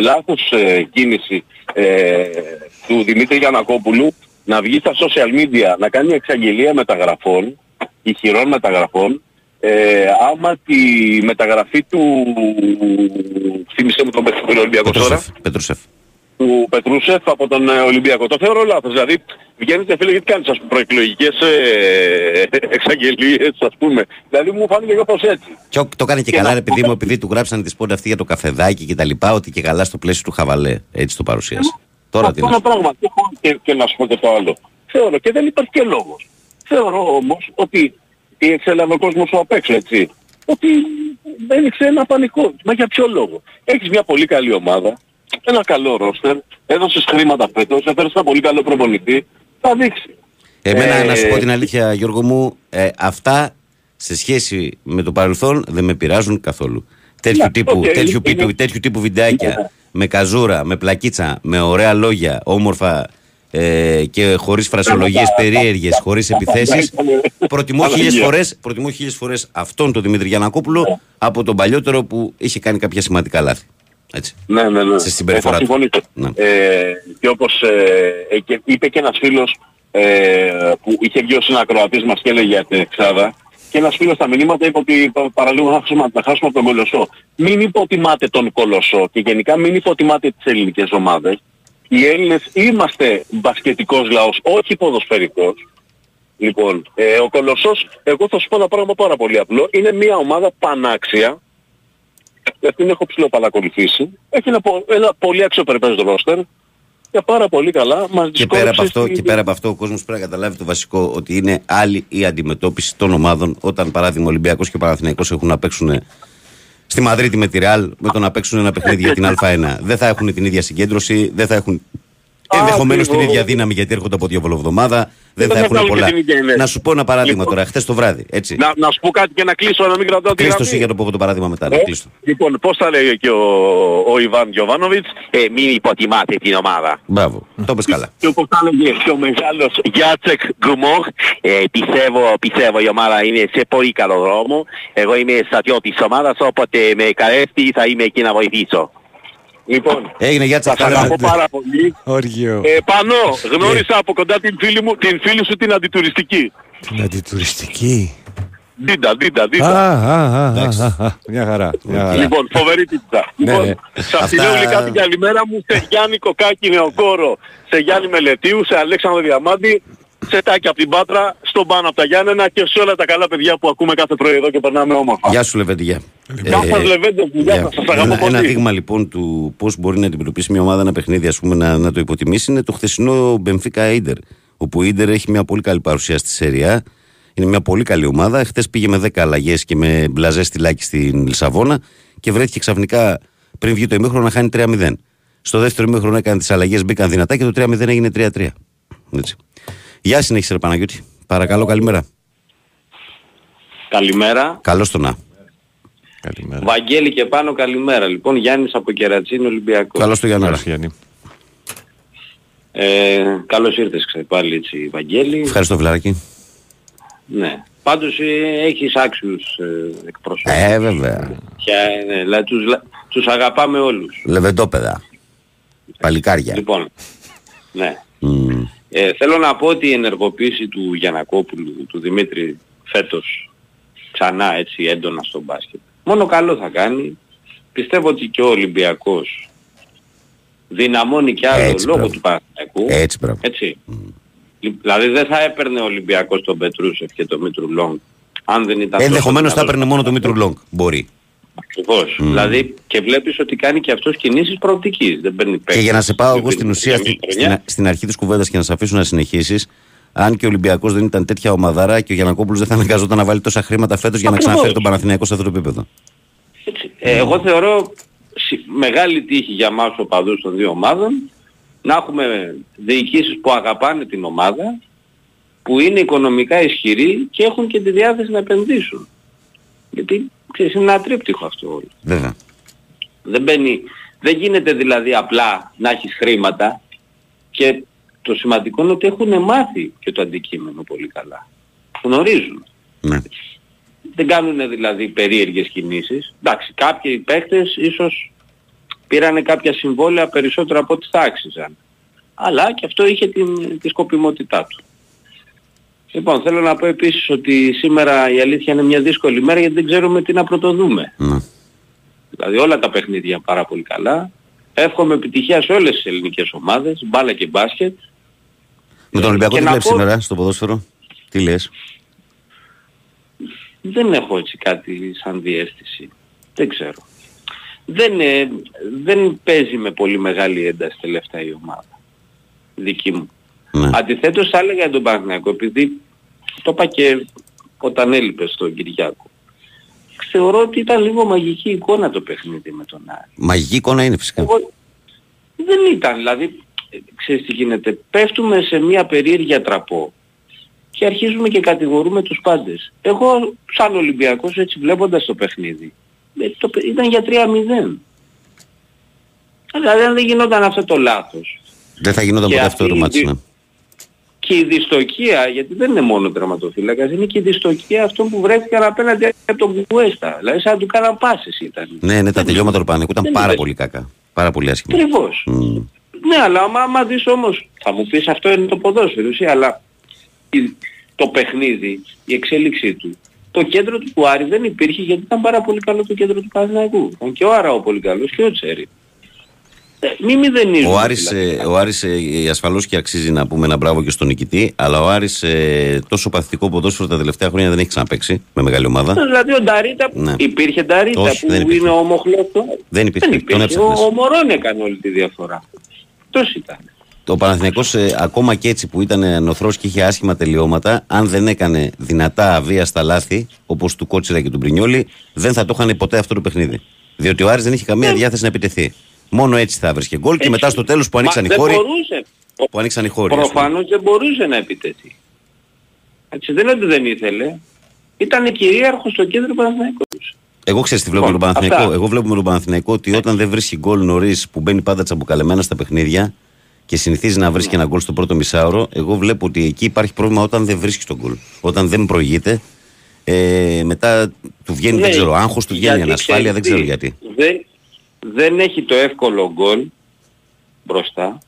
λάθος ε, κίνηση ε, του Δημήτρη Γιανακόπουλου να βγει στα social media να κάνει εξαγγελία μεταγραφών, ηχηρών μεταγραφών, ε, άμα τη μεταγραφή του, θύμισε μου τον παίκτη του Ολυμπιακό τώρα, Πετρούσεφ. Πετρούσεφ. του Πετρούσεφ από τον ε, Ολυμπιακό. Το θεωρώ λάθος. Δηλαδή βγαίνετε φίλε γιατί κάνεις ας πούμε προεκλογικές ε, εξαγγελίες ας πούμε. Δηλαδή μου φάνηκε κάπως έτσι. Και ο- το κάνει και Και καλά, να- ρε παιδί μου, επειδή του γράψανε τη σπόντα αυτή για το καφεδάκι και τα λοιπά, ότι και καλά στο πλαίσιο του χαβαλέ. Έτσι το παρουσίασε. Τώρα τι Αυτό να είναι σου πράγμα. Και, και, και να σου πω και το άλλο. Θεωρώ και δεν υπάρχει και λόγος. Θεωρώ όμως ότι τι εξέλαβε ο κόσμος σου απ' έξω, έτσι. Ότι ένοιξε ένα πανικό. Μα για ποιο λόγο. Έχεις μια πολύ καλή ομάδα, ένα καλό ρόστερ, έδωσες χρήματα φέτος, έφερες ένα πολύ καλό προπονητή, θα δείξει. Εμένα, Ε, να σου πω την αλήθεια, Γιώργο μου, ε, αυτά σε σχέση με το παρελθόν δεν με πειράζουν καθόλου. Τέτοιου, Ναι, τύπου, οκ, τέτοιου, είναι- τύπου, τέτοιου τύπου βιντεάκια Ναι. με καζούρα, με πλακίτσα, με ωραία λόγια, όμορφα ε, και χωρίς φρασιολογίες περίεργες, χωρίς επιθέσεις. Προτιμώ χίλιες Αναγία. φορές, προτιμώ χίλιες φορές αυτόν τον Δημήτρη Γιανακόπουλο από τον παλιότερο που είχε κάνει κάποια σημαντικά λάθη. Έτσι. Ναι, ναι, ναι. Στη συμπεριφορά Ε, θα του. συμφωνήσω. Ναι. Ε, και όπως ε, ε, και είπε και ένας φίλος ε, που είχε βγει ως συνακροατής μας και έλεγε για την Εξάδα και ένας φίλος στα μηνύματα είπε ότι πα- παραλίγο να χάσουμε, να χάσουμε από τον Κολοσσό. Μην υποτιμάτε τον Κολοσσό και γενικά μην υποτιμάτε τις ελληνικές ομάδες. Οι Έλληνες είμαστε μπασκετικός λαός, όχι ποδοσφαιρικός. Λοιπόν, ε, ο Κολοσσός, εγώ θα σου πω ένα πράγμα πάρα πολύ απλό. Είναι μια ομάδα πανάξια, την έχω ψηλοπαρακολουθήσει. Έχει ένα, πο- ένα πολύ αξιοπρεπές ρόστερ και πάρα πολύ καλά μας Και πέρα, από δυσκόλεψε αυτό, στη- και πέρα από αυτό, ο κόσμος πρέπει να καταλάβει το βασικό ότι είναι άλλη η αντιμετώπιση των ομάδων όταν παράδειγμα Ολυμπιακός και Παναθηναϊκός έχουν να παίξουν στη Μαδρίτη με τη Ρεάλ με το να παίξουν ένα παιχνίδι για την Α1. Δεν θα έχουν την ίδια συγκέντρωση, δεν θα έχουν ενδεχομένως την Ακριβώς. ίδια δύναμη γιατί έρχονται από διαβολοβδομάδα, δεν Δεν θα θα έχουν βγάλουν και πολλά. την ίδια ενέργεια. Να σου πω ένα παράδειγμα Λοιπόν. τώρα, χθες το βράδυ. Έτσι. Να, να σου πω κάτι και να κλείσω, να μην κρατάω τη Κλείστο γραμμή. εσύ για το πω εγώ το παράδειγμα μετά. ναι, Ε, κλείστο. Λοιπόν, πώς θα λέει και ο, ο Ιβάν Γιωβάνοβιτς, ε, μην υποτιμάτε την ομάδα. Μπράβο, το πες καλά. Και όπως θα έλεγε και ο μεγάλος Γιάτσεκ Γκμοχ, ε, πιστεύω, πιστεύω η ομάδα είναι σε πολύ καλό δρόμο. Εγώ είμαι στρατιώτης της ομάδας, όποτε με καλέσει θα είμαι εκεί να βοηθήσω. Λοιπόν, Έγινε, γεια σας αγαπώ πάρα πολύ. Όργιο. Ε, Πανώ, γνώρισα από κοντά την φίλη μου, την φίλη σου την αντιτουριστική. Την αντιτουριστική; Ντίντα, ντίντα, Α, ντίντα. α, α, Εντάξει. α, α, Μια χαρά. Μια χαρά. Λοιπόν, φοβερή πίτσα. Ναι, Λοιπόν, ναι. σας Αυτά- λέω γλυκά την καλημέρα μου σε Γιάννη Κοκάκη Νεοκόρο, σε Γιάννη Μελετίου, σε Αλέξανδρο Διαμάντη, σε Τάκη από την Πάτρα, στον Πάνο από τα Γιάννενα και σε όλα τα καλά παιδιά που ακούμε κάθε πρωί εδώ και περνάμε όμορφα. Γεια σου, Λεβέντη, γεια. Γεια σας Λεβέντες, γεια Γεια. σας, σας αγαπώ ένα, ένα πολύ. δείγμα λοιπόν του πώς μπορεί να αντιμετωπίσει μια ομάδα ένα παιχνίδι, ας πούμε, να, να το υποτιμήσει είναι το χθεσινό Μπενφίκα Ίντερ. Όπου η Ίντερ έχει μια πολύ καλή παρουσία στη Σεριά. Είναι μια πολύ καλή ομάδα. Χθες πήγε με 10 αλλαγές και με μπλαζέ στυλάκι στην Λισαβόνα και βρέθηκε ξαφνικά πριν βγει το ημίχρονο να χάνει 3-0. Στο δεύτερο ημίχρονο έκανε τις αλλαγές, μπήκαν δυνατά και το 3-0 έγινε 3-3. Έτσι. Γεια συνέχισε, ρε Παναγιώτη. Παρακαλώ, καλημέρα. Καλημέρα. Καλώς το να. Καλημέρα. Βαγγέλη και πάνω καλημέρα. Λοιπόν, Γιάννης από Κερατσίνη Ολυμπιακός. Καλώς το Γιάννη. Καλώς, Γιάννη. Ε, καλώς ήρθες ξε- πάλι έτσι Βαγγέλη. Ευχαριστώ, Φιλαράκη. Ναι. Πάντως ε, έχεις άξιους ε, εκπροσώπους. Ε, βέβαια. Και, ε, ναι, δηλαδή, τους, λα- τους αγαπάμε όλους. Λεβεντόπεδα. Παλικάρια. Λοιπόν, ναι. Μμμ. Ε, θέλω να πω ότι η ενεργοποίηση του Γιανακόπουλου, του Δημήτρη φέτος ξανά έτσι έντονα στο μπάσκετ. Μόνο καλό θα κάνει. Πιστεύω ότι και ο Ολυμπιακός δυναμώνει κι άλλο Έτσι, λόγω μπράβο. του Παναθηναϊκού. Έτσι, μπράβο. Έτσι. Δηλαδή δεν θα έπαιρνε ο Ολυμπιακός τον Πετρούσεφ και τον Μήτρου-Λονγκ αν δεν ήταν... Ενδεχομένως τόσο θα έπαιρνε δυνατός. μόνο το Μήτρου-Λονγκ. Μπορεί. Ακριβώς. Δηλαδή και βλέπεις ότι κάνει και αυτός κινήσεις προοπτικής. Δεν παίρνει Και παίκτες για να σε πάω που εγώ στην είναι ουσία, για μια στην, χρονιά. στην, στην αρχή της κουβέντας και να σε αφήσω να συνεχίσεις, αν και ο Ολυμπιακός δεν ήταν τέτοια ομαδάρα και ο Γιανακόπουλος δεν θα αναγκαζόταν να βάλει τόσα χρήματα φέτος για να Ακριβώς. ξαναφέρει τον Παναθηναϊκό σε αυτό το επίπεδο. Έτσι. Ε, εγώ θεωρώ σι- μεγάλη τύχη για μας οπαδούς των δύο ομάδων να έχουμε διοικήσεις που αγαπάνε την ομάδα, που είναι οικονομικά ισχυροί και έχουν και τη διάθεση να επενδύσουν. Γιατί ξέρεις, είναι ένα τρίπτυχο αυτό όλο. Βέβαια. Δεν μπαίνει, δεν γίνεται δηλαδή απλά να έχεις χρήματα και το σημαντικό είναι ότι έχουν μάθει και το αντικείμενο πολύ καλά. Γνωρίζουν. Ναι. Δεν κάνουν δηλαδή περίεργες κινήσεις. Εντάξει, κάποιοι παίκτες ίσως πήρανε κάποια συμβόλαια περισσότερο από ό,τι θα άξιζαν. Αλλά και αυτό είχε την, τη σκοπιμότητά του. Λοιπόν, θέλω να πω επίσης ότι σήμερα η αλήθεια είναι μια δύσκολη μέρα γιατί δεν ξέρουμε τι να πρωτοδούμε. ναι. Δηλαδή όλα τα παιχνίδια πάρα πολύ καλά. Εύχομαι επιτυχία σε όλες τις ελληνικές ομάδες, μπάλα και μπάσκετ. Με τον Ολυμπιακό Και τι να βλέπεις πω- σήμερα στο ποδόσφαιρο; Τι λες; Δεν έχω έτσι κάτι σαν διέστηση. Δεν ξέρω. Δεν, ε, δεν παίζει με πολύ μεγάλη ένταση τελευταία η ομάδα. Δική μου. Ναι. Αντιθέτως θα έλεγα για τον Παναθηναϊκό, επειδή το είπα και όταν έλειπε στον Κυριάκο. Θεωρώ ότι ήταν λίγο μαγική εικόνα το παιχνίδι με τον Άρη. Μαγική εικόνα είναι φυσικά. Εγώ δεν ήταν, δηλαδή, ε, ξέρεις τι γίνεται, πέφτουμε σε μια περίεργη τραπό και αρχίζουμε και κατηγορούμε τους πάντες. Εγώ σαν Ολυμπιακός έτσι βλέποντας το παιχνίδι, ε, το, παι- ήταν για 3-0. Δηλαδή αν δεν γινόταν αυτό το λάθος Δεν θα γινόταν Και ποτέ αυτό αυτή το η μάτι. δι- Ναι. και η δυστοκία, γιατί δεν είναι μόνο τερματοφύλακας, είναι και η δυστοκία αυτών που βρέθηκαν απέναντι από τον Κουέστα. Δηλαδή σαν να του κάναν πάσες ήταν. ναι, ναι, τα τελειώματα του Παναγικού ήταν δεν πάρα είπες. πολύ κακά. Πάρα πολύ άσχημα. Ακριβώς. Μμ. Ναι, αλλά άμα, άμα δεις όμως, θα μου πεις αυτό είναι το ποδόσφαιρο, εσύ, αλλά η- το παιχνίδι, η εξέλιξή του, το κέντρο του του Άρη δεν υπήρχε γιατί ήταν πάρα πολύ καλό το κέντρο του Παναθηναϊκού. Ήταν και ο Άρα ο πολύ καλός και ο Τσέρι. Ε, μη μηδενίζουμε. Ο Άρης, δηλαδή. ε, ο Άρης ε, ασφαλώς και αξίζει να πούμε ένα μπράβο και στον νικητή, αλλά ο Άρης ε, τόσο παθητικό ποδόσφαιρο τα τελευταία χρόνια δεν έχει ξαναπαίξει με μεγάλη ομάδα. Δηλαδή ο Νταρίτα, Ναι. υπήρχε Νταρίτα Όχι, που δεν υπήρχε. είναι ο μοχλός του Άρη. Δεν υπήρχε, Δεν τον υπήρχε. Ο, έψαχνες. ο Μωρόν έκανε όλη τη διαφορά. Τόσο ήταν. Το Παναθηναϊκός ε, ακόμα και έτσι που ήταν νοθρός και είχε άσχημα τελειώματα, αν δεν έκανε δυνατά αβίαστα λάθη, όπως του Κότσιρα και του Μπρινιόλη, δεν θα το είχαν ποτέ αυτό το παιχνίδι. Διότι ο Άρης δεν είχε καμία Ναι. διάθεση να επιτεθεί. Μόνο έτσι θα έβρισκε γκολ και Έτσι. μετά στο τέλος που Μα ανοίξαν οι δεν χώροι. μπορούσε. Που ανοίξαν οι χώροι. ας πούμε. Προφανώς δεν μπορούσε να επιτεθεί. Έτσι δεν είναι ότι δεν ήθελε. Ήταν κυρίαρχος στο κέντρο Παναθηναϊκός. Εγώ ξέρω τι βλέπω με τον Λοιπόν, Παναθηναϊκό. αυτά. Εγώ βλέπω με τον Παναθηναϊκό ότι όταν δεν βρίσκει γκολ νωρίς που μπαίνει πάντα τσαμπουκαλεμένα στα παιχνίδια και συνηθίζει να βρίσκει ένα γκολ στο πρώτο μισάωρο, εγώ βλέπω ότι εκεί υπάρχει πρόβλημα όταν δεν βρίσκει τον γκολ. Όταν δεν προηγείται, ε, μετά του βγαίνει, δεν Ναι, ξέρω, άγχος του βγαίνει, γιατί ανασφάλεια, δεν ξέρεις ξέρω τι, γιατί. Δεν, δεν έχει το εύκολο γκολ μπροστά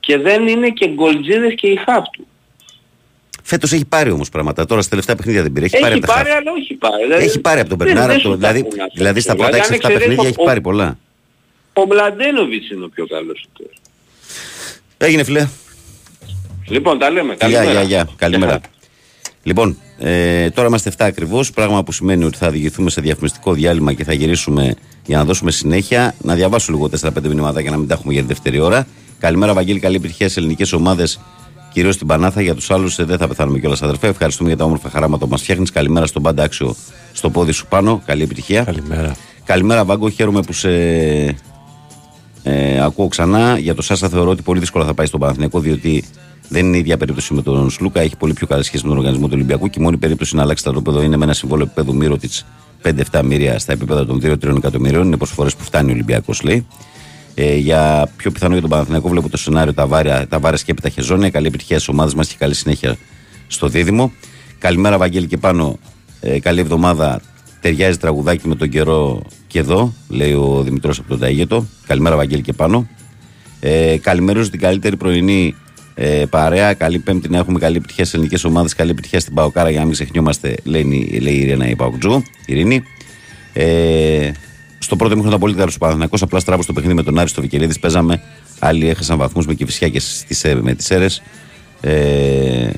και δεν είναι και γκολτζίδες και η χάπ του. Φέτος έχει πάρει όμως πράγματα. Τώρα στα τελευταία παιχνίδια δεν πήρε. Έχει, πάρει Έχει από τα πάρει, χαφ. αλλά όχι πάρει. Δηλαδή, Έχει πάρει από τον δεν- Μπερνάρα. δεν από το- σου τα Δηλαδή, έχουν αυτά. δηλαδή στα πρώτα Δηλαδή, 6-7 αν εξαιρέσεις παιχνίδια ο- έχει πάρει πολλά. Ο Μλαντένοβιτς είναι ο πιο καλός του τώρα. Έγινε φιλέ. Λοιπόν, τα λέμε. Γεια, Καλημέρα. γεια, γεια. Καλημέρα. Γεια. Λοιπόν, ε, τώρα είμαστε 7 ακριβώς. Πράγμα που σημαίνει ότι θα οδηγηθούμε σε διαφημιστικό διάλειμμα και θα γυρίσουμε για να δώσουμε συνέχεια. Να διαβάσω λίγο 4-5 μηνύματα για να μην τα έχουμε για τη δεύτερη ώρα. Καλημέρα, Βαγγέλη. Καλή επιτυχία σε ελληνικές ομάδες, κυρίως στην Πανάθα. Για τους άλλους δεν θα πεθάνουμε κιόλας, αδερφέ. Ευχαριστούμε για τα όμορφα χαράματα που μας φτιάχνεις. Καλημέρα στον πάντα άξιο στο πόδι σου πάνω. Καλή επιτυχία. Καλημέρα. Καλημέρα, Βάγκο. Χαίρομαι που σε ε, ακούω ξανά. Για το Σάσα θεωρώ ότι πολύ δύσκολα θα πάει στον Παναθηναϊκό, διότι δεν είναι η ίδια περίπτωση με τον Σλούκα. Έχει πολύ πιο καλή σχέση με τον οργανισμό του Ολυμπιακού και η μόνη περίπτωση να αλλάξει το επίπεδο είναι με ένα συμβόλαιο επίπεδου Μύρωτιτς 5-7 μοίρια στα επίπεδα των 2-3 εκατομμυρίων. Είναι προσφορέ που φτάνει ο Ολυμπιακός, λέει. Ε, για πιο πιθανό για τον Παναθηναϊκό βλέπω το σενάριο τα βάρια, τα βάρια και τα χεζόνια. Καλή επιτυχία στι ομάδε μας και καλή συνέχεια στο δίδυμο. Καλημέρα, Βαγγέλη και πάνω. Ε, καλή εβδομάδα. Ταιριάζει τραγουδάκι με τον καιρό και εδώ, λέει ο Δημητρός από τον Ταγίτο. Καλημέρα, Βαγγέλη και πάνω. Ε, καλημέρα την καλύτερη πρωινή ε, παρέα. Καλή Πέμπτη να έχουμε καλή επιτυχία στις ελληνικές ομάδες. Καλή επιτυχία στην Παοκάρα για να μην ξεχνιόμαστε, λέει, λέει η Ιρένα η Παοκτζού. Ειρήνη. Ε, στο πρώτο μήχρονο ήταν πολύ καλός ο Παναθυνακό. Απλά στράβω στο παιχνίδι με τον Άρης στο Βικελίδης. Παίζαμε. Άλλοι έχασαν βαθμούς με κυφισιά και στις, ε, με τις αίρε. Ε,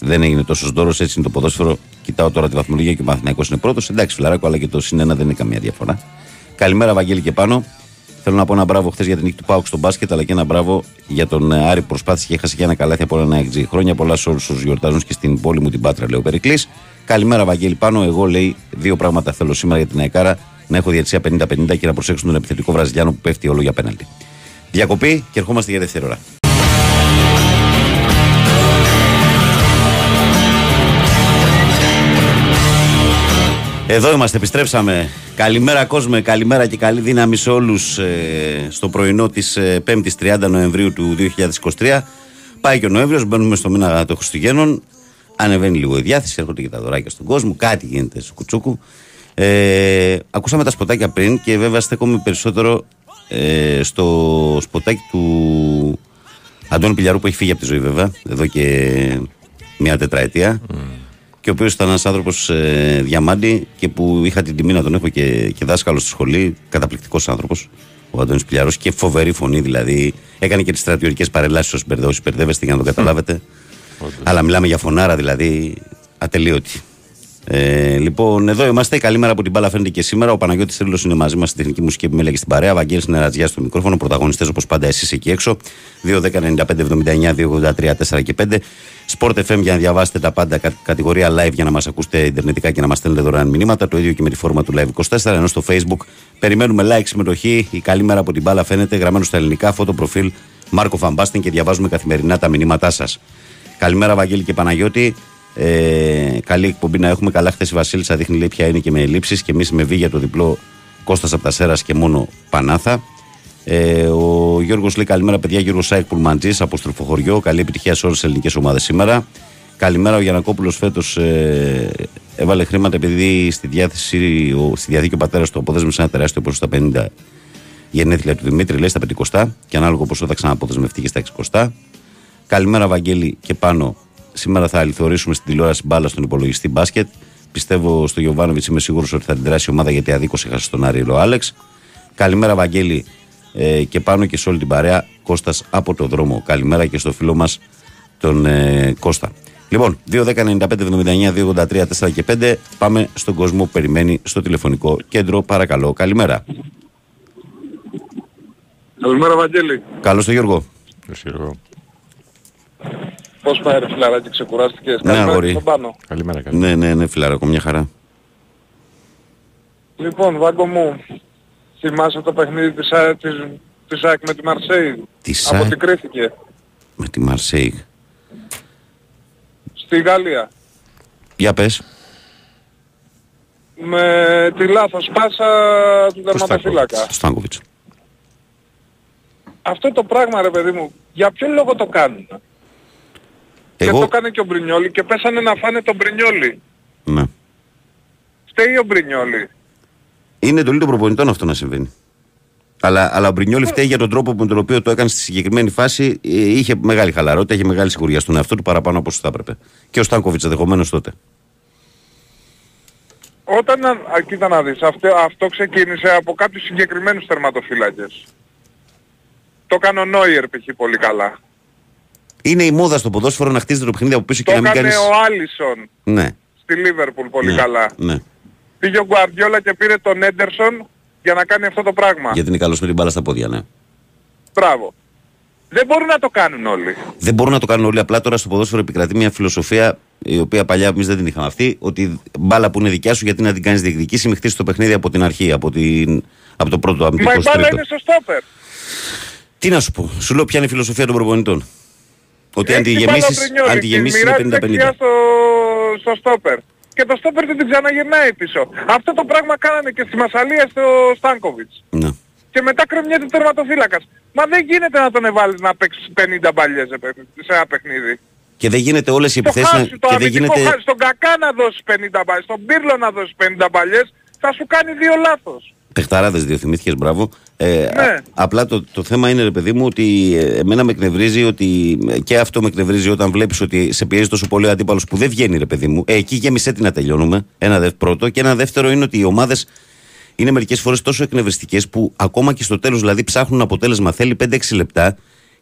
δεν έγινε τόσος δώρος, έτσι είναι το ποδόσφαιρο. Κοιτάω τώρα τη βαθμολογία και ο Παναθυνακό είναι πρώτος. Εντάξει, φιλαράκο, αλλά και το συν ένα δεν είναι καμία διαφορά. Καλημέρα, Βαγγέλη και πάνω. Θέλω να πω ένα μπράβο χθες για την νίκη του Πάουκ στο μπάσκετ, αλλά και ένα μπράβο για τον ε, Άρη που προσπάθησε και έχασε και ένα καλάθι από ένα XG. Χρόνια πολλάς σε όλου όσου γιορτάζουν και στην πόλη μου την Πάτρα, λέει ο Περικλής. Καλημέρα, Βαγγέλη πάνω. Εγώ λέει δύο πράγματα θέλω σήμερα για την Αεκάρα. Να έχω διαιτησία 50-50 και να προσέξουν τον επιθετικό Βραζιλιάνο που πέφτει όλο για πέναλτι. Διακοπή και ερχόμαστε για δεύτερη ώρα. Εδώ είμαστε, επιστρέψαμε. Καλημέρα κόσμε, καλημέρα και καλή δύναμη σε όλους ε, στο πρωινό της ε, 5ης 30 Νοεμβρίου του 2023. Πάει και ο Νοέμβριος, μπαίνουμε στο μήνα των Χριστουγέννων. Ανεβαίνει λίγο η διάθεση, έρχονται και τα δωράκια στον κόσμο, κάτι γίνεται στο κουτσούκου. Ε, ακούσαμε τα σποτάκια πριν και βέβαια στέκομαι περισσότερο ε, στο σποτάκι του Αντώνη Πιλιαρού που έχει φύγει από τη ζωή βέβαια, εδώ και μια τετραετία και ο οποίος ήταν ένας άνθρωπος ε, διαμάντη και που είχα την τιμή να τον έχω και, και δάσκαλος στη σχολή. Καταπληκτικός άνθρωπος, ο Αντώνης Πιλιαρό και φοβερή φωνή δηλαδή. Έκανε και τις στρατιωτικές παρελάσεις ως μπερδεύει, μπερδεύεστε για να το καταλάβετε. Αλλά μιλάμε για φωνάρα δηλαδή ατελείωτη. Ε, λοιπόν, εδώ είμαστε. Καλημέρα από την μπάλα φαίνεται και σήμερα. Ο Παναγιώτης Τρίλος είναι μαζί μας στη τεχνική μουσική επιμέλεια και στην παρέα. Βαγγέλης Νερατζιά στο μικρόφωνο. Πρωταγωνιστές όπως πάντα εσείς εκεί έξω. 2-10-95-79-283-4 και 5. Sport FM για να διαβάσετε τα πάντα. κα- Κατηγορία live για να μας ακούσετε ιντερνετικά και να μας στέλνετε δωρεάν μηνύματα. Το ίδιο και με τη φόρμα του Live 24. Ενώ στο Facebook περιμένουμε like συμμετοχή. Η καλημέρα από την μπάλα φαίνεται γραμμένο στα ελληνικά. Φώτο προφίλ Μάρκο Φαμπάστιν και διαβάζουμε καθημερινά τα μηνύματά σας. Καλημέρα, Βαγγέλη και Παναγιώτη. Ε, καλή εκπομπή να έχουμε. Καλά, χθες η Βασίλισσα δείχνει λέει ποια είναι και με ελλείψεις. Και εμείς με βή για το διπλό Κώστας από τα Σέρας και μόνο Πανάθα. Ε, ο Γιώργος λέει καλημέρα, παιδιά. Γιώργος Σάικ Πουλμαντζή από Στροφοχωριό. Καλή επιτυχία σε όλες τις ελληνικές ομάδες σήμερα. Καλημέρα, ο Γιανακόπουλος φέτος ε, έβαλε χρήματα επειδή στη, διάθεση, ο, στη διαδίκη ο πατέρας του αποδέσμευσε ένα τεράστιο ποσό στα 50 γενέθλια του Δημήτρη, λέει στα 50 και ανάλογο ποσό θα ξαναποδεσμευτεί και στα 60. Καλημέρα, Βαγγέλη, και πάνω. Σήμερα θα αληθωρήσουμε στην τηλεόραση μπάλα στον υπολογιστή μπάσκετ. Πιστεύω στο Γιωβάνοβιτς, είμαι σίγουρος ότι θα την δράσει η ομάδα γιατί αδίκως έχασε τον Άρη ο Άλεξ. Καλημέρα, Βαγγέλη, ε, και πάνω και σε όλη την παρέα. Κώστας από το δρόμο. Καλημέρα και στο φίλο μας τον ε, Κώστα. Λοιπόν, 2-10-95-79-283-4 και 5. Πάμε στον κόσμο που περιμένει στο τηλεφωνικό κέντρο. Παρακαλώ, καλημέρα. Καλημέρα Βαγγέλη. Καλώς το Γιώργο. Πώς πάει ρε φιλαράκι, ξεκουράστηκες. Ναι, Καλημέρα αγόρι. και στον πάνω. Καλημέρα, καλημέρα. Ναι, ναι, ναι, φιλαράκο, μια χαρά. Λοιπόν, Βάγκο μου, θυμάσαι το παιχνίδι της, Α- της, της ΑΕΚ με τη Μαρσέη; Της Από ΑΕΚ; τι κρίθηκε. Με τη Μαρσέιγ. Στη Γαλλία. Για πες. Με τη λάθος πάσα του τερματοφύλακα. Στάνκοβιτς. Αυτό το πράγμα ρε παιδί μου, για ποιο λόγο το κάνουν; Και το Εγώ, έκανε και ο Μπρινιόλη και πέσανε να φάνε τον Μπρινιόλη. ναι. Φταίει ο Μπρινιόλη. Είναι εντολή των προπονητών αυτό να συμβαίνει. Αλλά, αλλά ο Μπρινιόλη φταίει για τον τρόπο με τον οποίο το έκανε στη συγκεκριμένη φάση. Ε, Είχε μεγάλη χαλαρότητα, είχε μεγάλη σιγουριά στον εαυτό του παραπάνω από όσο θα έπρεπε. Και ο Στάνκοβιτς ενδεχομένως τότε. Όταν, α, κοίτα να δεις, αυτό, αυτό ξεκίνησε από κάποιους συγκεκριμένους τερματοφύλακες. Το έκανε ο Νόιερ π.χ. πολύ καλά. Είναι η μόδα στο ποδόσφαιρο να χτίζεται το παιχνίδι από πίσω Το και να μην έκανε κάνει. ο Άλισον Ναι, στη Λίβερπουλ πολύ ναι, καλά. Ναι. Πήγε ο Γκουαρδιόλα και πήρε τον Έντερσον για να κάνει αυτό το πράγμα. Γιατί είναι καλός με την μπάλα στα πόδια, ναι. Μπράβο. Δεν μπορούν να το κάνουν όλοι. Δεν μπορούν να το κάνουν όλοι. Απλά τώρα στο ποδόσφαιρο επικρατεί μια φιλοσοφία η οποία παλιά εμείς δεν την είχαμε αυτή. Ότι μπάλα που είναι δικιά σου, γιατί να την κάνεις διεκδικήσει, μην χτίσεις το παιχνίδι από την αρχή, από, την, από το πρώτο αμυντικό Μα η μπάλα στρίτο. είναι στο στόπερ. Τι να σου πω, σου λέω ποια είναι η φιλοσοφία των προπονητών. Ότι αν τη Έχει την μπάλα ο γεμίσει, Μπρινιόλη, αν τη της γεμίσεις μοιράζει είναι 50-50. δεξιά στο, στο στόπερ. Και το στόπερ δεν την ξαναγυρνάει πίσω. Αυτό το πράγμα κάνανε και στη Μασαλία στο Στάνκοβιτς. Ναι. Και μετά κρεμιέται τερματοφύλακας. Μα δεν γίνεται να τον εβάλεις να παίξει 50 μπαλιές σε παιχνίδι- σε ένα παιχνίδι. Και δεν γίνεται όλες οι Το επιθέσεις να. χάσει, το Και δεν αμυντικό γίνεται. χάσει. Στον Κακά να δώσεις 50 μπαλιές, στον Πύρλο να δώσεις 50 μπαλιές, θα σου κάνει δύο λάθος. Παιχταράδες δύο θυμήθηκες, μπράβο. Ε, Ναι. α- απλά το, το θέμα είναι, ρε παιδί μου, ότι ε, εμένα με εκνευρίζει ότι. ε, και αυτό με εκνευρίζει όταν βλέπεις ότι σε πιέζει τόσο πολύ ο αντίπαλος που δεν βγαίνει, ρε παιδί μου. Ε, εκεί γέμισε τι να τελειώνουμε. Ένα δε, πρώτο. Και ένα δεύτερο είναι ότι οι ομάδες είναι μερικές φορές τόσο εκνευριστικές που ακόμα και στο τέλος δηλαδή ψάχνουν αποτέλεσμα. Θέλει 5-6 λεπτά.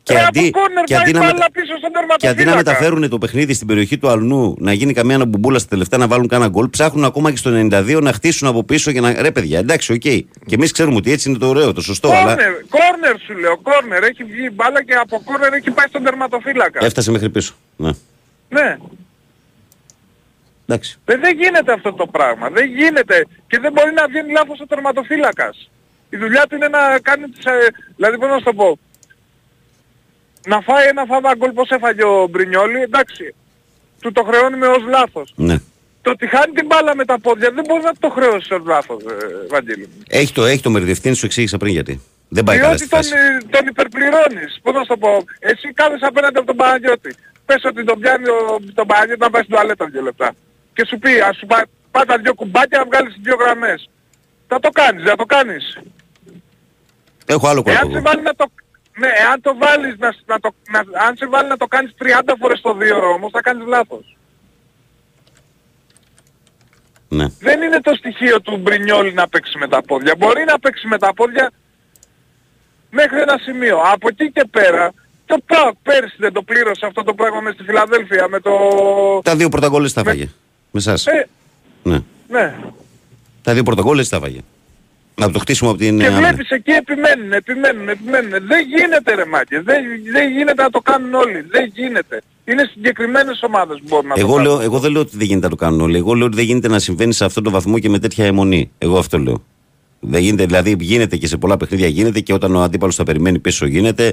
Και Ε, αντί, από κόρνερ και, πάει αντί να μπάλα μετα- πίσω στον και αντί να τερματοφύλακα. μεταφέρουν το παιχνίδι στην περιοχή του αλλουνού, να γίνει καμία αναμπομπούλα στα τελευταία να βάλουν κάνα γκολ, ψάχνουν ακόμα και στο 92 να χτίσουν από πίσω για να. Ρε παιδιά, εντάξει, οκ. Και εμείς ξέρουμε ότι έτσι είναι το ωραίο, το σωστό. Αλλά Κόρνερ, κόρνερ σου λέω, κόρνερ. Έχει βγει η μπάλα και από κόρνερ έχει πάει στον τερματοφύλακα. έφτασε μέχρι πίσω. Ναι. Ναι. Εντάξει. Δεν, δεν γίνεται αυτό το πράγμα. Δεν γίνεται. Και δεν μπορεί να βγαίνει λάθος ο τερματοφύλακας. Η δουλειά του είναι να κάνει τις... ε, Δηλαδή πώς να σου το πω. Να φάει ένα φάβα γκολ πως έφαγε ο Μπρινιόλι, εντάξει. Του το χρεώνουμε ως λάθος. Ναι. Το ότι χάνει την μπάλα με τα πόδια δεν μπορεί να το χρεώσεις ως λάθος, ε, Βαγγέλη. μου. Έχει το, έχει το μεριδευτίνη, σου εξήγησα πριν γιατί. Δεν πάει καλά Διότι στη τον, φάση. ε, τον υπερπληρώνεις. Πώς να σου το πω. Εσύ κάθεσαι απέναντι από τον Παναγιώτη. Πες ότι τον πιάνει ο, τον Παναγιώτη να πάει στην τουαλέτα δύο λεπτά. Και σου πει, ας σου πά, πάτα δύο κουμπάκια να βγάλεις δύο γραμμές. Θα το κάνεις, δεν θα το κάνεις. Έχω άλλο Εάν κόλπο. σε εγώ. βάλει να το... Ναι, εάν το βάλεις να, σ- να το, να, αν σε βάλει να το κάνεις 30 φορές το δύο ώρο όμως θα κάνεις λάθος. Ναι. Δεν είναι το στοιχείο του Μπρινιόλη να παίξει με τα πόδια. Μπορεί να παίξει με τα πόδια μέχρι ένα σημείο. Από εκεί και πέρα, το ΠΑΟΚ πέρσι δεν το πλήρωσε αυτό το πράγμα μες στη Φιλαδέλφια με το... Τα δύο πρωταγκόλες τα φάγε. Με εσάς. Ε, Ναι. ναι. Τα δύο πρωταγκόλες τα φάγε. Από το χτίσιμο από την Και ε, άμυνα. βλέπεις εκεί επιμένουν, επιμένουν, επιμένουν. Δεν γίνεται ρε μάγκες. Δεν, δεν γίνεται να το κάνουν όλοι. Δεν γίνεται. Είναι συγκεκριμένες ομάδες που μπορούν να το Εγώ, κάνουν. λέω, εγώ δεν λέω ότι δεν γίνεται να το κάνουν όλοι. Εγώ λέω ότι δεν γίνεται να συμβαίνει σε αυτόν τον βαθμό και με τέτοια αιμονή. Εγώ αυτό λέω. Δεν γίνεται, δηλαδή γίνεται και σε πολλά παιχνίδια γίνεται και όταν ο αντίπαλος θα περιμένει πίσω γίνεται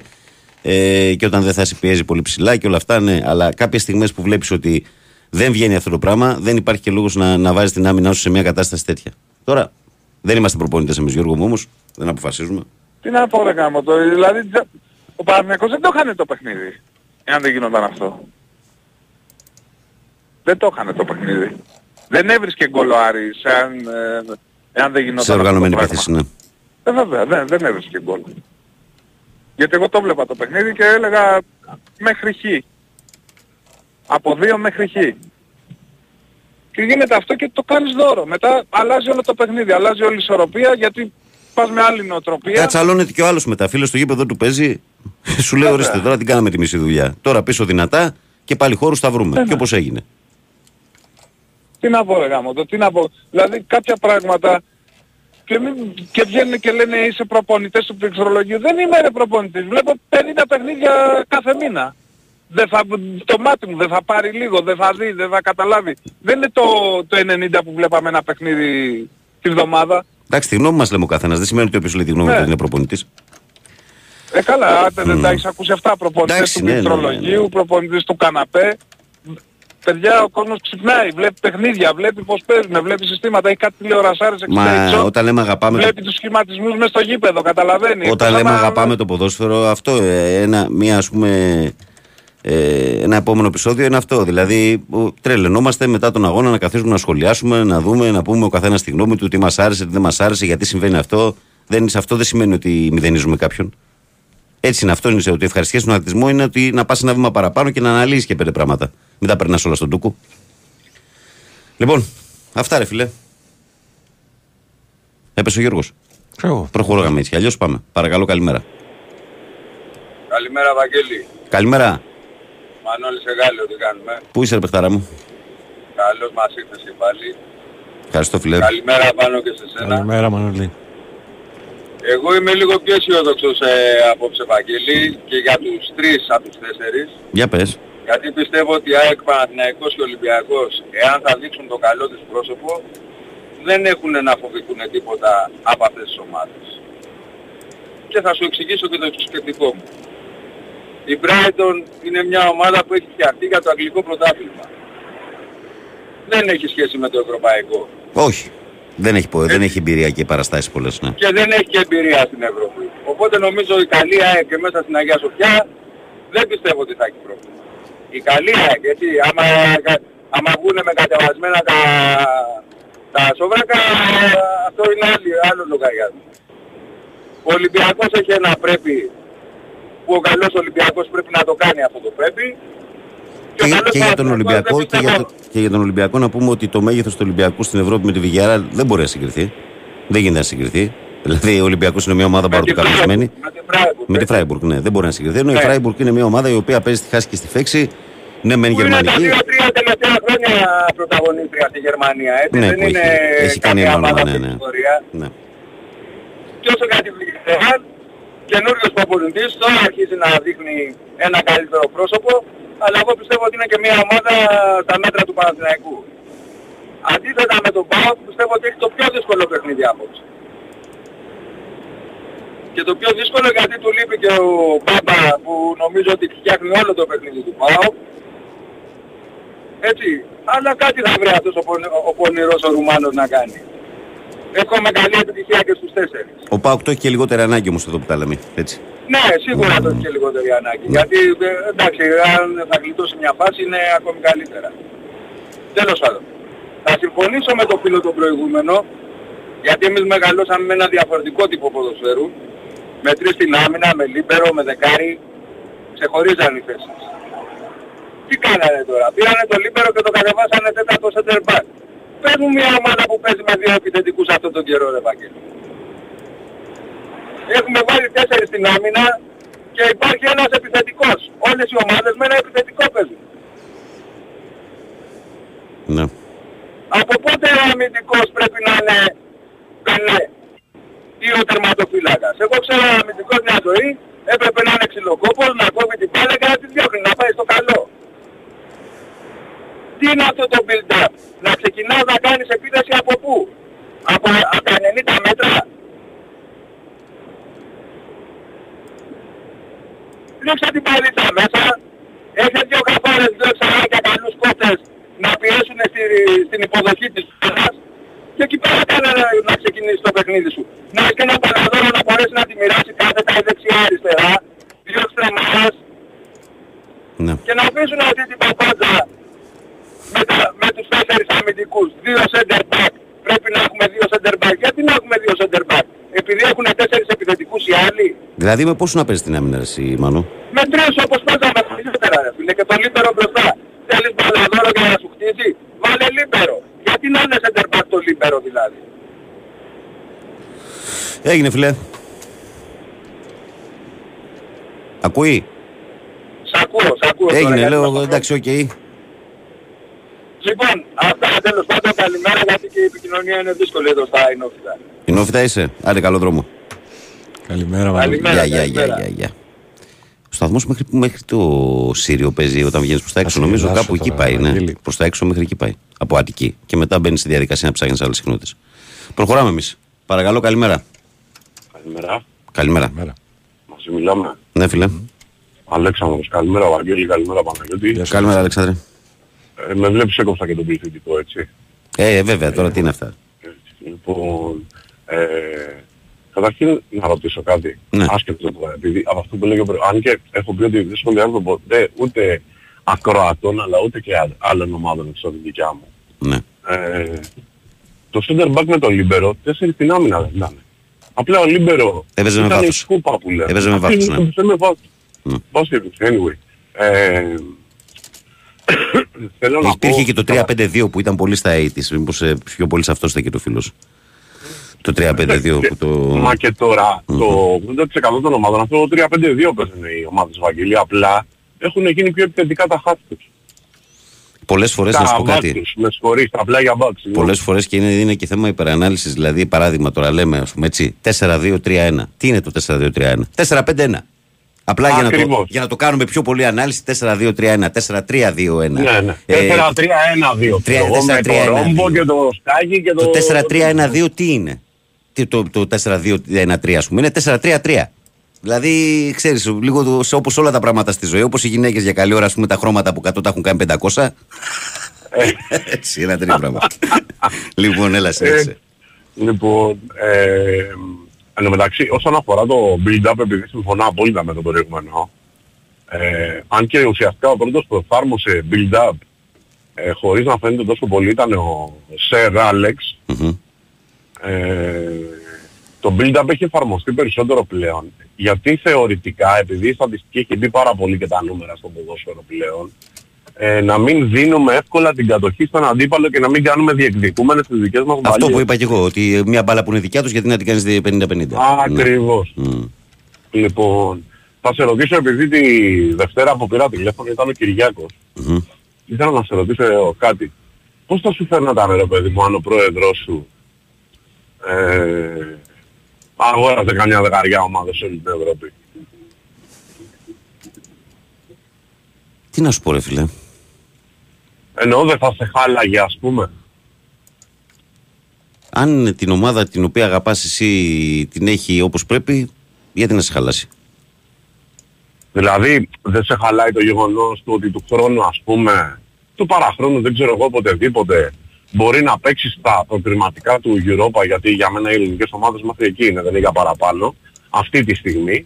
ε, και όταν δεν θα σε πιέζει πολύ ψηλά και όλα αυτά, ναι. Αλλά κάποιες στιγμές που βλέπεις ότι δεν βγαίνει αυτό το πράγμα, δεν υπάρχει και λόγος να, να βάζεις την άμυνά σου σε μια κατάσταση τέτοια. Τώρα, δεν είμαστε προπονητές εμείς, Γιώργο μου όμως, δεν αποφασίζουμε. Τι να πω ρε γάμο το, δηλαδή δε- ο Παναθηναϊκός δεν το είχανε το παιχνίδι, εάν δεν γινόταν αυτό. Δεν το είχανε το παιχνίδι. Δεν έβρισκε γκολ ο Άρης, εάν, ε, εάν δεν γινόταν Σε αυτό οργανωμένη το πράγμα. επίθεση, ναι. Ε, βέβαια, δεν, δεν έβρισκε γκολ. Γιατί εγώ το βλέπα το παιχνίδι και έλεγα μέχρι χ. Από δύο μέχρι χ. Και γίνεται αυτό και το κάνεις δώρο. Μετά αλλάζει όλο το παιχνίδι, αλλάζει όλη η ισορροπία γιατί πας με άλλη νοοτροπία. Κατσαλώνεται και ο άλλος μετά. Φίλος στο γήπεδο του παίζει. Σου λέει: Ορίστε, τώρα την κάναμε τη μισή δουλειά. Τώρα πίσω δυνατά και πάλι χώρους θα βρούμε. Και όπως έγινε. Τι να πω ρε γάμο, το τι να πω. Δηλαδή κάποια πράγματα και, μην, και βγαίνουν και λένε είσαι προπονητές του πληκτρολογίου. Δεν είμαι ρε προπονητής. Βλέπω 50 παιχνίδια κάθε μήνα. Δεν θα, το μάτι μου δεν θα πάρει λίγο, δεν θα δει, δεν θα καταλάβει. Δεν είναι το, το 90 που βλέπαμε ένα παιχνίδι τη βδομάδα. Εντάξει, τη γνώμη μας λέμε ο καθένας. Δεν σημαίνει ότι όποιος λέει τη γνώμη Ναι. του δεν είναι προπονητής. Ε καλά, άντε δεν τα έχεις ακούσει αυτά. Προπονητές Εντάξει, του ναι, ναι, ναι, πληκτρολογίου, προπονητές του καναπέ. Παιδιά, ο κόσμος ξυπνάει, βλέπει παιχνίδια, βλέπει πώς παίζουν, βλέπει συστήματα, έχει κάτι τηλεορασάρες Μα εξτρέξω. όταν λέμε αγαπάμε. Βλέπει τους σχηματισμούς μέσα στο γήπεδο, καταλαβαίνει. Όταν Εκτός λέμε άμα- αγαπάμε το ποδόσφαιρο, αυτό ε, ένα, μια, ας πούμε, ε, ένα επόμενο επεισόδιο είναι αυτό. Δηλαδή, ο- τρελαινόμαστε μετά τον αγώνα να καθίσουμε να σχολιάσουμε, να δούμε, να πούμε ο καθένας τη γνώμη του, τι μας άρεσε, τι δεν μας άρεσε, γιατί συμβαίνει αυτό. Δεν, σε αυτό δεν σημαίνει ότι μηδενίζουμε κάποιον. Έτσι είναι αυτό. Είναι ότι ευχαριστιέ στον αθλητισμό είναι ότι να πας ένα βήμα παραπάνω και να αναλύσει και πέντε πράγματα. Μην τα περνάς όλα στον τούκο. Λοιπόν, αυτά ρε φιλέ. Έπεσε ο Γιώργος. Εγώ. Προχωράμε έτσι. Αλλιώς πάμε. Παρακαλώ, καλημέρα. Καλημέρα Βαγγέλη. Καλημέρα. Μανώλης Εγάλιο τι κάνουμε. Πού είσαι, ρε παιχτάρα μου; Καλώς μας ήρθες και πάλι. Ευχαριστώ, φιλέ. Καλημέρα πάνω και σε σένα. Καλημέρα Μανολή. Εγώ είμαι λίγο πιο αισιόδοξος ε, απόψε Βαγγέλη και για τους τρεις από τους τέσσερις. Για πες. Γιατί πιστεύω ότι η ΑΕΚ Παναθηναϊκός και Ολυμπιακός, εάν θα δείξουν το καλό της πρόσωπο, δεν έχουν να φοβηθούν τίποτα από αυτές τις ομάδες. Και θα σου εξηγήσω και το σκεπτικό μου. Η Brighton είναι μια ομάδα που έχει φτιαχτεί για το αγγλικό πρωτάθλημα. Δεν έχει σχέση με το ευρωπαϊκό. Όχι. Δεν έχει, πο- δεν έχει εμπειρία και παραστάσεις πολλές. Ναι. και δεν έχει και εμπειρία στην Ευρώπη. Οπότε νομίζω η καλή ΑΕΚ και μέσα στην Αγία Σοφιά δεν πιστεύω ότι θα έχει πρόβλημα. Η καλή ΑΕΚ, γιατί άμα, άμα βγουν με κατεβασμένα τα, τα σοβράκα, αυτό είναι άλλη, άλλο λογαριασμό. Ο Ολυμπιακός έχει ένα πρέπει που ο καλός Ολυμπιακός πρέπει να το κάνει αυτό το πρέπει. Και, ο καλός και για τον Παναθηναϊκός Ολυμπιακό, δεν και, για, πιστεύω- το- και για τον Ολυμπιακό να πούμε ότι το μέγεθος του Ολυμπιακού στην Ευρώπη με τη Βιγιάρα δεν μπορεί να συγκριθεί. Δεν γίνεται να συγκριθεί. Δηλαδή ο Ολυμπιακός είναι μια ομάδα με τη πρωτοκαθισμένη. Freiburg, με τη Freiburg, Με τη έτσι. Φράιμπουργκ, ναι, δεν μπορεί να συγκριθεί. Ενώ η Ναι. Φράιμπουργκ είναι μια ομάδα η οποία παίζει στη χάση και στη φέξη. Ναι, μεν Που είναι τα γερμανική. δύο-τρία τελευταία χρόνια πρωταγωνίστρια στη Γερμανία, έτσι. Ναι, δεν που είναι έχει, έχει κάνει κάποια ένα όνομα. ομάδα Ναι, στην ναι. ιστορία. ναι. Και όσο κάτι Βιγεράν, καινούριος προπονητής, τώρα αρχίζει να δείχνει ένα καλύτερο πρόσωπο, αλλά εγώ πιστεύω ότι είναι και μια ομάδα στα μέτρα του Παναθηναϊκού. Αντίθετα με τον ΠΑΟΚ πιστεύω ότι έχει το πιο δύσκολο παιχνίδι απόψε. Και το πιο δύσκολο γιατί του λείπει και ο Μπάμπα που νομίζω ότι φτιάχνει όλο το παιχνίδι του ΠΑΟΚ. Έτσι. Αλλά κάτι θα βρει αυτός ο, πονη, ο πονηρός ο Ρουμάνος να κάνει. Εύχομαι καλή επιτυχία και στους τέσσερις. Ο Πάουκ το έχει και λιγότερη ανάγκη όμως εδώ που τα λέμε. Έτσι. Ναι, σίγουρα το έχει και λιγότερη ανάγκη. Γιατί ε, εντάξει, αν θα γλιτώσει μια φάση είναι ακόμη καλύτερα. Τέλος πάντων. Θα συμφωνήσω με το φίλο τον προηγούμενο, γιατί εμείς μεγαλώσαμε με ένα διαφορετικό τύπο ποδοσφαίρου. Με τρεις στην άμυνα, με λίμπερο, με δεκάρι, ξεχωρίζαν οι θέσεις. Τι κάνανε τώρα, πήρανε το λίμπερο και το κατεβάσανε τέταρτο center back. Πες μου μια ομάδα που παίζει με δύο επιθετικούς αυτόν τον καιρό ρε Βαγγέλη. Έχουμε βάλει τέσσερις στην άμυνα και υπάρχει ένας επιθετικός. Όλες οι ομάδες με ένα επιθετικό παίζουν. Ναι. Από πότε ο αμυντικός πρέπει να είναι πελέ ή ο τερματοφύλακας; Εγώ ξέρω ο αμυντικός μια ζωή έπρεπε να είναι ξυλοκόπος, να κόβει την μπάλα και να τη διώχνει, να πάει στο καλό. Τι είναι αυτό το build-up; Να ξεκινάς να κάνεις επίθεση από πού; Από, από τα 90 μέτρα; Ρίξε την παλίτσα μέσα. Έχετε δύο καφάρες, δύο εξαράκια καλούς κόφτες να πιέσουν στη, στην υποδοχή της πέρας και εκεί πέρα κάνε να, να ξεκινήσει το παιχνίδι σου. Να έχει και ένα παραδόρο να μπορέσει να τη μοιράσει κάθετα ή δεξιά αριστερά, δύο εξτρεμάδες Ναι. και να αφήσουν αυτή την παπάντζα με, τα, με τους τέσσερις αμυντικούς, δύο center back. Πρέπει να έχουμε δύο center back. Γιατί να έχουμε δύο center back; Επειδή έχουν τέσσερις επιθετικούς οι άλλοι. Δηλαδή με πόσο να παίζεις την άμυνα, ρε, εσύ, Μάνο; Με τρεις όπως παίζαμε παλιότερα ρε φίλε και το λίμπερο μπροστά. Θέλεις μπαλαδόρο για να σου χτίσει; Βάλε λίμπερο. Γιατί να είναι center back το λίμπερο δηλαδή; Έγινε, φιλέ. Ακούει; Σ' ακούω, σ' ακούω. τώρα, Έγινε, γιατί λέω, μας εντάξει, οκ. Λοιπόν, αυτά τέλος πάντων καλημέρα γιατί και η επικοινωνία είναι δύσκολη εδώ στα Οινόφυτα. Οινόφυτα είσαι; Άντε, καλό δρόμο. Καλημέρα, Μανώλη. Καλημέρα. Γεια, γεια, γεια, καλημέρα. γεια, γεια. Ο σταθμός μέχρι, μέχρι το Σύριο παίζει όταν βγαίνεις προς τα έξω. Ας Νομίζω γελάσω κάπου εκεί τώρα, πάει. Ναι. Βαγγέλη. Προς τα έξω μέχρι εκεί πάει. Από Αττική. Και μετά μπαίνει στη διαδικασία να ψάχνεις άλλες συχνότητες. Προχωράμε εμείς. Παρακαλώ, καλημέρα. Καλημέρα. Καλημέρα. Καλημέρα. Μαζί μιλάμε. Ναι, φίλε. Αλέξανδρος, καλημέρα Βαγγέλη, καλημέρα Παναγιώτη. Γεια σου. Καλημέρα, Αλεξάνδρε. Ε, με βλέπεις έκοψα και τον πληθυντικό, έτσι. Ε, ε, βέβαια, τώρα τι είναι αυτά; Έτσι. Λοιπόν, ε, καταρχήν να ρωτήσω κάτι. Ναι. Άσχετο τώρα, επειδή από αυτό που λέγει ο προ- Αν και έχω πει ότι δεν σχολιάζω ποτέ ούτε ακροατών, αλλά ούτε και α- άλλων ομάδων εξ από τη δικιά μου. Ναι. Ε, το center back με το Λίμπερο, τέσσερις στην άμυνα δεν ήταν. Απλά ο Λίμπερο Έπαιζε με ήταν η βάθος. σκούπα που λέμε. Έπαιζε με Αυτή βάθος, είναι- ναι. έπαιζε με βάθος. Ναι. Basket, anyway. Ε, θέλω να Υπήρχε πω... και το 3-5-2 που ήταν πολύ στα 80's. Μήπως ε, πιο πολύ σε αυτό στέκει το φίλος. Το 3-5-2 που το... Μα και τώρα το 80% των ομάδων αυτό το 3-5-2 παίζουν οι ομάδες Βαγγελία. Απλά έχουν γίνει πιο επιθετικά τα χάτς τους. Πολλές φορές να σου Τα πω μπακ κάτι. τους, με συγχωρείς, τα πλάγια μπακς. συγγνώμη. Πολλές φορές και είναι, είναι και θέμα υπερανάλυσης. Δηλαδή, παράδειγμα, τώρα λέμε, ας πούμε έτσι, 4-2-3-1. Τι είναι το 4-2-3-1? 4-5-1. Απλά για να, το, Ακριβώς. για να το κάνουμε πιο πολύ ανάλυση, 4-2-3-1, 4-3-2-1. Ναι, ναι. Ε, 4-3-1-2. τρία- Εγώ με 4-3-1-2. το ρόμπο και το σκάκι και το... το 4-3-1-2 τι είναι; Τι, το, το 4-2-1-3 ας πούμε, είναι 4-3-3. Δηλαδή, ξέρεις, λίγο το- σε- όπως όλα τα πράγματα στη ζωή, όπως οι γυναίκες για καλή ώρα, ας πούμε, τα χρώματα που κάτω τα έχουν κάνει 500. Έτσι, ένα τέτοιο πράγμα. λοιπόν, έλα, σε, Ε, έτσι. Λοιπόν, ε, εν τω μεταξύ, όσον αφορά το build-up, επειδή συμφωνώ απόλυτα με το προηγούμενο, ε, αν και ουσιαστικά ο πρώτος που εφάρμοσε build-up ε, χωρίς να φαίνεται τόσο πολύ ήταν ο Sir Alex, Μμμ. ε, το build-up έχει εφαρμοστεί περισσότερο πλέον. Γιατί θεωρητικά, επειδή η στατιστική έχει μπει πάρα πολύ και τα νούμερα στο ποδόσφαιρο πλέον, ε, να μην δίνουμε εύκολα την κατοχή στον αντίπαλο και να μην κάνουμε διεκδικούμενες τις δικές μας Αυτό μπαλιές. που είπα και εγώ, ότι μια μπάλα που είναι δικιά τους, γιατί να την κάνεις 50-50. Ακριβώς. Ναι. Μμ. Λοιπόν, θα σε ρωτήσω επειδή τη Δευτέρα που πήρα τηλέφωνο ήταν ο Κυριάκος. Μμμ. Ήθελα να σε ρωτήσω ε, κάτι. Πώς θα σου φέρνονταν ρε παιδί μου αν ο πρόεδρος σου ε, αγόραζε καμιά δεκαριά ομάδα σε όλη την Ευρώπη; Τι να σου πω, ρε φίλε. Εννοώ δεν θα σε χάλαγε ας πούμε. Αν την ομάδα την οποία αγαπάς εσύ την έχει όπως πρέπει, γιατί να σε χαλάσει; Δηλαδή δεν σε χαλάει το γεγονός του ότι του χρόνου ας πούμε, του παραχρόνου δεν ξέρω εγώ οποτεδήποτε, μπορεί να παίξει στα προκριματικά του Europa γιατί για μένα οι ελληνικές ομάδες μέχρι εκεί είναι, δεν είναι για παραπάνω, αυτή τη στιγμή.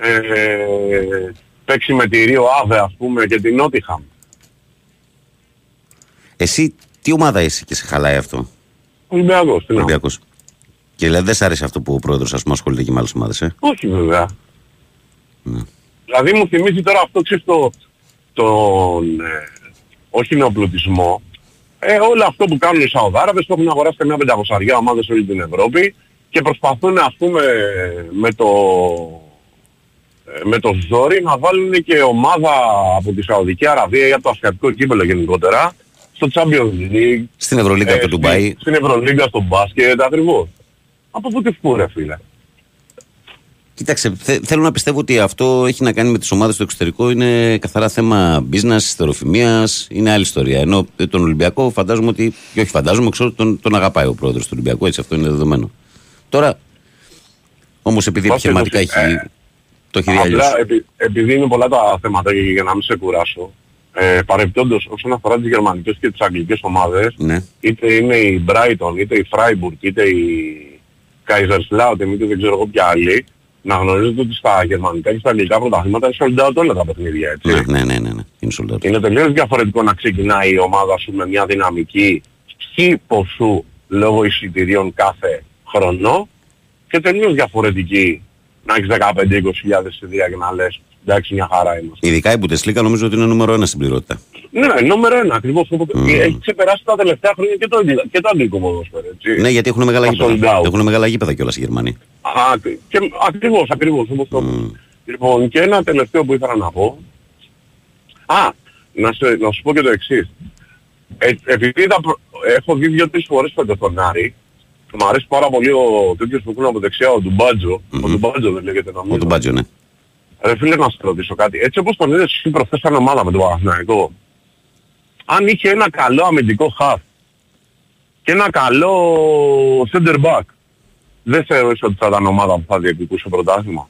Ε, παίξει με τη Ρίο Άβε ας πούμε και την Νότιχαμ. Εσύ τι ομάδα είσαι και σε χαλάει αυτό; Ολυμπιακός, τι να πω. Ολυμπιακός. Και δηλαδή δεν σ' αρέσει αυτό που ο πρόεδρος ας πούμε ασχολείται και με άλλες ομάδες, ε; Όχι βέβαια. Ναι. Δηλαδή μου θυμίζει τώρα αυτό ξέρεις το, τον, ε, όχι νεοπλουτισμό, ε, όλο αυτό που κάνουν οι Σαουδάραβες που έχουν αγοράσει καμιά πεντακοσαριά ομάδες σε όλη την Ευρώπη και προσπαθούν ας πούμε με το, ε, με το ζόρι να βάλουν και ομάδα από τη Σαουδική Αραβία ή από το Ασιατικό κύπελο γενικότερα στο Champions League, Στην Ευρωλίγκα ε, του Ντουμπάι. στην, στην Ευρωλίγκα στο μπάσκετ ακριβώς. Από πού τη φούρε φίλε. Κοίταξε, θε- θέλω να πιστεύω ότι αυτό έχει να κάνει με τις ομάδες στο εξωτερικό. Είναι καθαρά θέμα business, στεροφημίας, είναι άλλη ιστορία. Ενώ ε, τον Ολυμπιακό φαντάζομαι ότι, και όχι φαντάζομαι, ξέρω ότι τον, τον αγαπάει ο πρόεδρος του Ολυμπιακού, έτσι αυτό είναι δεδομένο. Τώρα, όμως επειδή Βάσει επιχειρηματικά το- έχει, ε, το έχει δει αλλιώς. Απλά επει, επειδή είναι πολλά τα θέματα και για να μην σε κουράσω, ε, παρεπτόντως όσον αφορά τις γερμανικές και τις αγγλικές ομάδες, Ναι. είτε είναι η Brighton, είτε η Freiburg, είτε η Kaiserslautern, είτε δεν ξέρω εγώ ποια άλλη, να γνωρίζετε ότι στα γερμανικά και στα αγγλικά πρωταθλήματα είναι sold out όλα τα παιχνίδια, έτσι. Ναι, ναι, ναι, ναι, ναι. Είναι sold out. Είναι τελείως διαφορετικό να ξεκινάει η ομάδα σου με μια δυναμική χι ποσού λόγω εισιτηρίων κάθε χρόνο και τελείως διαφορετική να έχεις 15-20 εισιτήρια και να λες εντάξει μια χαρά είμαστε. Ειδικά η Bundesliga νομίζω ότι είναι νούμερο ένα στην πληρότητα. Ναι, νούμερο ένα ακριβώς. Οπότε Μμμ. Έχει ξεπεράσει τα τελευταία χρόνια και το, αγγλ- και το αγγλικό ποδόσφαιρο, έτσι. Ναι, γιατί έχουν μεγάλα Τα γήπεδα. sold out. Έχουν μεγάλα γήπεδα κιόλας οι Γερμανοί. Α, και, ακριβώς, ακριβώς, όπως το Μμ. Λοιπόν, και ένα τελευταίο που ήθελα να πω. Α, να, σε, να σου πω και το εξής. Ε, επειδή τα προ- έχω δει δύο-τρεις φορές φέτος τον Άρη, μου αρέσει πάρα πολύ ο τέτοιος που έχουν από δεξιά, ο Ντουμπάτζο. Μμμ. Ο Ντουμπάτζο δεν λέγεται νομίζω. Ο Τουμπάτζιο, ναι. Ρε φίλε να σε ρωτήσω κάτι. Έτσι όπως τον είδες εσύ προχθές σαν ομάδα με τον Παναθηναϊκό, αν είχε ένα καλό αμυντικό half και ένα καλό center back, δεν θεωρείς ότι θα ήταν ομάδα που θα διεκδικούσε πρωτάθλημα;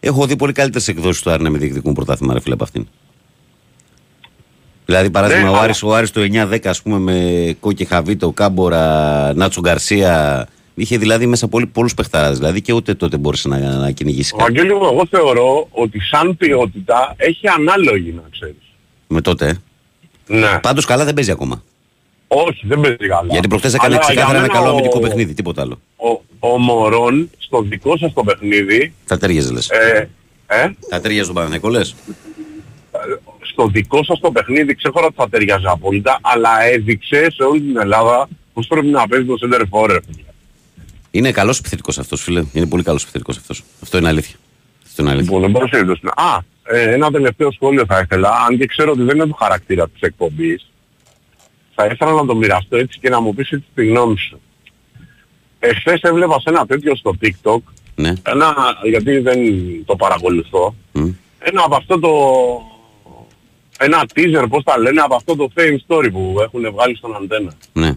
Έχω δει πολύ καλύτερες εκδόσεις του Άρη να με διεκδικούν πρωτάθλημα, ρε φίλε από αυτήν. Δηλαδή, παράδειγμα, Ναι, ο, αλλά- Άρης, ο Άρης το 9-10, ας πούμε, με Κόκκι Χαβίτο, Κάμπορα, Νάτσο Γκαρσία. Είχε δηλαδή μέσα πολύ, πολλούς παιχταράδες, δηλαδή και ούτε τότε μπόρεσε να, να κυνηγήσεις κάτι. Βαγγέλη μου, εγώ θεωρώ ότι σαν ποιότητα έχει ανάλογη να ξέρεις. Με τότε. ε; Ναι. Πάντως καλά δεν παίζει ακόμα. Όχι, δεν παίζει καλά. Γιατί προχθές έκανε Αλλά ξεκάθαρα για ένα μένα καλό ο- αμυντικό παιχνίδι, τίποτα άλλο. Ο, ο Μωρόν στο δικό σας το παιχνίδι, Θα τέριαζε λες. ε, ε, Θα τέριαζε τον Παναθηναϊκό λες. στο δικό σας το παιχνίδι ξέχωρα ότι θα ταιριάζει απόλυτα, αλλά έδειξε σε όλη την Ελλάδα πως πρέπει να παίζει το center for. Είναι καλός επιθετικός αυτός, φίλε. Είναι πολύ καλός επιθετικός αυτός. Αυτό είναι αλήθεια. Αυτό είναι αλήθεια. Λοιπόν, εν πάση περιπτώσει. Α, ε, ένα τελευταίο σχόλιο θα ήθελα, αν και ξέρω ότι δεν είναι του χαρακτήρα της εκπομπής, θα ήθελα να το μοιραστώ έτσι και να μου πεις έτσι τη γνώμη σου. Εχθές έβλεπα σε ένα τέτοιο στο TikTok, Ναι. ένα, γιατί δεν το παρακολουθώ, Μμ. ένα από αυτό το... Ένα teaser, πώς τα λένε, από αυτό το fame story που έχουν βγάλει στον αντένα. Ναι.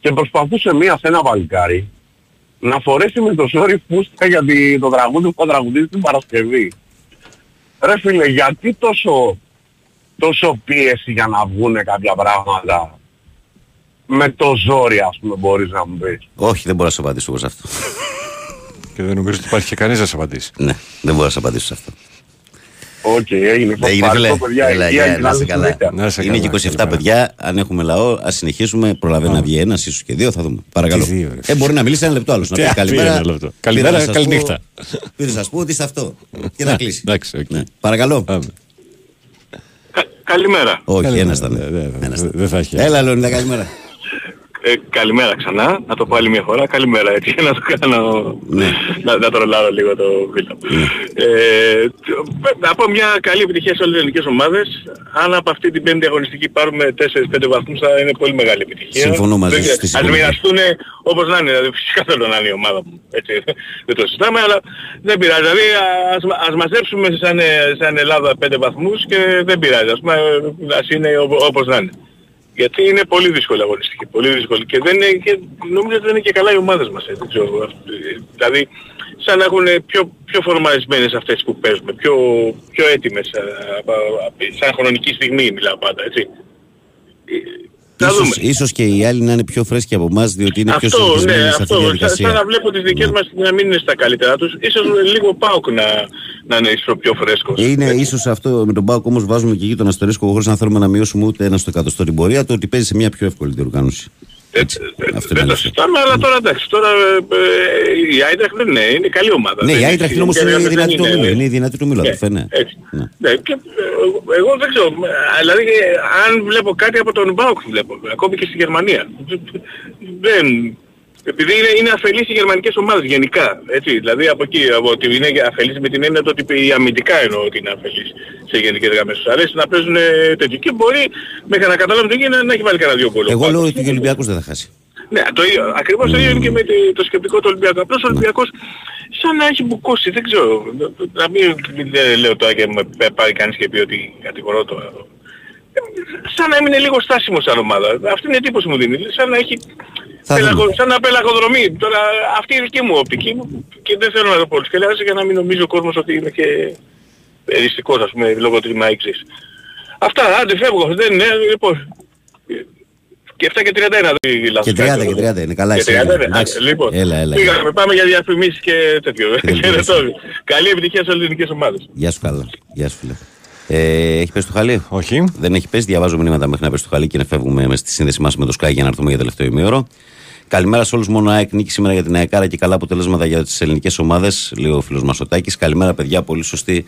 Και προσπαθούσε μία σε ένα παλικάρι να φορέσει με το sorry φούστα για τη- το τραγούδι που θα τραγουδίσει την Παρασκευή. Ρε φίλε, γιατί τόσο, τόσο πίεση για να βγουνε κάποια πράγματα; Με το ζόρι ας πούμε μπορείς να μου πεις. Όχι, δεν μπορώ να σου απαντήσω εγώ σε αυτό. Και δεν νομίζω ότι υπάρχει και κανείς να σε απαντήσει. ναι, δεν μπορώ να σου απαντήσω σε αυτό. Οκ, έγινε. Δεν έγινε, φίλε. Ευχαριστώ, παιδιά. Έλα, Υγεία γεια, και να είσαι καλή καλά. συνέχεια. Να είσαι Είναι καλά, και 27 καλημέρα. παιδιά. Αν έχουμε λαό, ας συνεχίσουμε. Προλαβαίνει να βγει ένας, ίσως και δύο. Θα δούμε. Παρακαλώ. Τι δύο, ρε. ε, μπορεί να μιλήσει ένα λεπτό άλλος. Να Τι, πει τι καλημέρα. ένα λεπτό. Καλημέρα, Πήρα να σας καληνύχτα. πω- Πήρα να σας πω ότι είστε αυτό. Και να κλείσει. Εντάξει, οκ. Ναι. Παρακαλώ. Πάμε. Καλημέρα. Όχι, Καλημέρα. ένας ήταν. Ναι, ναι, ναι, Ένας δεν- ήταν. Δεν θα έχει. Έλα, Λεωνίδα, καλημέρα. Ε, καλημέρα ξανά. Να το πω άλλη μια φορά. Καλημέρα έτσι για να το κάνω... Ναι. να, να το τρολάρω λίγο το φίλο. Ε, τ- να πω μια καλή επιτυχία σε όλες τις ελληνικές ομάδες. Αν από αυτή την πέμπτη αγωνιστική πάρουμε 4-5 βαθμούς θα είναι πολύ μεγάλη επιτυχία. Συμφωνώ μαζί Δεν- σου στη Ας συμφωνία. μοιραστούν όπως να είναι. Δηλαδή, φυσικά θέλω να είναι η ομάδα μου. Έτσι, δεν το συζητάμε, αλλά δεν πειράζει. Δηλαδή ας, μα- ας μαζέψουμε σαν, ε, σαν Ελλάδα 5 βαθμούς και δεν πειράζει. Ας πούμε, ας είναι ό- όπως να είναι. Γιατί είναι πολύ δύσκολη αγωνιστική, πολύ δύσκολη. Και, δεν είναι, και νομίζω ότι δεν είναι και καλά οι ομάδες μας. Έτσι, δεν ξέρω, αυτό- δηλαδή, σαν να έχουν πιο, πιο φορμαρισμένες αυτές που παίζουμε, πιο, πιο έτοιμες, α, α, α, σαν χρονική στιγμή μιλάω πάντα, έτσι. Θα δούμε. Ίσως, ίσως και οι άλλοι να είναι πιο φρέσκοι από εμάς, διότι είναι πιο Αυτό, συνηθισμένοι ναι, σε αυτή αυτό. τη Σαν, διαδικασία. σαν να βλέπω τις δικές μας να μην είναι στα καλύτερά τους. Ίσως λίγο πάουκ να, να είναι ίσως πιο φρέσκος. Είναι ίσως αυτό με τον Πάοκ όμως βάζουμε και εκεί τον αστερίσκο χωρίς να θέλουμε να μειώσουμε ούτε ένα στο εκατοστό την πορεία, το ότι παίζει σε μια πιο εύκολη διοργάνωση. Έτσι, Αυτό δεν είναι το αλήθεια. συζητάμε, αλλά τώρα εντάξει, τώρα ε, ε, η Άιντραχτ δεν είναι, είναι καλή ομάδα. Ναι, Δεν η Άιντραχτ είναι- όμως είναι η δεν δυνατή του είναι- ομίλου. Είναι η δυνατή του ομίλου, Ναι, αδερφέ, ναι. έτσι. Ναι, και ε, εγώ δεν ξέρω, ε, δηλαδή ε, αν βλέπω κάτι από τον Μπάουκ βλέπω, ακόμη και στη Γερμανία. Δεν, επειδή είναι, είναι αφελείς οι γερμανικές ομάδες γενικά, έτσι, δηλαδή από εκεί, από ότι είναι αφελείς με την έννοια το ότι η αμυντικά εννοώ ότι είναι αφελείς σε γενικές γραμμές. Τους αρέσει να παίζουν ε, τέτοιο και μπορεί μέχρι να καταλάβουν τι γίνεται να έχει βάλει κανένα δύο γκολ. ο Εγώ Πάοκ. λέω ότι ο Ολυμπιακός δεν θα χάσει. Ναι, το ίδιο, ακριβώς το ίδιο είναι και με το- το σκεπτικό του Ολυμπιακού. Απλώς ο Ολυμπιακός σαν να έχει μπουκώσει, δεν ξέρω. Να μην δεν λέω τώρα και με πάρει κανείς και πει ότι κατηγορώ το... Σαν να έμεινε λίγο στάσιμο σαν ομάδα. Αυτή είναι η εντύπωση μου δίνει. Σαν να έχει... Θα πελαγο- δούμε. σαν να πελαγοδρομεί. Τώρα αυτή είναι η δική μου οπτική και δεν θέλω να το πω. Και λέω για να μην νομίζει ο κόσμος ότι είμαι και εριστικός ας πούμε λόγω του Μάιξης. Αυτά, άντε φεύγω. Δεν είναι, λοιπόν. Και 7 και 31 δεν λάθος. Και 30 κάνω. και 30 είναι καλά. Και εσύ, 30 είναι. εντάξει. Άντε, Λοιπόν, Έλα, έλα. πήγαμε, πάμε για διαφημίσεις και τέτοιο. τελειώσαμε. Χαιρετώ. Καλή επιτυχία σε όλες τις ελληνικές ομάδες. Γεια σου καλά. Γεια σου φίλε. Ε, έχει πέσει το χαλί; Όχι. Δεν έχει πέσει; Διαβάζω μηνύματα μέχρι να πέσει το χαλί και να φεύγουμε με στη σύνδεση μας με το Sky για να έρθουμε για τελευταίο ημίωρο. Καλημέρα σε όλους. Μόνο ΑΕΚ νίκη σήμερα για την ΑΕΚΑΡΑ και καλά αποτελέσματα για τις ελληνικές ομάδες, λέει ο φίλος Μασοτάκης. Καλημέρα, παιδιά. Πολύ σωστή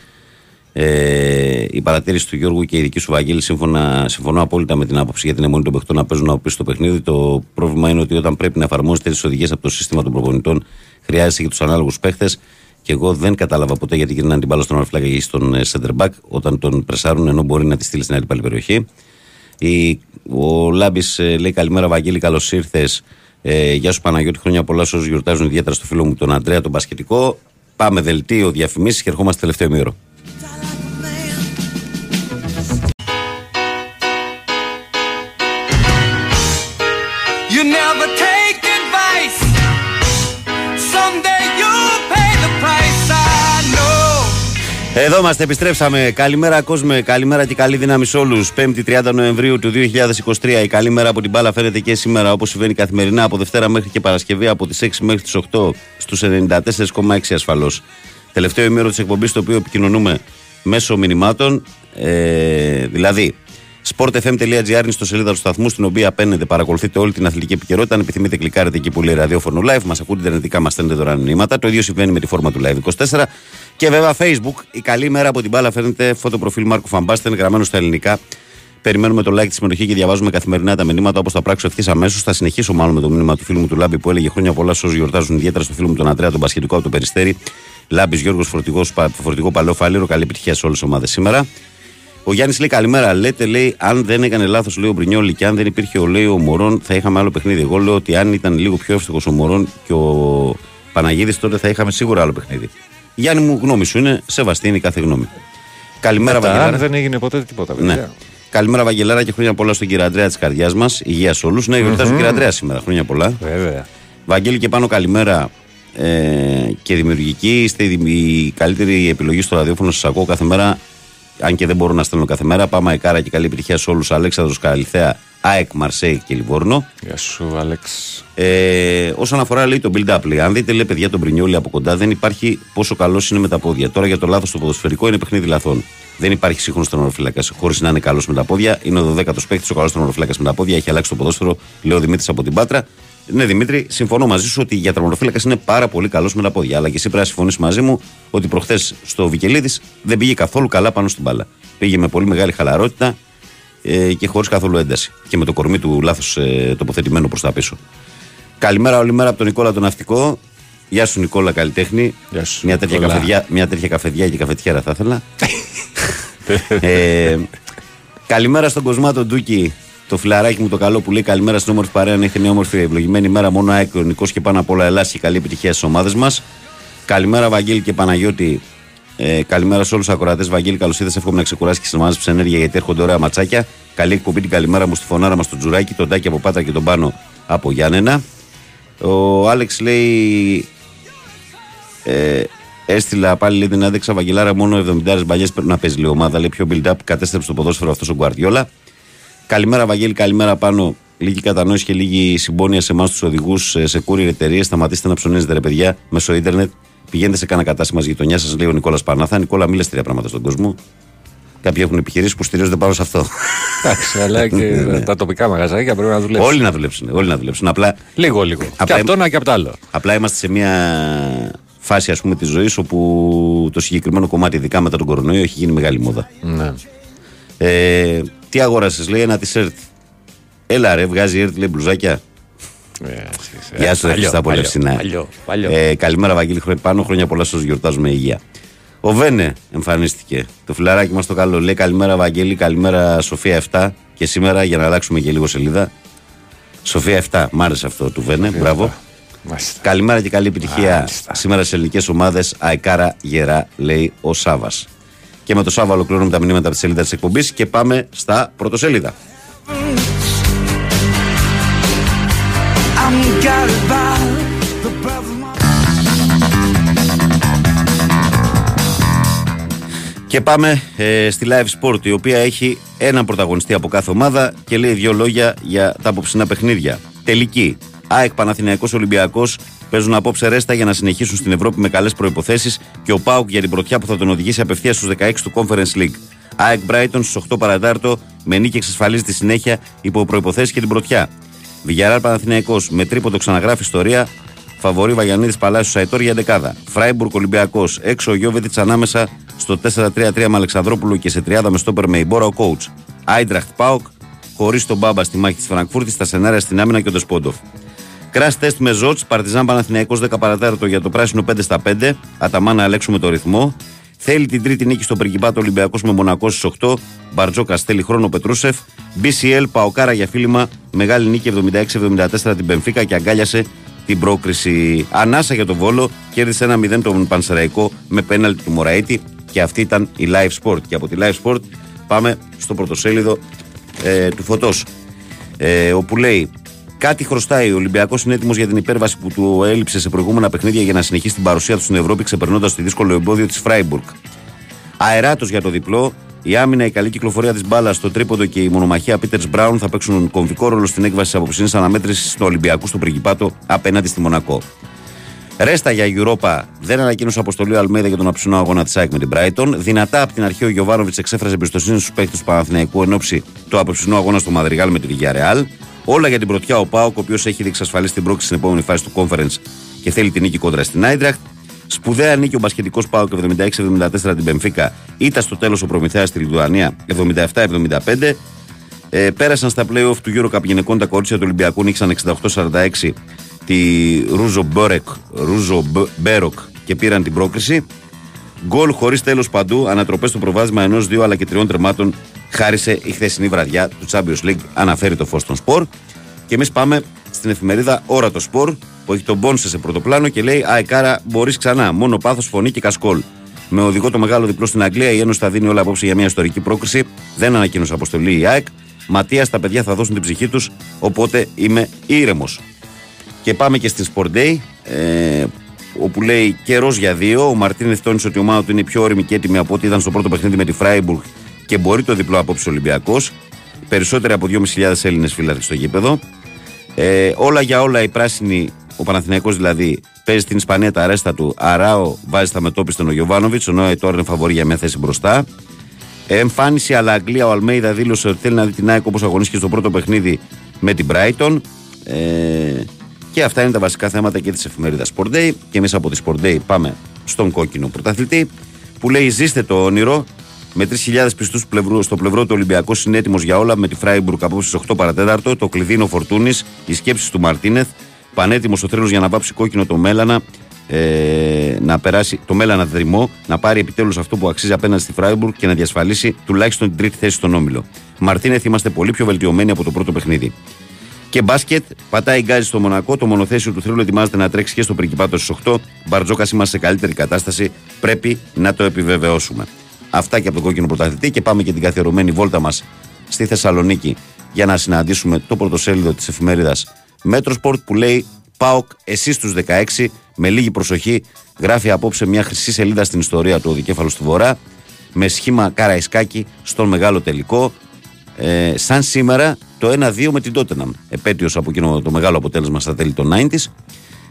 ε, η παρατήρηση του Γιώργου και η δική σου Βαγγέλη. Σύμφωνα, συμφωνώ απόλυτα με την άποψη για την αιμονή των παιχτών να παίζουν από πίσω στο παιχνίδι. Το πρόβλημα είναι ότι όταν πρέπει να εφαρμόζετε τις οδηγίες από το σύστημα των προπονητών, χρειάζεσαι και τους ανάλογους παίχτες. Και εγώ δεν κατάλαβα ποτέ γιατί γυρνάνε την μπάλα στον ορφλάκα ή στον ε, center back όταν τον πρεσάρουν ενώ μπορεί να τη στείλει στην άλλη πάλι περιοχή. Η, ο Λάμπης λέει καλημέρα, Βαγγέλη, καλώς ήρθες. Ε, γεια σου Παναγιώτη, χρόνια πολλά σε όσους γιορτάζουν ιδιαίτερα στο φίλο μου τον Αντρέα, τον Πασχετικό. Πάμε δελτίο διαφημίσεις και ερχόμαστε τελευταίο ημίωρο. Εδώ είμαστε, επιστρέψαμε. Καλημέρα, κόσμο. Καλημέρα και καλή δύναμη σε όλους. 5η 30 Νοεμβρίου του 2023. Η καλή μέρα από την μπάλα φαίνεται και σήμερα, όπως συμβαίνει καθημερινά από Δευτέρα μέχρι και Παρασκευή, από τις 6 μέχρι τις 8 στους 94,6 ασφαλώς. Τελευταίο ημέρο της εκπομπής, το οποίο επικοινωνούμε μέσω μηνυμάτων. Ε, δηλαδή, sportfm.gr είναι στο σελίδα του σταθμού, στην οποία απέναντι παρακολουθείτε όλη την αθλητική επικαιρότητα. Αν επιθυμείτε, κλικάρετε εκεί που λέει ραδιόφωνο live. Μας ακούτε ιντερνετικά, μας στέλνετε δωρεάν μηνύματα. Το ίδιο συμβαίνει με τη φόρμα του live 24. Και βέβαια, Facebook. Η καλή μέρα από την μπάλα φαίνεται φωτοπροφίλ Μάρκου Φαμπάστεν, γραμμένο στα ελληνικά. Περιμένουμε το like της συμμετοχής και διαβάζουμε καθημερινά τα μηνύματα όπως θα πράξω ευθύς αμέσως. Θα συνεχίσω μάλλον με το μήνυμα του φίλου μου του Λάμπη που έλεγε χρόνια πολλά σε όσου γιορτάζουν ιδιαίτερα στο φίλο μου τον Αντρέα, τον Πασχετικό από το Περιστέρι. Λάμπης Γιώργος Φορτηγός, Φορτηγό Παλαιό Φάληρο. Καλή επιτυχία σε όλες τις ομάδες σήμερα. Ο Γιάννης λέει καλημέρα. Λέτε, λέει, αν δεν έκανε λάθος, λέει ο Μπρινιόλη και αν δεν υπήρχε ο λέει ο Μωρόν, θα είχαμε άλλο παιχνίδι. Εγώ λέω ότι αν ήταν λίγο πιο εύστοχος ο Μωρόν και ο Παναγίδης, τότε θα είχαμε σίγουρα άλλο παιχνίδι. Γιάννη μου, γνώμη σου είναι σεβαστή είναι η κάθε γνώμη. Καλημέρα, Αυτά, Βαγγελάρα. αν δεν έγινε ποτέ τίποτα, παιδιά. Ναι. Καλημέρα, Βαγγελάρα, και χρόνια πολλά στον κύριο Αντρέα της καρδιάς μας. Υγεία σε όλους. Ναι, γιορτάζει Μμμ. ο κύριο Αντρέα σήμερα. Χρόνια πολλά. Βέβαια. Βαγγέλη και πάνω καλημέρα ε, και δημιουργική. Είστε η, η καλύτερη επιλογή στο ραδιόφωνο. Σας ακούω κάθε μέρα. Αν και δεν μπορώ να στέλνω κάθε μέρα. Πάμε αεκάρα και καλή επιτυχία σε όλους. Αλέξανδρος Καλυθέα, ΑΕΚ, Μαρσέη και Λιβόρνο. Γεια σου, Άλεξ. Ε, όσον αφορά λέει, το build-up, λέει, αν δείτε λέει, παιδιά τον Πρινιόλη από κοντά, δεν υπάρχει πόσο καλός είναι με τα πόδια. Τώρα για το λάθος στο ποδοσφαιρικό είναι παιχνίδι λαθών. Δεν υπάρχει σύγχρονος τερματοφύλακας χωρίς να είναι καλός με τα πόδια. Είναι ο 12ο παίκτης, ο καλός τερματοφύλακας με τα πόδια. Έχει αλλάξει το ποδόσφαιρο, λέει ο Δημήτρης από την Πάτρα. Ναι, Δημήτρη, συμφωνώ μαζί σου ότι για τερματοφύλακας είναι πάρα πολύ καλός με τα πόδια. Αλλά και εσύ πρέπει να συμφωνήσεις μαζί μου ότι προχθές στο Βικελίδης δεν πήγε καθόλου καλά πάνω στην μπάλα. Πήγε με πολύ μεγάλη χαλαρότητα ε, και χωρίς καθόλου ένταση. Και με το κορμί του λάθος ε, τοποθετημένο προς τα πίσω. Καλημέρα όλη μέρα από τον Νικόλα τον Ναυτικό. Γεια σου Νικόλα, καλλιτέχνη. Γεια σου, μια, τέτοια Νικόλα. καφεδιά, μια τέτοια καφεδιά και καφετιέρα θα ήθελα. ε, καλημέρα στον Κοσμάτο Ντούκι, το φιλαράκι μου το καλό που λέει καλημέρα στην όμορφη παρέα. Να έχετε μια όμορφη ευλογημένη μέρα. Μόνο ΑΕΚ, ο Νικός και πάνω απ' όλα Ελλάς και καλή επιτυχία στις ομάδες μας. Καλημέρα Βαγγέλη και Παναγιώτη. Ε, καλημέρα σε όλους τους ακροατές. Βαγγέλη, καλώς ήρθατε. Εύχομαι να ξεκουράσεις και σε ενέργεια γιατί έρχονται ωραία ματσάκια. Καλή εκπομπή την καλημέρα μου στη φωνάρα μας, τον Τζουράκι, τον Τάκη από Πάτρα και τον Πάνο από Γιάννενα. Ο Άλεξ λέει. Ε, έστειλα πάλι λέει, την άδειξα Βαγγελάρα μόνο 70 μπαλιές πρέπει να παίζει λέει, ομάδα. Λέει πιο build-up κατέστρεψε το ποδόσφαιρο αυτός ο Γκουαρδιόλα. Καλημέρα Βαγγέλη, καλημέρα πάνω. Λίγη κατανόηση και λίγη συμπόνια σε εμάς τους οδηγούς σε courier εταιρείες. Σταματήστε να ψωνίζετε ρε παιδιά μέσω ίντερνετ. Πηγαίνετε σε κανένα κατάστημα γειτονιά σας, λέει ο Νικόλας Πανάθα. Νικόλα, μίλε τρία πράγματα στον κόσμο. Κάποιοι έχουν επιχειρήσει που στηρίζονται πάνω σε αυτό. Εντάξει, αλλά και τα τοπικά μαγαζάκια πρέπει να δουλέψουν. Όλοι να δουλέψουν. Όλοι να δουλέψουν. Απλά, Λίγο, λίγο. Απλά και αυτό να και απ' το άλλο. απλά είμαστε σε μια φάση ας πούμε της ζωής όπου το συγκεκριμένο κομμάτι, ειδικά μετά τον κορονοϊό, έχει γίνει μεγάλη μόδα. Ναι. Ε, τι αγόρασες, λέει ένα t-shirt. Έλα ρε, βγάζει η ΕΡΤ, λέει μπλουζάκια. Γεια σου, ρε Χριστά, πολύ φθηνά. Ε, Παλιό, παλιό. Ε, καλημέρα, Βαγγέλη Χρόνια πάνω. Χρόνια πολλά σας γιορτάζουμε υγεία. Ο Βένε εμφανίστηκε. Το φιλαράκι μας το καλό. Λέει καλημέρα, Βαγγέλη. Καλημέρα, Σοφία 7. Και σήμερα για να αλλάξουμε και λίγο σελίδα. Σοφία 7. Μ' άρεσε αυτό του Βένε. Μπράβο. Μάλιστα. Καλημέρα και καλή επιτυχία Μάλιστα. σήμερα σε ελληνικές ομάδες. Αεκάρα γερά, λέει ο Σάβας. Και με το Σάβα ολοκληρώνουμε τα μηνύματα από της σελίδας της εκπομπής και πάμε στα πρωτοσέλιδα. Και πάμε ε, στη Live Sport, η οποία έχει έναν πρωταγωνιστή από κάθε ομάδα και λέει δύο λόγια για τα απόψινα παιχνίδια. Τελική. ΑΕΚ Παναθηναϊκός Ολυμπιακός παίζουν απόψε ρέστα για να συνεχίσουν στην Ευρώπη με καλές προϋποθέσεις και ο ΠΑΟΚ για την πρωτιά που θα τον οδηγήσει απευθείας στους 16 του Conference League. ΑΕΚ Brighton στους 8 παρατάρτο με νίκη εξασφαλίζει τη συνέχεια υπό προϋποθέσεις και την πρωτιά. Βιγιαράλ Παναθηναϊκός με τρίποντο ξαναγράφει ιστορία Φαβορή Βαγιανίδης Παλάσιος Σαϊτόρ για δεκάδα. Φράιμπουργκ Ολυμπιακός. Έξω ο Γιώβετιτ ανάμεσα στο 4-3-3 με Αλεξανδρόπουλο και σε τριάδα με στόπερ με Ιμπόρα ο coach. Άιντραχτ Πάοκ. Χωρίς τον Μπάμπα στη μάχη της Φραγκφούρτης. Στα σενάρια στην άμυνα και ο Ντεσπόντοφ. Κρά τεστ με Ζότ. Παρτιζάν Παναθηναϊκός 10 παρατέταρτο για το πράσινο 5 στα 5. Αταμά να ελέγξουμε το ρυθμό. Θέλει την τρίτη νίκη στο Περκυπάτο Ολυμπιακός με Μονακός στις 8. Μπαρτζόκα στέλνει χρόνο Πετρούσεφ. BCL Παοκάρα για φίλημα. Μεγάλη νίκη 76-74 την Πενφύκα και αγκάλιασε την πρόκριση. Ανάσα για τον Βόλο. Κέρδισε ένα 0 τον Πανσεραϊκό με πέναλτι του Μωραήτη. Και αυτή ήταν η Live Sport. Και από τη Live Sport πάμε στο πρωτοσέλιδο ε, του Φωτός. Ε, όπου λέει Κάτι χρωστάει. Ο Ολυμπιακός είναι έτοιμος για την υπέρβαση που του έλειψε σε προηγούμενα παιχνίδια για να συνεχίσει την παρουσία του στην Ευρώπη, ξεπερνώντας το δύσκολο εμπόδιο της Φράιμπουργκ. Αεράτος για το διπλό. Η άμυνα, η καλή κυκλοφορία της μπάλας στο τρίποντο και η μονομαχία Πίτερς Μπράουν θα παίξουν κομβικό ρόλο στην έκβαση της απόψινή αναμέτρησης του Ολυμπιακού στο Πριγκιπάτο απέναντι στη Μονακό. Ρέστα για Europa δεν ανακοίνωσε αποστολή ο Αλμέδα για τον αψινό αγώνα της ΑΕΚ με την Brighton. Δυνατά από την αρχή ο Γιωβάνοβιτς εξέφρασε εμπιστοσύνη στους παίκτες του Παναθηναϊκού εν ώψη του απόψινού αγώνα στο Μαδριγάλ με τη Villarreal. Όλα για την πρωτιά ο Πάοκ, ο οποίος έχει διεξασφαλίσει την πρόκληση στην επόμενη φάση του Conference και θέλει την νίκη κόντρα στην Άιντραχτ. Σπουδαία νίκη ο μπασκετικός Πάοκ 76-74 την Πεμφίκα. Ήταν στο τέλος ο Προμηθέας στη Λιδουανία 77-75. Ε, πέρασαν στα playoff του Eurocup γυναικών τα κορίτσια του Ολυμπιακού, νίξαν 68-46 τη Ρουζομπέρεκ, Ρουζομπ- μπέροκ και πήραν την πρόκριση. Γκολ χωρίς τέλος παντού, ανατροπές στο προβάδισμα ενός, δύο αλλά και τριών τερμάτων χάρισε η χθεσινή βραδιά του Champions League, αναφέρει το φως των σπορ. Και εμείς πάμε στην εφημερίδα Ώρα των Σπορ, που έχει τον Πόνσε σε πρωτοπλάνο και λέει Αεκάρα, μπορείς ξανά. Μόνο πάθος, φωνή και κασκόλ. Με οδηγό το μεγάλο διπλό στην Αγγλία, η Ένωση θα δίνει όλα απόψε για μια ιστορική πρόκριση. Δεν ανακοίνωσε αποστολή η ΑΕΚ. Ματίας, τα παιδιά θα δώσουν την ψυχή τους, οπότε είμαι ήρεμος. Και πάμε και στην Sport Day, ε, όπου λέει καιρός για δύο. Ο Μαρτίνεθ τόνισε ότι η ομάδα του είναι πιο όρημη και έτοιμη από ό,τι ήταν στο πρώτο παιχνίδι με τη Φράιμπουργκ και μπορεί το διπλό απόψε ο Ολυμπιακός. Περισσότεροι από 2.500 Έλληνες φίλαθλοι στο γήπεδο. Ε, όλα για όλα η πράσινη, ο Παναθηναϊκός δηλαδή, παίζει στην Ισπανία τα αρέστα του. Αράο βάζει τα μετώπιστον ο Γιωβάνοβιτς, ενώ τώρα είναι φαβορή για μια θέση μπροστά. Εμφάνιση αλλά Αγγλία, ο Αλμέιδα δήλωσε ότι θέλει να δει την ΑΕΚ όπως αγωνίστηκε στο πρώτο παιχνίδι με την Brighton. Ε, και αυτά είναι τα βασικά θέματα και της εφημερίδας Sport Day. Και εμείς από τη Sport Day πάμε στον κόκκινο πρωταθλητή που λέει: Ζήστε το όνειρο. Με 3.000 πιστούς στο πλευρό του Ολυμπιακού είναι έτοιμο για όλα με τη Φράιμπουργκ απόψε στι 8 παρατέταρτο. Το κλειδί είναι ο Φορτούνης, οι σκέψεις του Μαρτίνεθ. Πανέτοιμος ο τρένο για να βάψει κόκκινο το Μέλανα, ε, να περάσει το Μέλανα δρυμό, να πάρει επιτέλους αυτό που αξίζει απέναντι στη Φράιμπουργκ και να διασφαλίσει τουλάχιστον την τρίτη θέση στον όμιλο. Μαρτίνεθ είμαστε πολύ πιο βελτιωμένοι από το πρώτο παιχνίδι. Και μπάσκετ, πατάει γκάζι στο Μονακό. Το μονοθέσιο του θρύλου ετοιμάζεται να τρέξει και στο Πριγκιπάτο στις 8. Μπαρτζώκας είμαστε σε καλύτερη κατάσταση. Πρέπει να το επιβεβαιώσουμε. Αυτά και από τον κόκκινο πρωταθλητή. Και πάμε και την καθιερωμένη βόλτα μας στη Θεσσαλονίκη για να συναντήσουμε το πρωτοσέλιδο της εφημερίδας Metrosport που λέει Πάοκ, εσύ στους 16, με λίγη προσοχή, γράφει απόψε μια χρυσή σελίδα στην ιστορία του Δικέφαλου του Βορρά, με σχήμα Καραϊσκάκη στον μεγάλο τελικό. Ε, σαν σήμερα το 1-2 με την Τότεναμ. Επέτειος από εκείνο το μεγάλο αποτέλεσμα στα τέλη των 90s.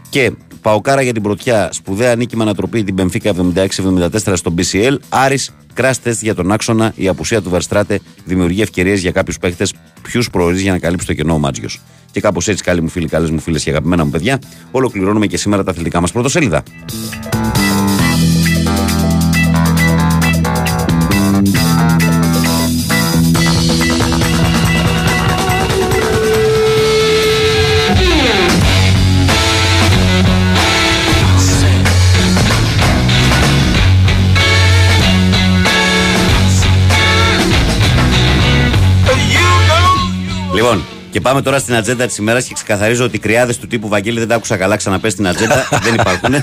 Και Παοκάρα για την πρωτιά, σπουδαία νίκη με ανατροπή την Μπενφίκα 76-74 στο BCL. Άρης, crash test για τον άξονα. Η απουσία του Βερστράτε δημιουργεί ευκαιρίες για κάποιους παίχτε. Ποιους προορίζεις για να καλύψει το κενό ο Μάτζιος. Και κάπως έτσι, καλοί μου φίλοι, καλές μου φίλες και αγαπημένα μου παιδιά, ολοκληρώνουμε και σήμερα τα αθλητικά μας πρωτοσέλιδα. Λοιπόν, και πάμε τώρα στην ατζέντα της ημέρας και ξεκαθαρίζω ότι οι κρυάδες του τύπου Βαγγέλη δεν τα άκουσα καλά ξαναπέ στην ατζέντα. δεν υπάρχουν.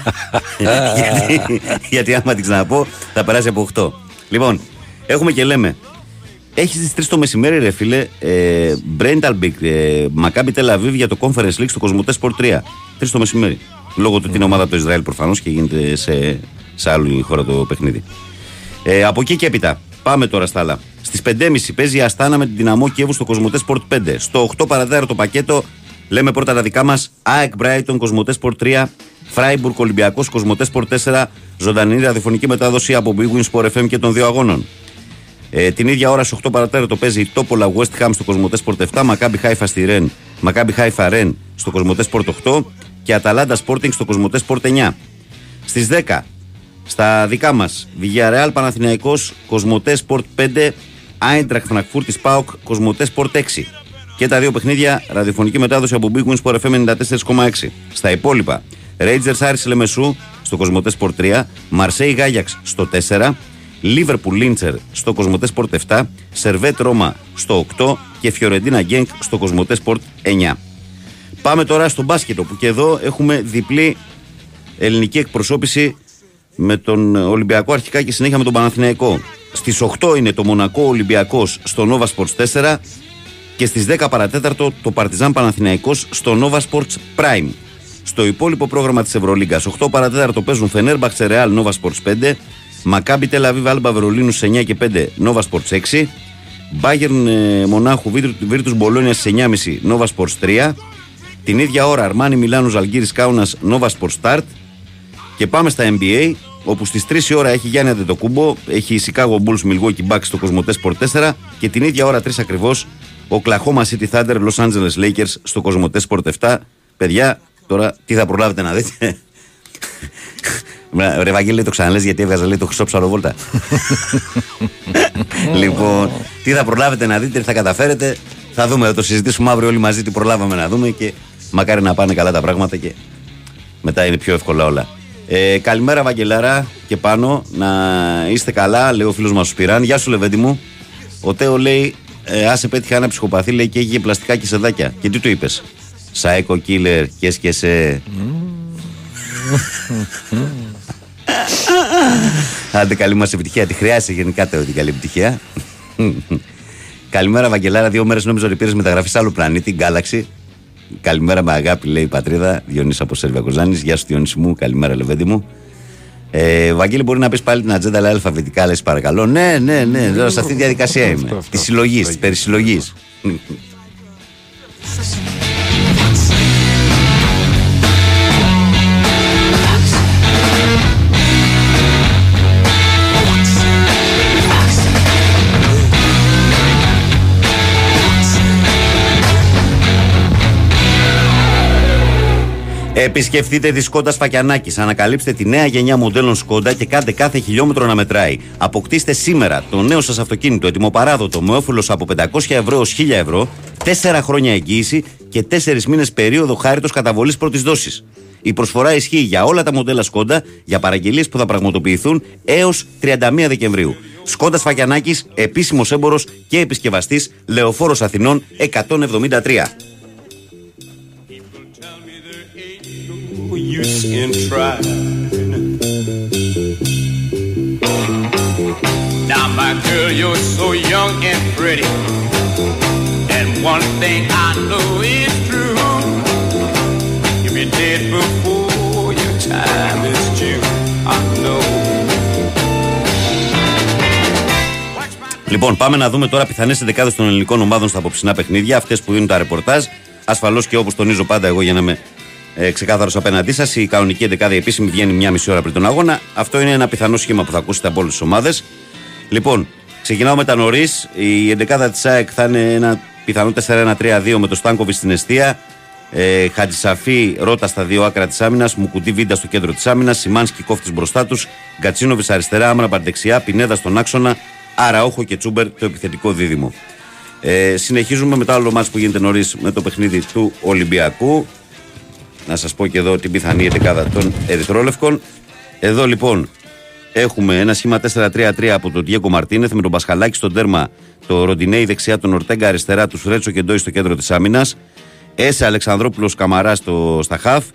γιατί, γιατί άμα την ξαναπώ θα περάσει από 8. Λοιπόν, έχουμε και λέμε. Έχεις τις 3 το μεσημέρι, ρε φίλε, ε, Μπρέινταμπλικ, ε, Μακάμπι Τελαβίβ για το Conference League στο Cosmote Sport 3. 3 το μεσημέρι. Λόγω του ότι είναι ομάδα από το Ισραήλ προφανώς και γίνεται σε, σε άλλη χώρα το παιχνίδι. Ε, από εκεί και έπειτα, πάμε τώρα στα άλλα. Στις 5.30 παίζει η Αστάνα με την Δυναμό Κιέβου στο Κοσμοτές Sport 5. Στο 8 παραδέρα το πακέτο λέμε πρώτα τα δικά μας. ΑΕΚ Brighton Κοσμοτές Sport 3. Φράιμπουργκ Ολυμπιακός Κοσμοτές Sport 4. Ζωντανή ραδιοφωνική μετάδοση από Big Win Sport FM και των δύο αγώνων. Ε, την ίδια ώρα στι 8 παρατέρα το παίζει η Τόπολα West Ham στο Κοσμοτές Sport 7. Μακάμπι Χάιφα στη Ρεν. Μακάμπι Χάιφα Ρεν στο Κοσμοτές Sport 8. Και Αταλάντα Sporting στο Κοσμοτές Sport 9. Στις 10 στα δικά μας. Villarreal Παναθηναϊκός Κοσμοτές Sport 5. Άιντρακ Φραγκφούρτης Πάοκ Κοσμοτές Sport 6. Και τα δύο παιχνίδια ραδιοφωνική μετάδοση από Big Win Sport FM 94,6. Στα υπόλοιπα, Rangers Άρης Λεμεσού στο Κοσμοτές Sport 3, Marseille Γάγιαξ στο 4, Liverpool Λίντσερ στο Κοσμοτές Sport 7, Σερβέτ Ρώμα στο 8 και Φιωρεντίνα Γκένκ στο Κοσμοτές Sport 9. Πάμε τώρα στο μπάσκετ, όπου και εδώ έχουμε διπλή ελληνική εκπροσώπηση με τον Ολυμπιακό αρχικά και συνέχεια με τον Παναθηναϊκό. Στις 8 είναι το Μονακό Ολυμπιακός στο Nova Sports 4 και στις 10 παρατέταρτο το Παρτιζάν Παναθηναϊκός στο Nova Sports Prime. Στο υπόλοιπο πρόγραμμα της Ευρωλίγκας, 8 παρατέταρτο παίζουν Φενέρμπαξε Ρεάλ Nova Sports 5, Μακάμπι Τελαβίβ Άλμπα Βερολίνου 9 και 5 Nova Sports 6, Μπάγερν Μονάχου Βίρτου Μπολόνια 9.30 Nova Sports 3, την ίδια ώρα Αρμάνι Μιλάνου Ζαλγκύρη Κάουνα Nova Sports Start και πάμε στα NBA όπου στις 3 η ώρα έχει Γιάννη Αντετοκούμπο, έχει η Chicago Bulls Milwaukee Bucks στο Κοσμοτές Sport 4 και την ίδια ώρα 3 ακριβώς ο Oklahoma City Thunder Los Angeles Lakers στο Κοσμοτές Sport 7. Παιδιά, τώρα τι θα προλάβετε να δείτε; Ρε Βαγγέλη, το ξαναλες γιατί έβγαζα λέει το χρυσό ψαροβόλτα. λοιπόν, τι θα προλάβετε να δείτε, τι θα καταφέρετε. Θα δούμε, θα το συζητήσουμε αύριο όλοι μαζί τι προλάβαμε να δούμε και μακάρι να πάνε καλά τα πράγματα και μετά είναι πιο εύκολα όλα. Ε, καλημέρα, Βαγγελάρα και πάνω. Να είστε καλά, λέει ο φίλος μας ο Σπυράν. Γεια σου, Λεβέντι μου. Ο Τέο λέει: ε, Άσε πέτυχα ένα ψυχοπαθή, λέει και έχει πλαστικά και σεδάκια. Και τι του είπες, Σάικο Κίλερ και σε. Άντε καλή μας επιτυχία. Τη χρειάζεται γενικά Τέο την καλή επιτυχία. Καλημέρα, Βαγγελάρα. Δύο μέρες νόμιζα ότι πήρες μεταγραφή σε άλλο πλανήτη, Galaxy. Καλημέρα με αγάπη, λέει η πατρίδα. Διονύσης από Σέρβια Κοζάνη. Γεια σου, Διονύση μου. Καλημέρα, Λεβέντι μου. Ε, Βαγγέλη, μπορεί να πεις πάλι την ατζέντα, αλλά αλφαβητικά, λες παρακαλώ. Ναι, ναι, ναι. Λέω, σε αυτή τη διαδικασία είμαι. Της συλλογής, τη περισυλλογή. Επισκεφτείτε τη Σκόντα Φακιανάκη. Ανακαλύψτε τη νέα γενιά μοντέλων Σκόντα και κάντε κάθε χιλιόμετρο να μετράει. Αποκτήστε σήμερα το νέο σας αυτοκίνητο ετοιμοπαράδοτο με όφελος από 500 ευρώ ω 1000 ευρώ, 4 χρόνια εγγύηση και 4 μήνες περίοδο χάριτος καταβολής πρώτης δόσης. Η προσφορά ισχύει για όλα τα μοντέλα Σκόντα για παραγγελίες που θα πραγματοποιηθούν έως 31 Δεκεμβρίου. Σκόντα Φακιανάκη, επίσημος έμπορος και επισκευαστής Λεωφόρος Αθηνών 173. Use in trying. Now, my girl, you're so young and pretty. And one thing I know is true. You'll be dead before your time is due. I know. Λοιπόν, πάμε να δούμε τώρα πιθανές ενδεκάδες των ελληνικών ομάδων στα απόψινά παιχνίδια, αυτές που δίνουν τα ρεπορτάζ. Ασφαλώς και όπως τονίζω πάντα εγώ για να είμαι ε, ξεκάθαρος απέναντί σας, η κανονική ενδεκάδα η επίσημη βγαίνει μια μισή ώρα πριν τον αγώνα. Αυτό είναι ένα πιθανό σχήμα που θα ακούσετε από όλες τις ομάδες. Λοιπόν, ξεκινάω με τα νωρίς. Η ενδεκάδα της ΑΕΚ θα είναι ένα πιθανό 4-1-3-2 με το Στάνκοβι στην αιστεία. Ε, Χατζησαφή Ρότα στα δύο άκρα της άμυνας. Μουκουτί Βίντα στο κέντρο της άμυνας. Σιμάνσκι κόφτης μπροστά τους. Γκατσίνοβι αριστερά. Άμραμπαρ δεξιά. Πινέδα στον άξονα. Αραόχο και Τσούμπερ το επιθετικό δίδυμο. Ε, συνεχίζουμε με το άλλο μάτς που γίνεται νωρίς με το παιχνίδι του Ολυμπιακού. Να σας πω και εδώ την πιθανή εντεκάδα των Ερυθρόλευκων. Εδώ λοιπόν έχουμε ένα σχήμα 4-3-3 από τον Διέκο Μαρτίνεθ με τον Πασχαλάκη στον τέρμα, το Ροντινέη δεξιά, τον Ορτέγκα αριστερά, τους Φρέτσο και Ντόι στο κέντρο της άμυνας. Έσε Αλεξανδρόπουλος Καμαρά στο, στα χαφ.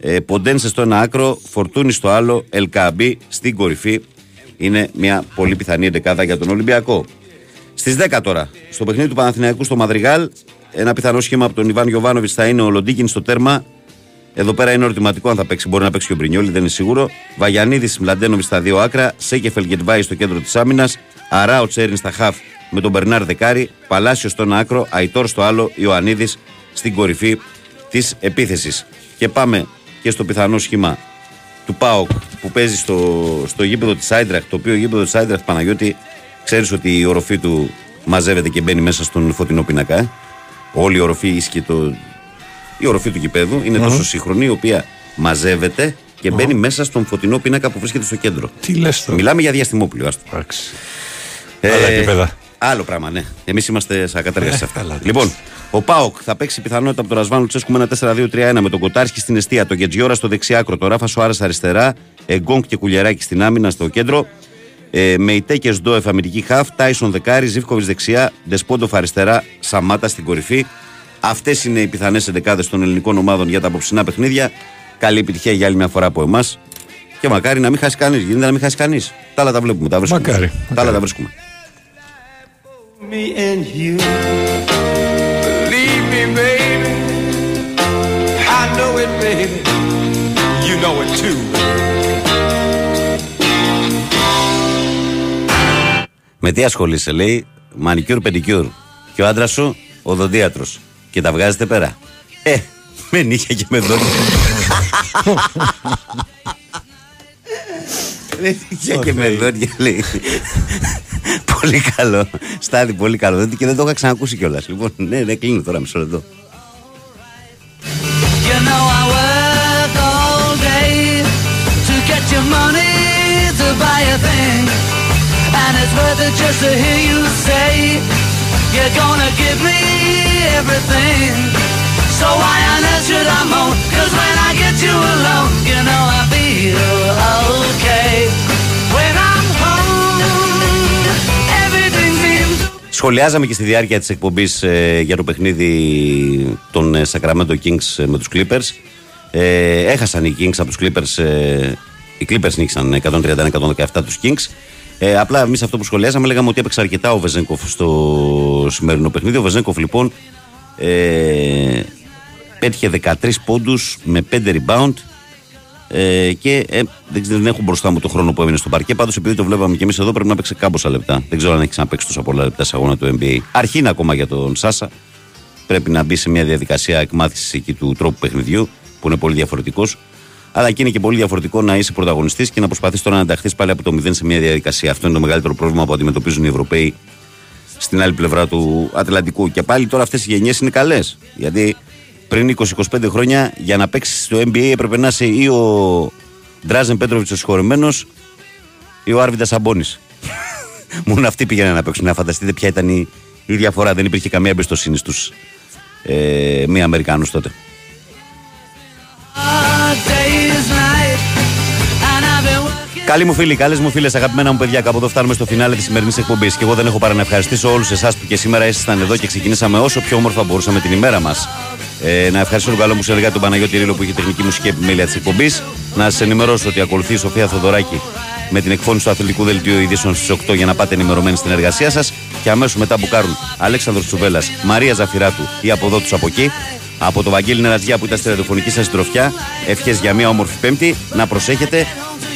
Ε, Ποντένσε στο ένα άκρο, Φορτούνη στο άλλο, Ελκαμπή στην κορυφή. Είναι μια πολύ πιθανή εντεκάδα για τον Ολυμπιακό. Στις 10 τώρα, στο παιχνίδι του Παναθηναϊκού στο Μαδριγάλ, ένα πιθανό σχήμα από τον Ιβάν Γιοβάνοβιτ θα είναι ο Λοντίκιν στο τέρμα. Εδώ πέρα είναι ερωτηματικό αν θα παίξει. Μπορεί να παίξει και ο Μπρινιόλη, δεν είναι σίγουρο. Βαγιανίδης Μλαντένοβιτ στα δύο άκρα. Σέκεφελ Γκετβάη στο κέντρο της άμυνας. Αράο Τσέριν στα χαφ με τον Μπερνάρ Δεκάρη. Παλάσιο στο ένα άκρο. Αϊτόρ στο άλλο. Ιωαννίδης στην κορυφή της επίθεσης. Και πάμε και στο πιθανό σχήμα του ΠΑΟΚ που παίζει στο, στο γήπεδο της Άιντραχτ. Το οποίο γήπεδο της Άιντραχτ Παναγιώτη ξέρεις ότι η οροφή του μαζεύεται και μπαίνει μέσα στον φωτεινό πίνακα. Ε; Όλη η οροφή ίσχυε το. Η οροφή του γηπέδου είναι Μμμ. τόσο σύγχρονη, η οποία μαζεύεται και μπαίνει μέσα στον φωτεινό πίνακα που βρίσκεται στο κέντρο. Τι λες τώρα. Μιλάμε για διαστημόπλιο, άστο. Άλλα επίπεδα. Άλλο πράγμα, ναι. Εμείς είμαστε σαν κατέργαση σε αυτά. καλά, λοιπόν, ο Πάοκ θα παίξει πιθανότητα από τον Ρασβάνο Τσέσκου με ένα 4-2-3-1 με τον Κοτάρχη στην αιστεία, τον Γετζιόρα στο δεξιάκρο, τον Ράφα Σοάρα αριστερά, Εγκόνκ και Κουλιαράκη στην άμυνα στο κέντρο. Ε, με Ιτέκε Ντόεφ αμυντική χαφ, Τάισον δεκάρι, Ζήφκοβιτς δεξιά, Ντεσπόντοφ αριστερά, Σαμάτα στην κορυφή. Αυτές είναι οι πιθανές εντεκάδες των ελληνικών ομάδων για τα απόψινά παιχνίδια. Καλή επιτυχία για άλλη μια φορά από εμάς. Και μακάρι να μην χάσει κανείς. Γίνεται να μην χάσει κανείς. Τα άλλα τα βλέπουμε. Τα βρίσκουμε. Μακάρι, Τα άλλα τα βρίσκουμε. me and you. Believe me, baby. I know it, baby. You know it too. Με τι ασχολείσαι, λέει, μανικιούρ πεντικιούρ. Και ο άντρας σου, οδοντίατρος. Και τα βγάζετε πέρα. Ε, με νύχια και με δόντια. Με νύχια και με δόντια, λέει. πολύ καλό. Στάδι, πολύ καλό. Δεν- Και δεν το είχα ξανακούσει κιόλας. Λοιπόν, ναι, ναι, κλείνω τώρα μισό λεπτό. You know I work all day to get your money to buy a thing. And it's worth it just to hear you say you're gonna give me everything. So why on earth should I moan? Cause when I get you alone, you know I feel okay. When I'm home, everything seems Σχολιάζαμε και στη διάρκεια της εκπομπής για το παιχνίδι των ε, Sacramento Kings ε, με τους Clippers. Ε, έχασαν οι Kings από τους Clippers. Ε, οι Clippers νίξαν 131-117 τους Kings. Ε, απλά εμείς αυτό που σχολιάζαμε λέγαμε ότι έπαιξε αρκετά ο Βεζέγκοφ στο σημερινό παιχνίδι. Ο Βεζέγκοφ λοιπόν ε, πέτυχε 13 πόντους με 5 rebound. Ε, και ε, δεν, ξέρω, δεν έχω μπροστά μου το χρόνο που έμεινε στο παρκέ. Πάντως, επειδή το βλέπαμε και εμείς εδώ, πρέπει να παίξει κάμποσα λεπτά. Δεν ξέρω αν έχει ξαναπέξει τόσα πολλά λεπτά σε αγώνα του NBA. Αρχή είναι ακόμα για τον Σάσα. Πρέπει να μπει σε μια διαδικασία εκμάθησης εκεί του τρόπου παιχνιδιού, που είναι πολύ διαφορετικός. Αλλά και είναι και πολύ διαφορετικό να είσαι πρωταγωνιστής και να προσπαθείς τώρα να ενταχθείς πάλι από το μηδέν σε μια διαδικασία. Αυτό είναι το μεγαλύτερο πρόβλημα που αντιμετωπίζουν οι Ευρωπαίοι στην άλλη πλευρά του Ατλαντικού. Και πάλι τώρα αυτές οι γενιές είναι καλές. Γιατί πριν 20-25 χρόνια για να παίξεις στο NBA έπρεπε να είσαι ή ο Ντράζεν Πέτροβιτ ο συγχωρημένο ή ο Άρβιντα Σαμπόνι. Μόνο αυτοί πήγαιναν να παίξουν. Να φανταστείτε ποια ήταν η, η διαφορά. Δεν υπήρχε καμία εμπιστοσύνη στους ε, μη Αμερικάνους τότε. hard day's night. And I've been working. Καλή μου φίλοι, καλές μου φίλες, αγαπημένα μου παιδιά, κάπου εδώ φτάνουμε στο φινάλε της σημερινής εκπομπής. Και εγώ δεν έχω παρά να ευχαριστήσω όλους εσάς που και σήμερα ήσασταν εδώ και ξεκινήσαμε όσο πιο όμορφα μπορούσαμε την ημέρα μας. Ε, να ευχαριστήσω τον καλό μου συνεργάτη τον Παναγιώτη Ρίλο που είχε τεχνική μουσική επιμέλεια της εκπομπής. Να σας ενημερώσω ότι ακολουθεί η Σοφία Θοδωράκη με την εκφώνηση του αθλητικού δελτίου ειδήσεων στις 8 για να πάτε ενημερωμένοι στην εργασία σας. Και αμέσως μετά που κάνουν Αλέξανδρος Τσουβέλλα, Μαρία Ζαφυράτου ή από εδώ του από εκεί. Από το Βαγγέλη Νερατζιά που ήταν στη ραδιοφωνική σας συντροφιά. Ευχές για μια όμορφη Πέμπτη. Να προσέχετε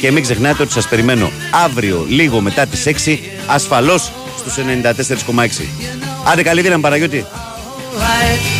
και μην ξεχνάτε ότι σας περιμένω αύριο λίγο μετά τις 6 ασφαλώς στους 94,6. Άντε καλή δύναμη Παναγιώτη. Right.